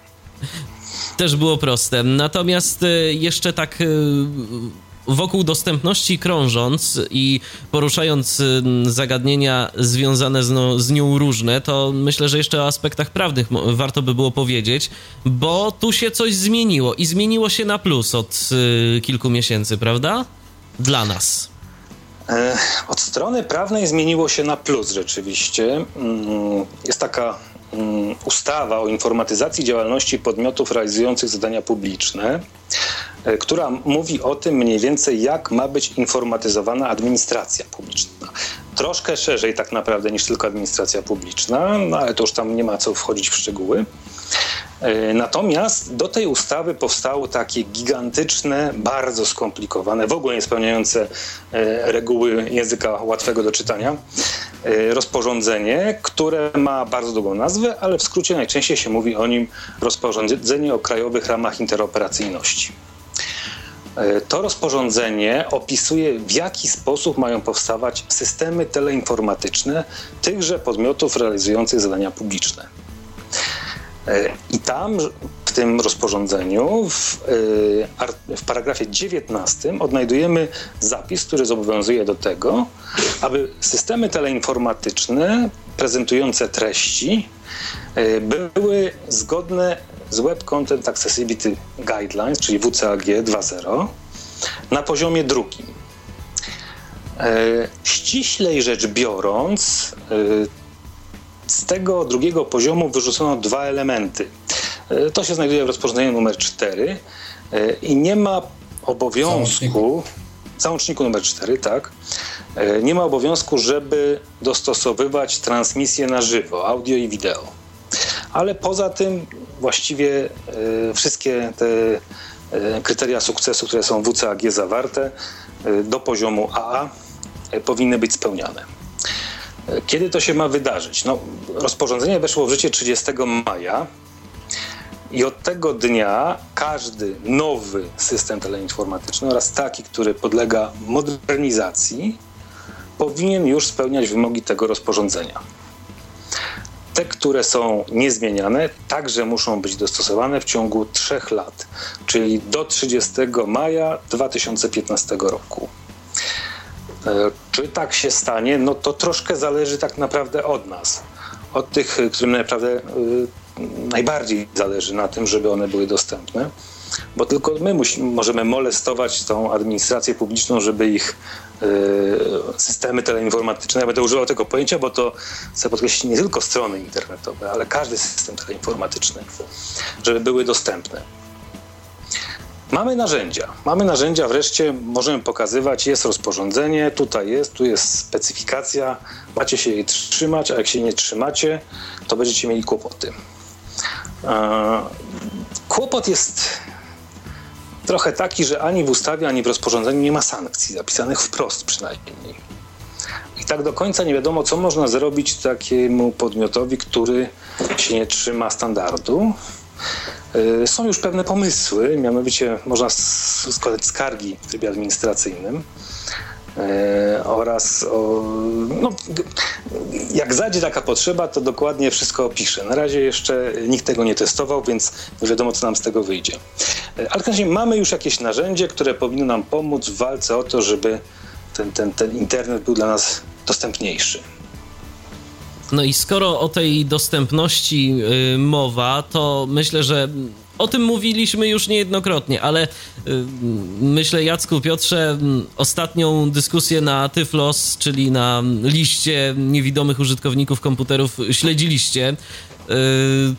Speaker 1: też było proste. Natomiast e, jeszcze tak e, wokół dostępności krążąc i poruszając e, zagadnienia związane z, no, z, nią różne, to myślę, że jeszcze o aspektach prawnych warto by było powiedzieć, bo tu się coś zmieniło i zmieniło się na plus od kilku miesięcy, prawda? Dla nas.
Speaker 3: Od strony prawnej zmieniło się na plus rzeczywiście. Mm, jest taka ustawa o informatyzacji działalności podmiotów realizujących zadania publiczne, e, która mówi o tym mniej więcej, jak ma być informatyzowana administracja publiczna. troszkę szerzej tak naprawdę niż tylko administracja publiczna, no ale to już tam nie ma co wchodzić w szczegóły. E, natomiast do tej ustawy powstało takie gigantyczne, bardzo skomplikowane, w ogóle nie spełniające e, reguły języka łatwego do czytania e, rozporządzenie, które ma bardzo długą nazwę, ale w skrócie najczęściej się mówi o nim rozporządzenie o krajowych ramach interoperacyjności. To rozporządzenie opisuje, w jaki sposób mają powstawać systemy teleinformatyczne tychże podmiotów realizujących zadania publiczne. E, I tam w tym rozporządzeniu w, e, w paragrafie 19 odnajdujemy zapis, który zobowiązuje do tego, aby systemy teleinformatyczne prezentujące treści e, były zgodne z Web Content Accessibility Guidelines, czyli WCAG 2.0, na poziomie drugim. Ściślej rzecz biorąc, z tego drugiego poziomu wyrzucono dwa elementy. E, to się znajduje w rozporządzeniu numer 4 e, i nie ma obowiązku. Załączniku. Załączniku numer 4, tak. E, nie ma obowiązku, żeby dostosowywać transmisję na żywo, audio i wideo. Ale poza tym właściwie wszystkie te kryteria sukcesu, które są w WCAG zawarte, do poziomu AA powinny być spełniane. Kiedy to się ma wydarzyć? No, rozporządzenie weszło w życie 30 maja i od tego dnia każdy nowy system teleinformatyczny oraz taki, który podlega modernizacji, powinien już spełniać wymogi tego rozporządzenia. Te, które są niezmieniane, także muszą być dostosowane w ciągu trzech lat, czyli do 30 maja 2015 roku. E, czy tak się stanie? No to troszkę zależy tak naprawdę od nas. Od tych, którym naprawdę e, najbardziej zależy na tym, żeby one były dostępne, bo tylko my możemy molestować tą administrację publiczną, żeby ich y, systemy teleinformatyczne, ja będę używał tego pojęcia, bo to chcę podkreślić nie tylko strony internetowe, ale każdy system teleinformatyczny, żeby były dostępne. Mamy narzędzia. Mamy narzędzia, wreszcie możemy pokazywać, jest rozporządzenie, tutaj jest, tu jest specyfikacja, macie się jej trzymać, a jak się nie trzymacie, to będziecie mieli kłopoty. E, kłopot jest trochę taki, że ani w ustawie, ani w rozporządzeniu nie ma sankcji, zapisanych wprost przynajmniej. I tak do końca nie wiadomo, co można zrobić takiemu podmiotowi, który się nie trzyma standardu. Y, są już pewne pomysły, mianowicie można składać skargi w trybie administracyjnym y, oraz o, no, jak zajdzie taka potrzeba, to dokładnie wszystko opiszę. Na razie jeszcze nikt tego nie testował, więc nie wiadomo, co nam z tego wyjdzie. Y, ale w razie mamy już jakieś narzędzie, które powinno nam pomóc w walce o to, żeby ten, ten, ten internet był dla nas dostępniejszy.
Speaker 1: No i skoro o tej dostępności y, mowa, to myślę, że o tym mówiliśmy już niejednokrotnie, ale y, myślę, Jacku, Piotrze, ostatnią dyskusję na Tyflos, czyli na liście niewidomych użytkowników komputerów śledziliście. Y,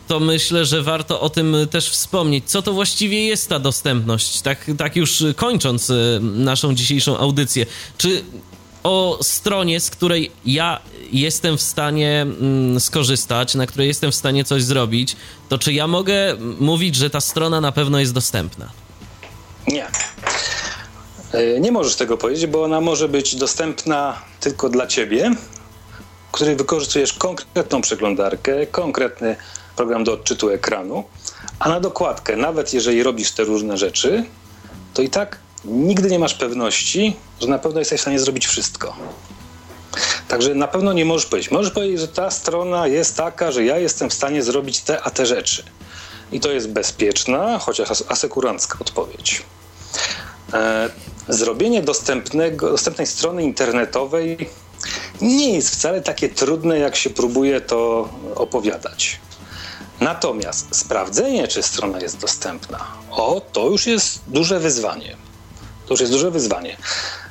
Speaker 1: to myślę, że warto o tym też wspomnieć. Co to właściwie jest ta dostępność? Tak, tak już kończąc naszą dzisiejszą audycję. Czy o stronie, z której ja jestem w stanie mm, skorzystać, na której jestem w stanie coś zrobić, to czy ja mogę mówić, że ta strona na pewno jest dostępna?
Speaker 3: Nie. E, nie możesz tego powiedzieć, bo ona może być dostępna tylko dla ciebie, który wykorzystujesz konkretną przeglądarkę, konkretny program do odczytu ekranu, a na dokładkę, nawet jeżeli robisz te różne rzeczy, to i tak nigdy nie masz pewności, że na pewno jesteś w stanie zrobić wszystko. Także na pewno nie możesz powiedzieć. Możesz powiedzieć, że ta strona jest taka, że ja jestem w stanie zrobić te a te rzeczy. I to jest bezpieczna, chociaż asekurancka odpowiedź. E, zrobienie dostępnego, dostępnej strony internetowej nie jest wcale takie trudne, jak się próbuje to opowiadać. Natomiast sprawdzenie, czy strona jest dostępna, o, to już jest duże wyzwanie. To już jest duże wyzwanie.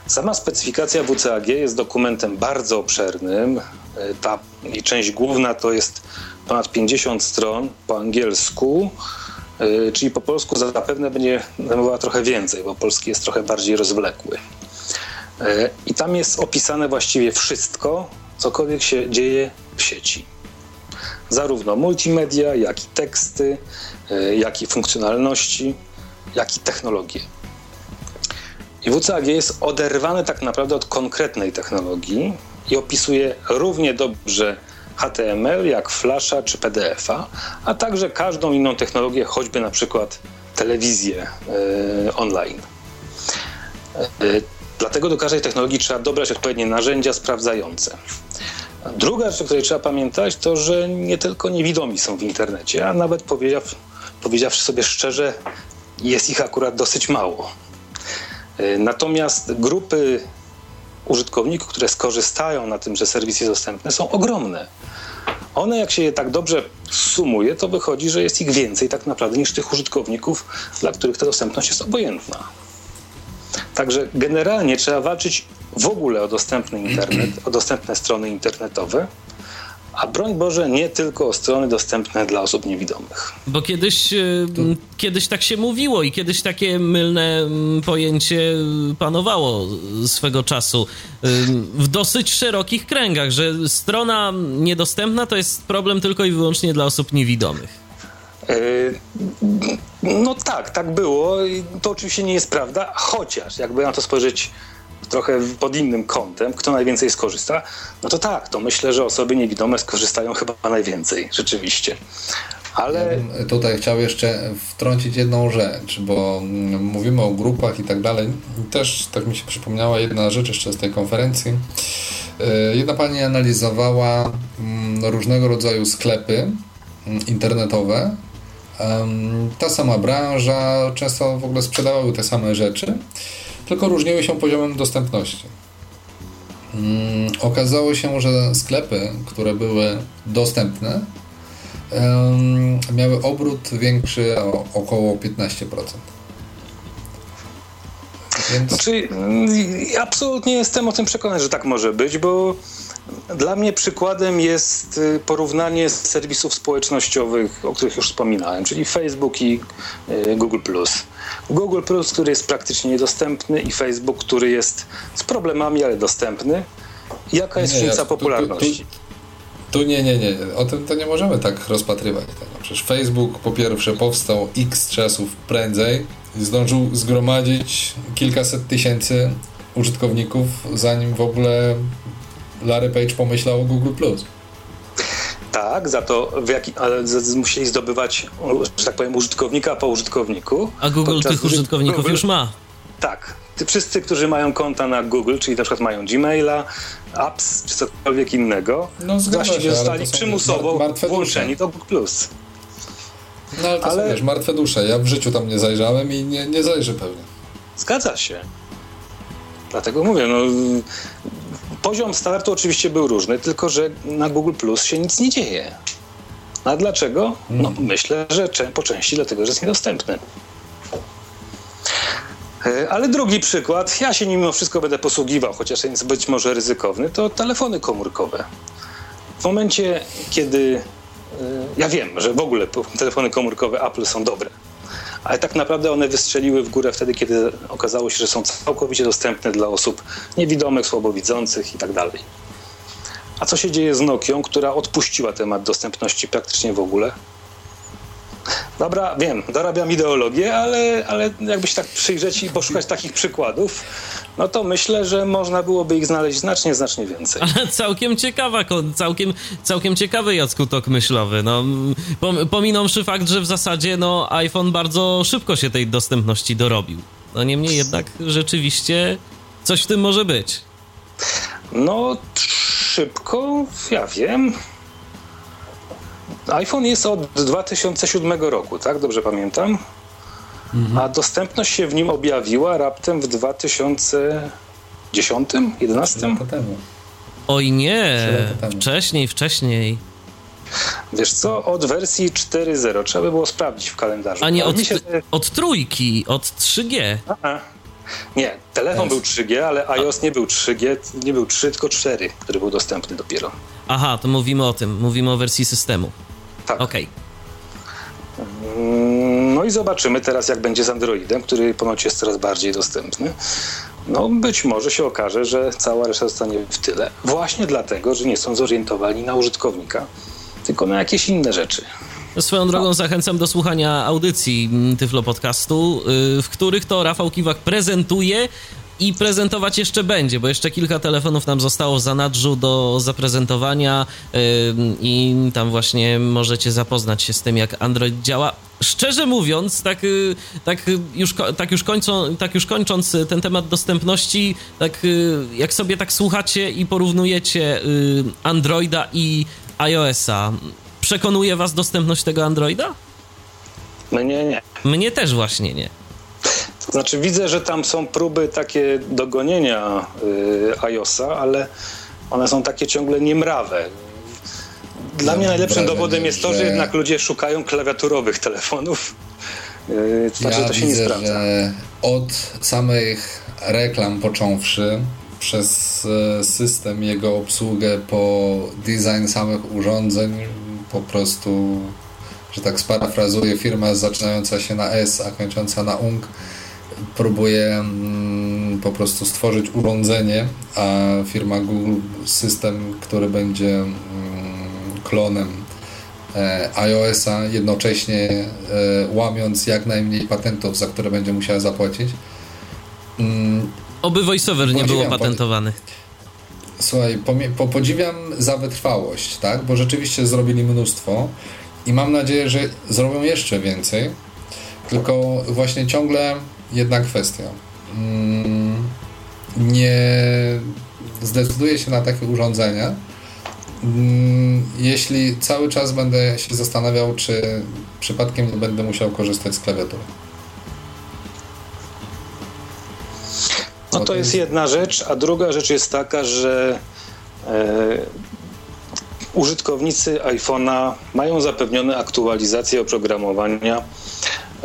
Speaker 3: Sama specyfikacja WCAG jest dokumentem bardzo obszernym. E, ta część główna to jest ponad 50 stron po angielsku, e, czyli po polsku zapewne będzie zajmowała trochę więcej, bo polski jest trochę bardziej rozwlekły. E, I tam jest opisane właściwie wszystko, cokolwiek się dzieje w sieci. Zarówno multimedia, jak i teksty, jak i funkcjonalności, jak i technologie. I WCAG jest oderwany tak naprawdę od konkretnej technologii i opisuje równie dobrze HTML jak Flasha czy PDF-a, a także każdą inną technologię, choćby na przykład telewizję e, online. E, dlatego do każdej technologii trzeba dobrać odpowiednie narzędzia sprawdzające. Druga rzecz, o której trzeba pamiętać, to że nie tylko niewidomi są w internecie, a nawet powiedziaw, powiedziawszy sobie szczerze, jest ich akurat dosyć mało. E, natomiast grupy użytkowników, które skorzystają na tym, że serwis jest dostępny, są ogromne. One, jak się je tak dobrze sumuje, to wychodzi, że jest ich więcej tak naprawdę niż tych użytkowników, dla których ta dostępność jest obojętna. Także generalnie trzeba walczyć w ogóle o dostępny internet, o dostępne strony internetowe, a broń Boże, nie tylko o strony dostępne dla osób niewidomych.
Speaker 1: Bo kiedyś, e, kiedyś tak się mówiło i kiedyś takie mylne pojęcie panowało swego czasu w dosyć szerokich kręgach, że strona niedostępna to jest problem tylko i wyłącznie dla osób niewidomych. E,
Speaker 3: no tak, tak było. To oczywiście nie jest prawda, chociaż jakby na to spojrzeć trochę pod innym kątem, kto najwięcej skorzysta, no to tak, to myślę, że osoby niewidome skorzystają chyba najwięcej, rzeczywiście. Ale...
Speaker 2: Ja tutaj chciał jeszcze wtrącić jedną rzecz, bo mówimy o grupach i tak dalej. Też tak mi się przypomniała jedna rzecz jeszcze z tej konferencji. E, jedna pani analizowała mm, różnego rodzaju sklepy mm, internetowe. Ta sama branża, często w ogóle sprzedawały te same rzeczy tylko różniły się poziomem dostępności. Hmm, okazało się, że sklepy, które były dostępne, miały obrót większy o około 15%.
Speaker 3: Więc... Znaczy, absolutnie jestem o tym przekonany, że tak może być, bo dla mnie przykładem jest y, porównanie serwisów społecznościowych, o których już wspominałem, czyli Facebook i y, Google. Google, który jest praktycznie niedostępny, i Facebook, który jest z problemami, ale dostępny. Jaka jest różnica ja, popularności? Tu,
Speaker 2: tu, nie, nie, nie. O tym to nie możemy tak rozpatrywać. Przecież Facebook po pierwsze powstał x czasów prędzej, zdążył zgromadzić kilkaset tysięcy użytkowników, zanim w ogóle Larry Page pomyślał o Google+.
Speaker 3: Tak, za to w jaki, ale musieli zdobywać, że tak powiem, użytkownika po użytkowniku.
Speaker 1: A Google tych użytkowników Google, już ma.
Speaker 3: Tak. Ty wszyscy, którzy mają konta na Google, czyli na przykład mają Gmaila, apps czy cokolwiek innego, no, właściwie się, zostali przymusowo włączeni do Google+.
Speaker 2: No ale to ale... są, wiesz, martwe dusze. Ja w życiu tam nie zajrzałem i nie, nie zajrzę pewnie.
Speaker 3: Zgadza się. Dlatego mówię, no Poziom startu oczywiście był różny, tylko że na Google Plus się nic nie dzieje. A dlaczego? No, hmm. myślę, że po części dlatego, że jest niedostępny. E, ale drugi przykład, ja się mimo wszystko będę posługiwał, chociaż jest być może ryzykowny, to telefony komórkowe. W momencie, kiedy e, ja wiem, że w ogóle telefony komórkowe Apple są dobre, ale tak naprawdę one wystrzeliły w górę wtedy, kiedy okazało się, że są całkowicie dostępne dla osób niewidomych, słabowidzących itd. Tak A co się dzieje z Nokią, która odpuściła temat dostępności praktycznie w ogóle? Dobra, wiem, dorabiam ideologię, ale, ale jakby się tak przyjrzeć i poszukać takich przykładów, no to myślę, że można byłoby ich znaleźć znacznie, znacznie więcej.
Speaker 1: Ale całkiem ciekawa, całkiem, całkiem ciekawy Jacku tok myślowy. No, pominąwszy fakt, że w zasadzie no, iPhone bardzo szybko się tej dostępności dorobił. No niemniej jednak rzeczywiście coś w tym może być.
Speaker 3: No, szybko, ja wiem iPhone jest od 2007 roku, tak? Dobrze pamiętam? Mhm. A dostępność się w nim objawiła raptem w 2010, 11?
Speaker 1: Oj nie, wcześniej, wcześniej.
Speaker 3: Wiesz co, od wersji 4.0 trzeba by było sprawdzić w kalendarzu.
Speaker 1: A nie od, się... od trójki, od 3G. Aha.
Speaker 3: Nie, telefon był 3G, ale iOS nie był 3G, nie był 3, tylko 4, który był dostępny dopiero.
Speaker 1: Aha, to mówimy o tym, mówimy o wersji systemu.
Speaker 3: Tak.
Speaker 1: Okej.
Speaker 3: Okay. No i zobaczymy teraz, jak będzie z Androidem, który ponoć jest coraz bardziej dostępny. no być może się okaże, że cała reszta zostanie w tyle. Właśnie dlatego, że nie są zorientowani na użytkownika, tylko na jakieś inne rzeczy.
Speaker 1: Swoją drogą zachęcam do słuchania audycji Tyflo Podcastu, y, w których to Rafał Kiwak prezentuje i prezentować jeszcze będzie, bo jeszcze kilka telefonów nam zostało w zanadrzu do zaprezentowania yy, i tam właśnie możecie zapoznać się z tym, jak Android działa. Szczerze mówiąc, tak, yy, tak, już, tak, już, kończą, tak już kończąc ten temat dostępności, tak yy, jak sobie tak słuchacie i porównujecie y, Androida i iOS-a, przekonuje was dostępność tego Androida?
Speaker 3: Mnie nie.
Speaker 1: Mnie też właśnie nie.
Speaker 3: Znaczy widzę, że tam są próby takie dogonienia y, iOSa, ale one są takie ciągle niemrawe. Dla ja mnie najlepszym dowodem jest to, że... że jednak ludzie szukają klawiaturowych telefonów.
Speaker 2: Yy, znaczy, ja to się widzę, nie sprawdza. Od samych reklam począwszy, przez e, system, jego obsługę, po design samych urządzeń, po prostu, że tak sparafrazuję, firma zaczynająca się na S, a kończąca na UNG, próbuje mm, po prostu stworzyć urządzenie, a firma Google system, który będzie mm, klonem e, iOS-a, jednocześnie e, łamiąc jak najmniej patentów, za które będzie musiała zapłacić.
Speaker 1: Mm, Oby voiceover nie było patentowany.
Speaker 2: Słuchaj, po, po, podziwiam za wytrwałość, tak? Bo rzeczywiście zrobili mnóstwo i mam nadzieję, że zrobią jeszcze więcej. Tylko właśnie ciągle jedna kwestia. Mm, nie zdecyduję się na takie urządzenia, mm, jeśli cały czas będę się zastanawiał, czy przypadkiem nie będę musiał korzystać z klawiatury.
Speaker 3: No to jest jedna rzecz, a druga rzecz jest taka, że e, użytkownicy iPhone'a mają zapewnione aktualizacje oprogramowania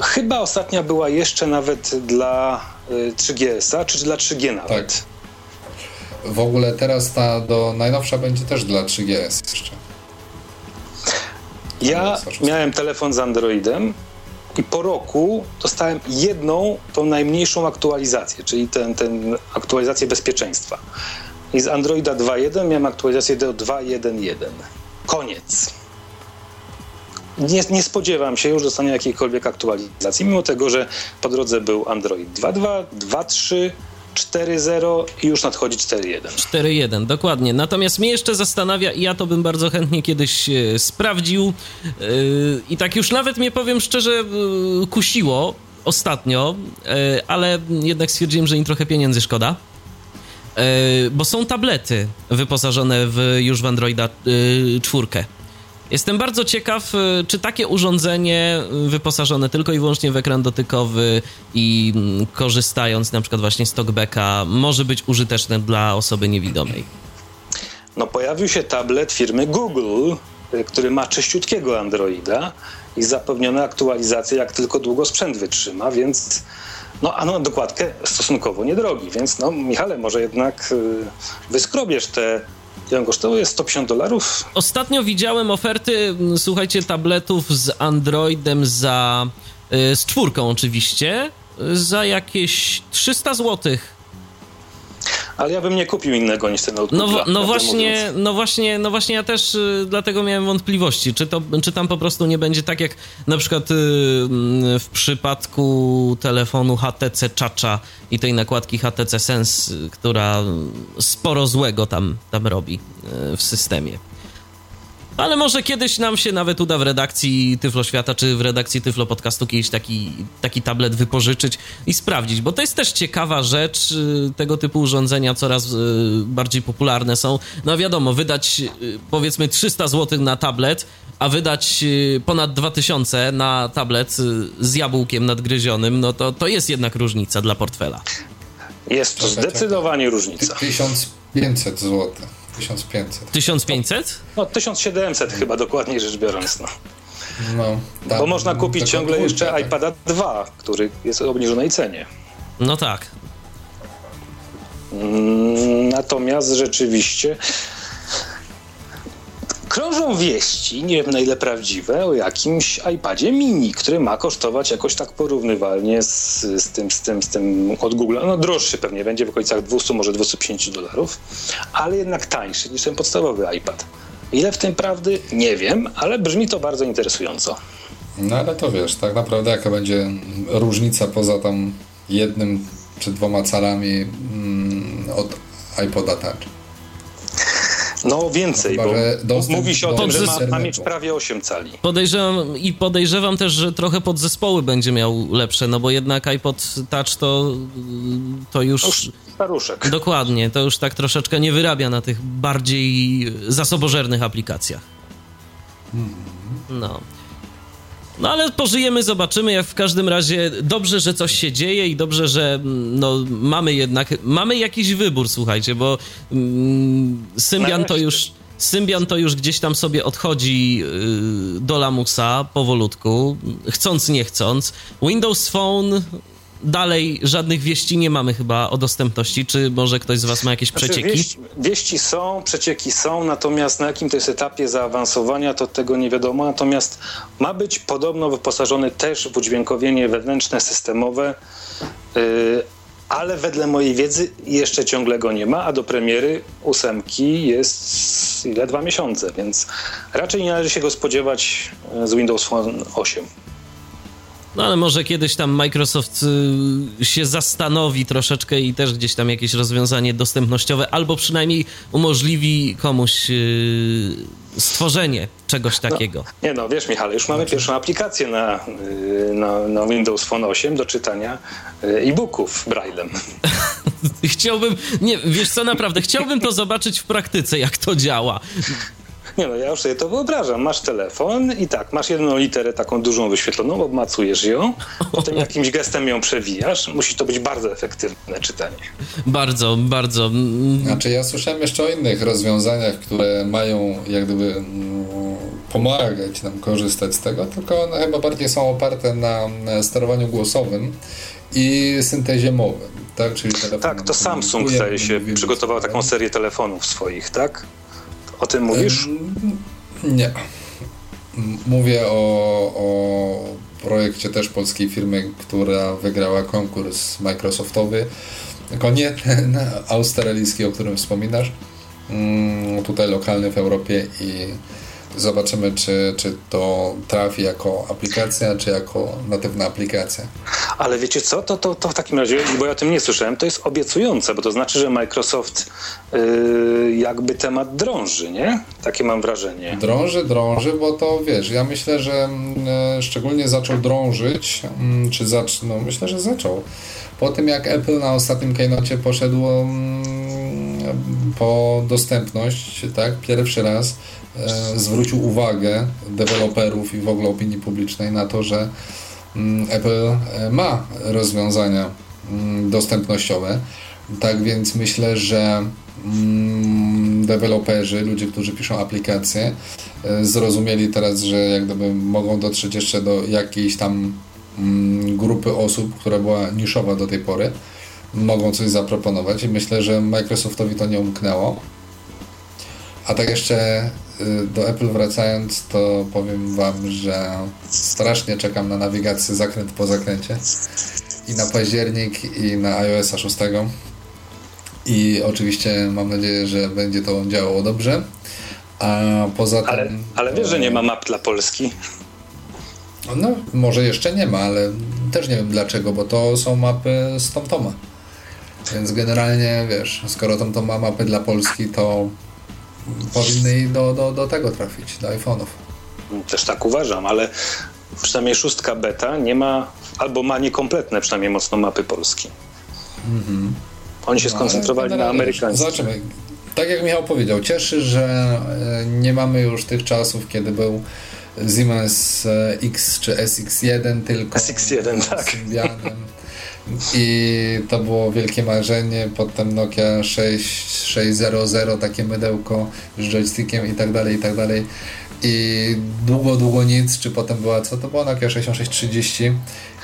Speaker 3: Chyba ostatnia była jeszcze nawet dla 3GS-a, y, czy dla 3G nawet. Tak.
Speaker 2: W ogóle teraz ta do najnowsza będzie też dla 3GS jeszcze.
Speaker 3: Ja miałem telefon z Androidem i po roku dostałem jedną, tą najmniejszą aktualizację, czyli ten, ten aktualizację bezpieczeństwa. I z Androida 2.1 miałem aktualizację do 2.1.1. Koniec nie, nie spodziewam się już dostania jakiejkolwiek aktualizacji, mimo tego, że po drodze był Android 2.2, 2.3, 4.0 i już nadchodzi 4.1.
Speaker 1: 4.1, dokładnie. Natomiast mnie jeszcze zastanawia, i ja to bym bardzo chętnie kiedyś e, sprawdził, yy, i tak już nawet mnie powiem szczerze, yy, kusiło ostatnio, ale jednak stwierdziłem, że im trochę pieniędzy szkoda. Bo są tablety wyposażone w, już w Androida 4. Jestem bardzo ciekaw, y, czy takie urządzenie y, wyposażone tylko i wyłącznie w ekran dotykowy i mm, korzystając na przykład właśnie z talkbacka może być użyteczne dla osoby niewidomej.
Speaker 3: No pojawił się tablet firmy Google, y, który ma czyściutkiego Androida i zapewnione aktualizacje jak tylko długo sprzęt wytrzyma, więc no, a no, dokładkę stosunkowo niedrogi, więc no, Michale, może jednak wyskrobiesz te Ile on kosztuje? 150 dolarów?
Speaker 1: Ostatnio widziałem oferty, słuchajcie, tabletów z Androidem za... Y, z czwórką oczywiście, za jakieś 300 złotych
Speaker 3: ale ja bym nie kupił innego niż ten notebook.
Speaker 1: No, no właśnie, no właśnie, no właśnie ja też y, dlatego miałem wątpliwości, czy, to, czy tam po prostu nie będzie tak jak na przykład y, w przypadku telefonu HTC Chacha i tej nakładki HTC Sense, która sporo złego tam, tam robi y, w systemie. Ale może kiedyś nam się nawet uda w redakcji Tyflo Świata, czy w redakcji Tyflo Podcastu kiedyś taki, taki tablet wypożyczyć i sprawdzić, bo to jest też ciekawa rzecz. Y, tego typu urządzenia coraz y, bardziej popularne są. No wiadomo, wydać y, powiedzmy 300 zł na tablet, a wydać ponad 2000 na tablet z jabłkiem nadgryzionym, no to, to jest jednak różnica dla portfela.
Speaker 3: Jest to zdecydowanie różnica.
Speaker 2: 1500 zł. 1500.
Speaker 1: 1500?
Speaker 3: No 1700 chyba dokładniej rzecz biorąc. No. No, tak, Bo można kupić ciągle jeszcze tak. iPada 2, który jest w obniżonej cenie.
Speaker 1: No tak.
Speaker 3: Mm, natomiast rzeczywiście krążą wieści, nie wiem na ile prawdziwe, o jakimś iPadzie mini, który ma kosztować jakoś tak porównywalnie z, z, tym, z, tym, z tym od Google. No droższy pewnie będzie w okolicach 200, może 250 dolarów, ale jednak tańszy niż ten podstawowy iPad. Ile w tym prawdy? Nie wiem, ale brzmi to bardzo interesująco.
Speaker 2: No ale to wiesz, tak naprawdę jaka będzie różnica poza tam jednym czy dwoma calami mm, od iPoda Touch?
Speaker 3: No więcej, no bo mówi się o tym, że ma, ma, mieć prawie 8 cali.
Speaker 1: Podejrzewam i podejrzewam też, że trochę podzespoły będzie miał lepsze, no bo jednak iPod Touch to, to już... już
Speaker 3: staruszek.
Speaker 1: Dokładnie, to już tak troszeczkę nie wyrabia na tych bardziej zasobożernych aplikacjach. Hmm. No. No ale pożyjemy, zobaczymy. Jak w każdym razie dobrze, że coś się dzieje i dobrze, że mm, no, mamy jednak, mamy jakiś wybór, słuchajcie, bo mm, Symbian to już... Symbian to już gdzieś tam sobie odchodzi yy, do lamusa powolutku, chcąc nie chcąc. Windows Phone dalej żadnych wieści nie mamy chyba o dostępności. Czy może ktoś z Was ma jakieś znaczy, przecieki?
Speaker 3: Wieści, wieści, są, przecieki są, natomiast na jakim to jest etapie zaawansowania, to tego nie wiadomo. Natomiast ma być podobno wyposażony też w udźwiękowienie wewnętrzne, systemowe. Yy, ale wedle mojej wiedzy jeszcze ciągle go nie ma, a do premiery ósemki jest ile? Dwa miesiące, więc raczej nie należy się go spodziewać z Windows Phone 8.
Speaker 1: No ale może kiedyś tam Microsoft y, się zastanowi troszeczkę i też gdzieś tam jakieś rozwiązanie dostępnościowe, albo przynajmniej umożliwi komuś y, stworzenie czegoś no, takiego.
Speaker 3: No, nie no, wiesz Michale, już mamy pierwszą aplikację na, y, na, na Windows Phone 8 do czytania e-booków Braillem. (laughs)
Speaker 1: chciałbym, nie, wiesz co, naprawdę, chciałbym to zobaczyć w praktyce, jak to działa.
Speaker 3: Nie no, ja już sobie to wyobrażam. Masz telefon i tak, masz jedną literę taką dużą wyświetloną, obmacujesz ją, potem jakimś gestem ją przewijasz. Musi to być bardzo efektywne czytanie.
Speaker 1: Bardzo, bardzo.
Speaker 2: Znaczy ja słyszałem jeszcze o innych rozwiązaniach, które mają jak gdyby mm, pomagać nam korzystać z tego, tylko one chyba bardziej są oparte na sterowaniu głosowym i syntezie mowy. Tak,
Speaker 3: Czyli tak to Samsung zdaje się przygotował taką serię telefonów swoich, tak? O tym mówisz?
Speaker 2: Nie. Mówię o, o projekcie też polskiej firmy, która wygrała konkurs Microsoftowy. Tylko nie ten australijski, o którym wspominasz. Mm, tutaj lokalny w Europie i Zobaczymy, czy, czy to trafi jako aplikacja, czy jako natywna aplikacja.
Speaker 3: Ale wiecie co? To, to, to w takim razie, bo ja o tym nie słyszałem, to jest obiecujące, bo to znaczy, że Microsoft yy, jakby temat drąży, nie? Takie mam wrażenie.
Speaker 2: Drąży, drąży, bo to wiesz, ja myślę, że yy, szczególnie zaczął drążyć, yy, czy zaczął, no myślę, że zaczął. Po tym jak Apple na ostatnim keynote poszedł mm, po dostępność, tak, pierwszy raz E, zwrócił uwagę deweloperów i w ogóle opinii publicznej na to, że mm, Apple e, ma rozwiązania mm, dostępnościowe. Tak więc myślę, że mm, deweloperzy, ludzie, którzy piszą aplikacje, e, zrozumieli teraz, że jak gdyby mogą dotrzeć jeszcze do jakiejś tam grupy osób, która była niszowa do tej pory, mogą coś zaproponować i myślę, że Microsoftowi to nie umknęło. A tak jeszcze Y, do Apple wracając, to powiem Wam, że strasznie czekam na nawigację zakręt po zakręcie i na październik i na iOS 6 i oczywiście mam nadzieję, że będzie to działało dobrze. A poza
Speaker 3: ale, tym. Ale wiesz, że nie ma map dla Polski.
Speaker 2: No, może jeszcze nie ma, ale też nie wiem dlaczego, bo to są mapy z TomToma. Więc generalnie wiesz, skoro TomTom ma mapy dla Polski, to powinny do, do, do tego trafić, do iPhone'ów.
Speaker 3: Też tak uważam, ale przynajmniej szóstka beta nie ma, albo ma niekompletne przynajmniej mocno mapy Polski. Mhm. Oni się no, skoncentrowali na amerykańskich.
Speaker 2: Zobaczymy. Tak jak Michał powiedział, cieszy, że e, nie mamy już tych czasów, kiedy był Siemens e, X czy SX1, tylko
Speaker 3: SX1, tak. (laughs)
Speaker 2: I to było wielkie marzenie. Potem Nokia 6600, takie mydełko z joystickiem i tak dalej, i tak dalej. I długo, długo nic, czy potem była, co to była Nokia 6630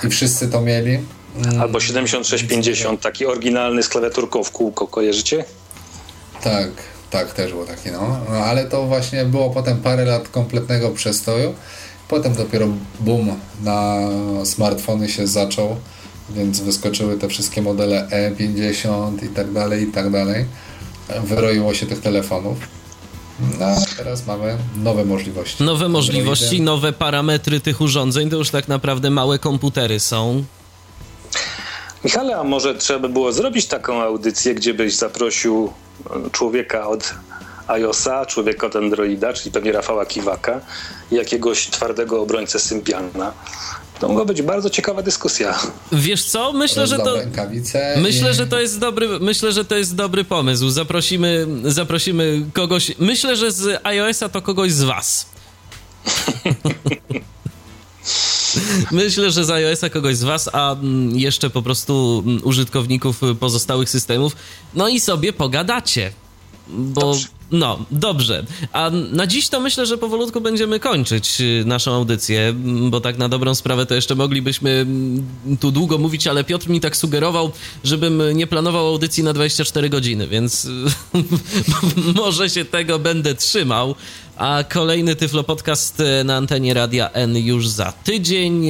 Speaker 2: i wszyscy to mieli.
Speaker 3: Mm. Albo 7650, taki oryginalny z klawiaturką w kółko, kojarzycie?
Speaker 2: Tak, Tak, też było takie, no. no. Ale to właśnie było potem parę lat kompletnego przestoju. Potem dopiero boom na smartfony się zaczął, więc wyskoczyły te wszystkie modele E50 i tak dalej, i tak dalej. Wyroiło się tych telefonów. No, a teraz mamy nowe możliwości.
Speaker 1: Nowe możliwości, nowe parametry tych urządzeń, to już tak naprawdę małe komputery są.
Speaker 3: Michale, a może trzeba by było zrobić taką audycję, gdzie byś zaprosił człowieka od iOSa, człowieka od Androida, czyli pewnie Rafała Kiwaka i jakiegoś twardego obrońcę Symbiana. To mogła być bardzo ciekawa dyskusja.
Speaker 1: Wiesz co? Myślę, że to. Myślę, że to jest dobry. Myślę, że to jest dobry pomysł. Zaprosimy, zaprosimy kogoś. Myślę, że z iOSa to kogoś z was. (laughs) Myślę, że z iOS-a kogoś z Was, a mm, jeszcze po prostu mm, użytkowników pozostałych systemów. No i sobie pogadacie. Bo Dobrze. No, dobrze. A na dziś to myślę, że powolutku będziemy kończyć y, naszą audycję, bo tak na dobrą sprawę to jeszcze moglibyśmy tu długo mówić, ale Piotr mi tak sugerował, żebym nie planował audycji na 24 godziny, więc (laughs) może się tego będę trzymał. A kolejny Tyflo Podcast y, na antenie Radia N już za tydzień.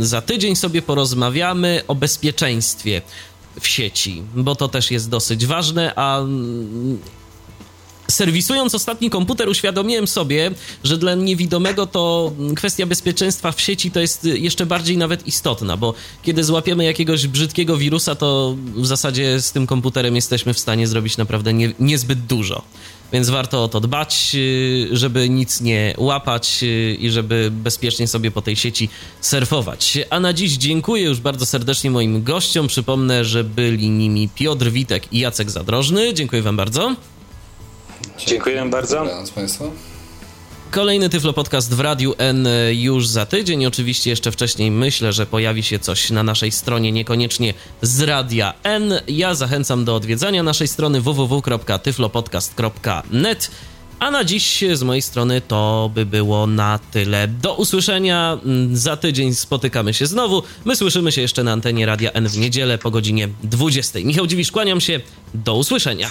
Speaker 1: Y, za tydzień sobie porozmawiamy o bezpieczeństwie w sieci, bo to też jest dosyć ważne, a serwisując ostatni komputer, uświadomiłem sobie, że dla niewidomego to kwestia bezpieczeństwa w sieci to jest jeszcze bardziej nawet istotna, bo kiedy złapiemy jakiegoś brzydkiego wirusa, to w zasadzie z tym komputerem jesteśmy w stanie zrobić naprawdę nie, niezbyt dużo. Więc warto o to dbać, y, żeby nic nie łapać y, i żeby bezpiecznie sobie po tej sieci surfować. A na dziś dziękuję już bardzo serdecznie moim gościom. Przypomnę, że byli nimi Piotr Witek i Jacek Zadrożny. Dziękuję Wam bardzo.
Speaker 3: Dziękuję bardzo.
Speaker 2: Państwu.
Speaker 1: Kolejny Tyflo Podcast w Radiu N już za tydzień. Oczywiście jeszcze wcześniej myślę, że pojawi się coś na naszej stronie, niekoniecznie z Radia N. Ja zachęcam do odwiedzania naszej strony www.tyflopodcast.net. A na dziś z mojej strony to by było na tyle. Do usłyszenia. Za tydzień spotykamy się znowu. My słyszymy się jeszcze na antenie Radia N w niedzielę po godzinie 20. Michał Dziwisz, kłaniam się. Do usłyszenia.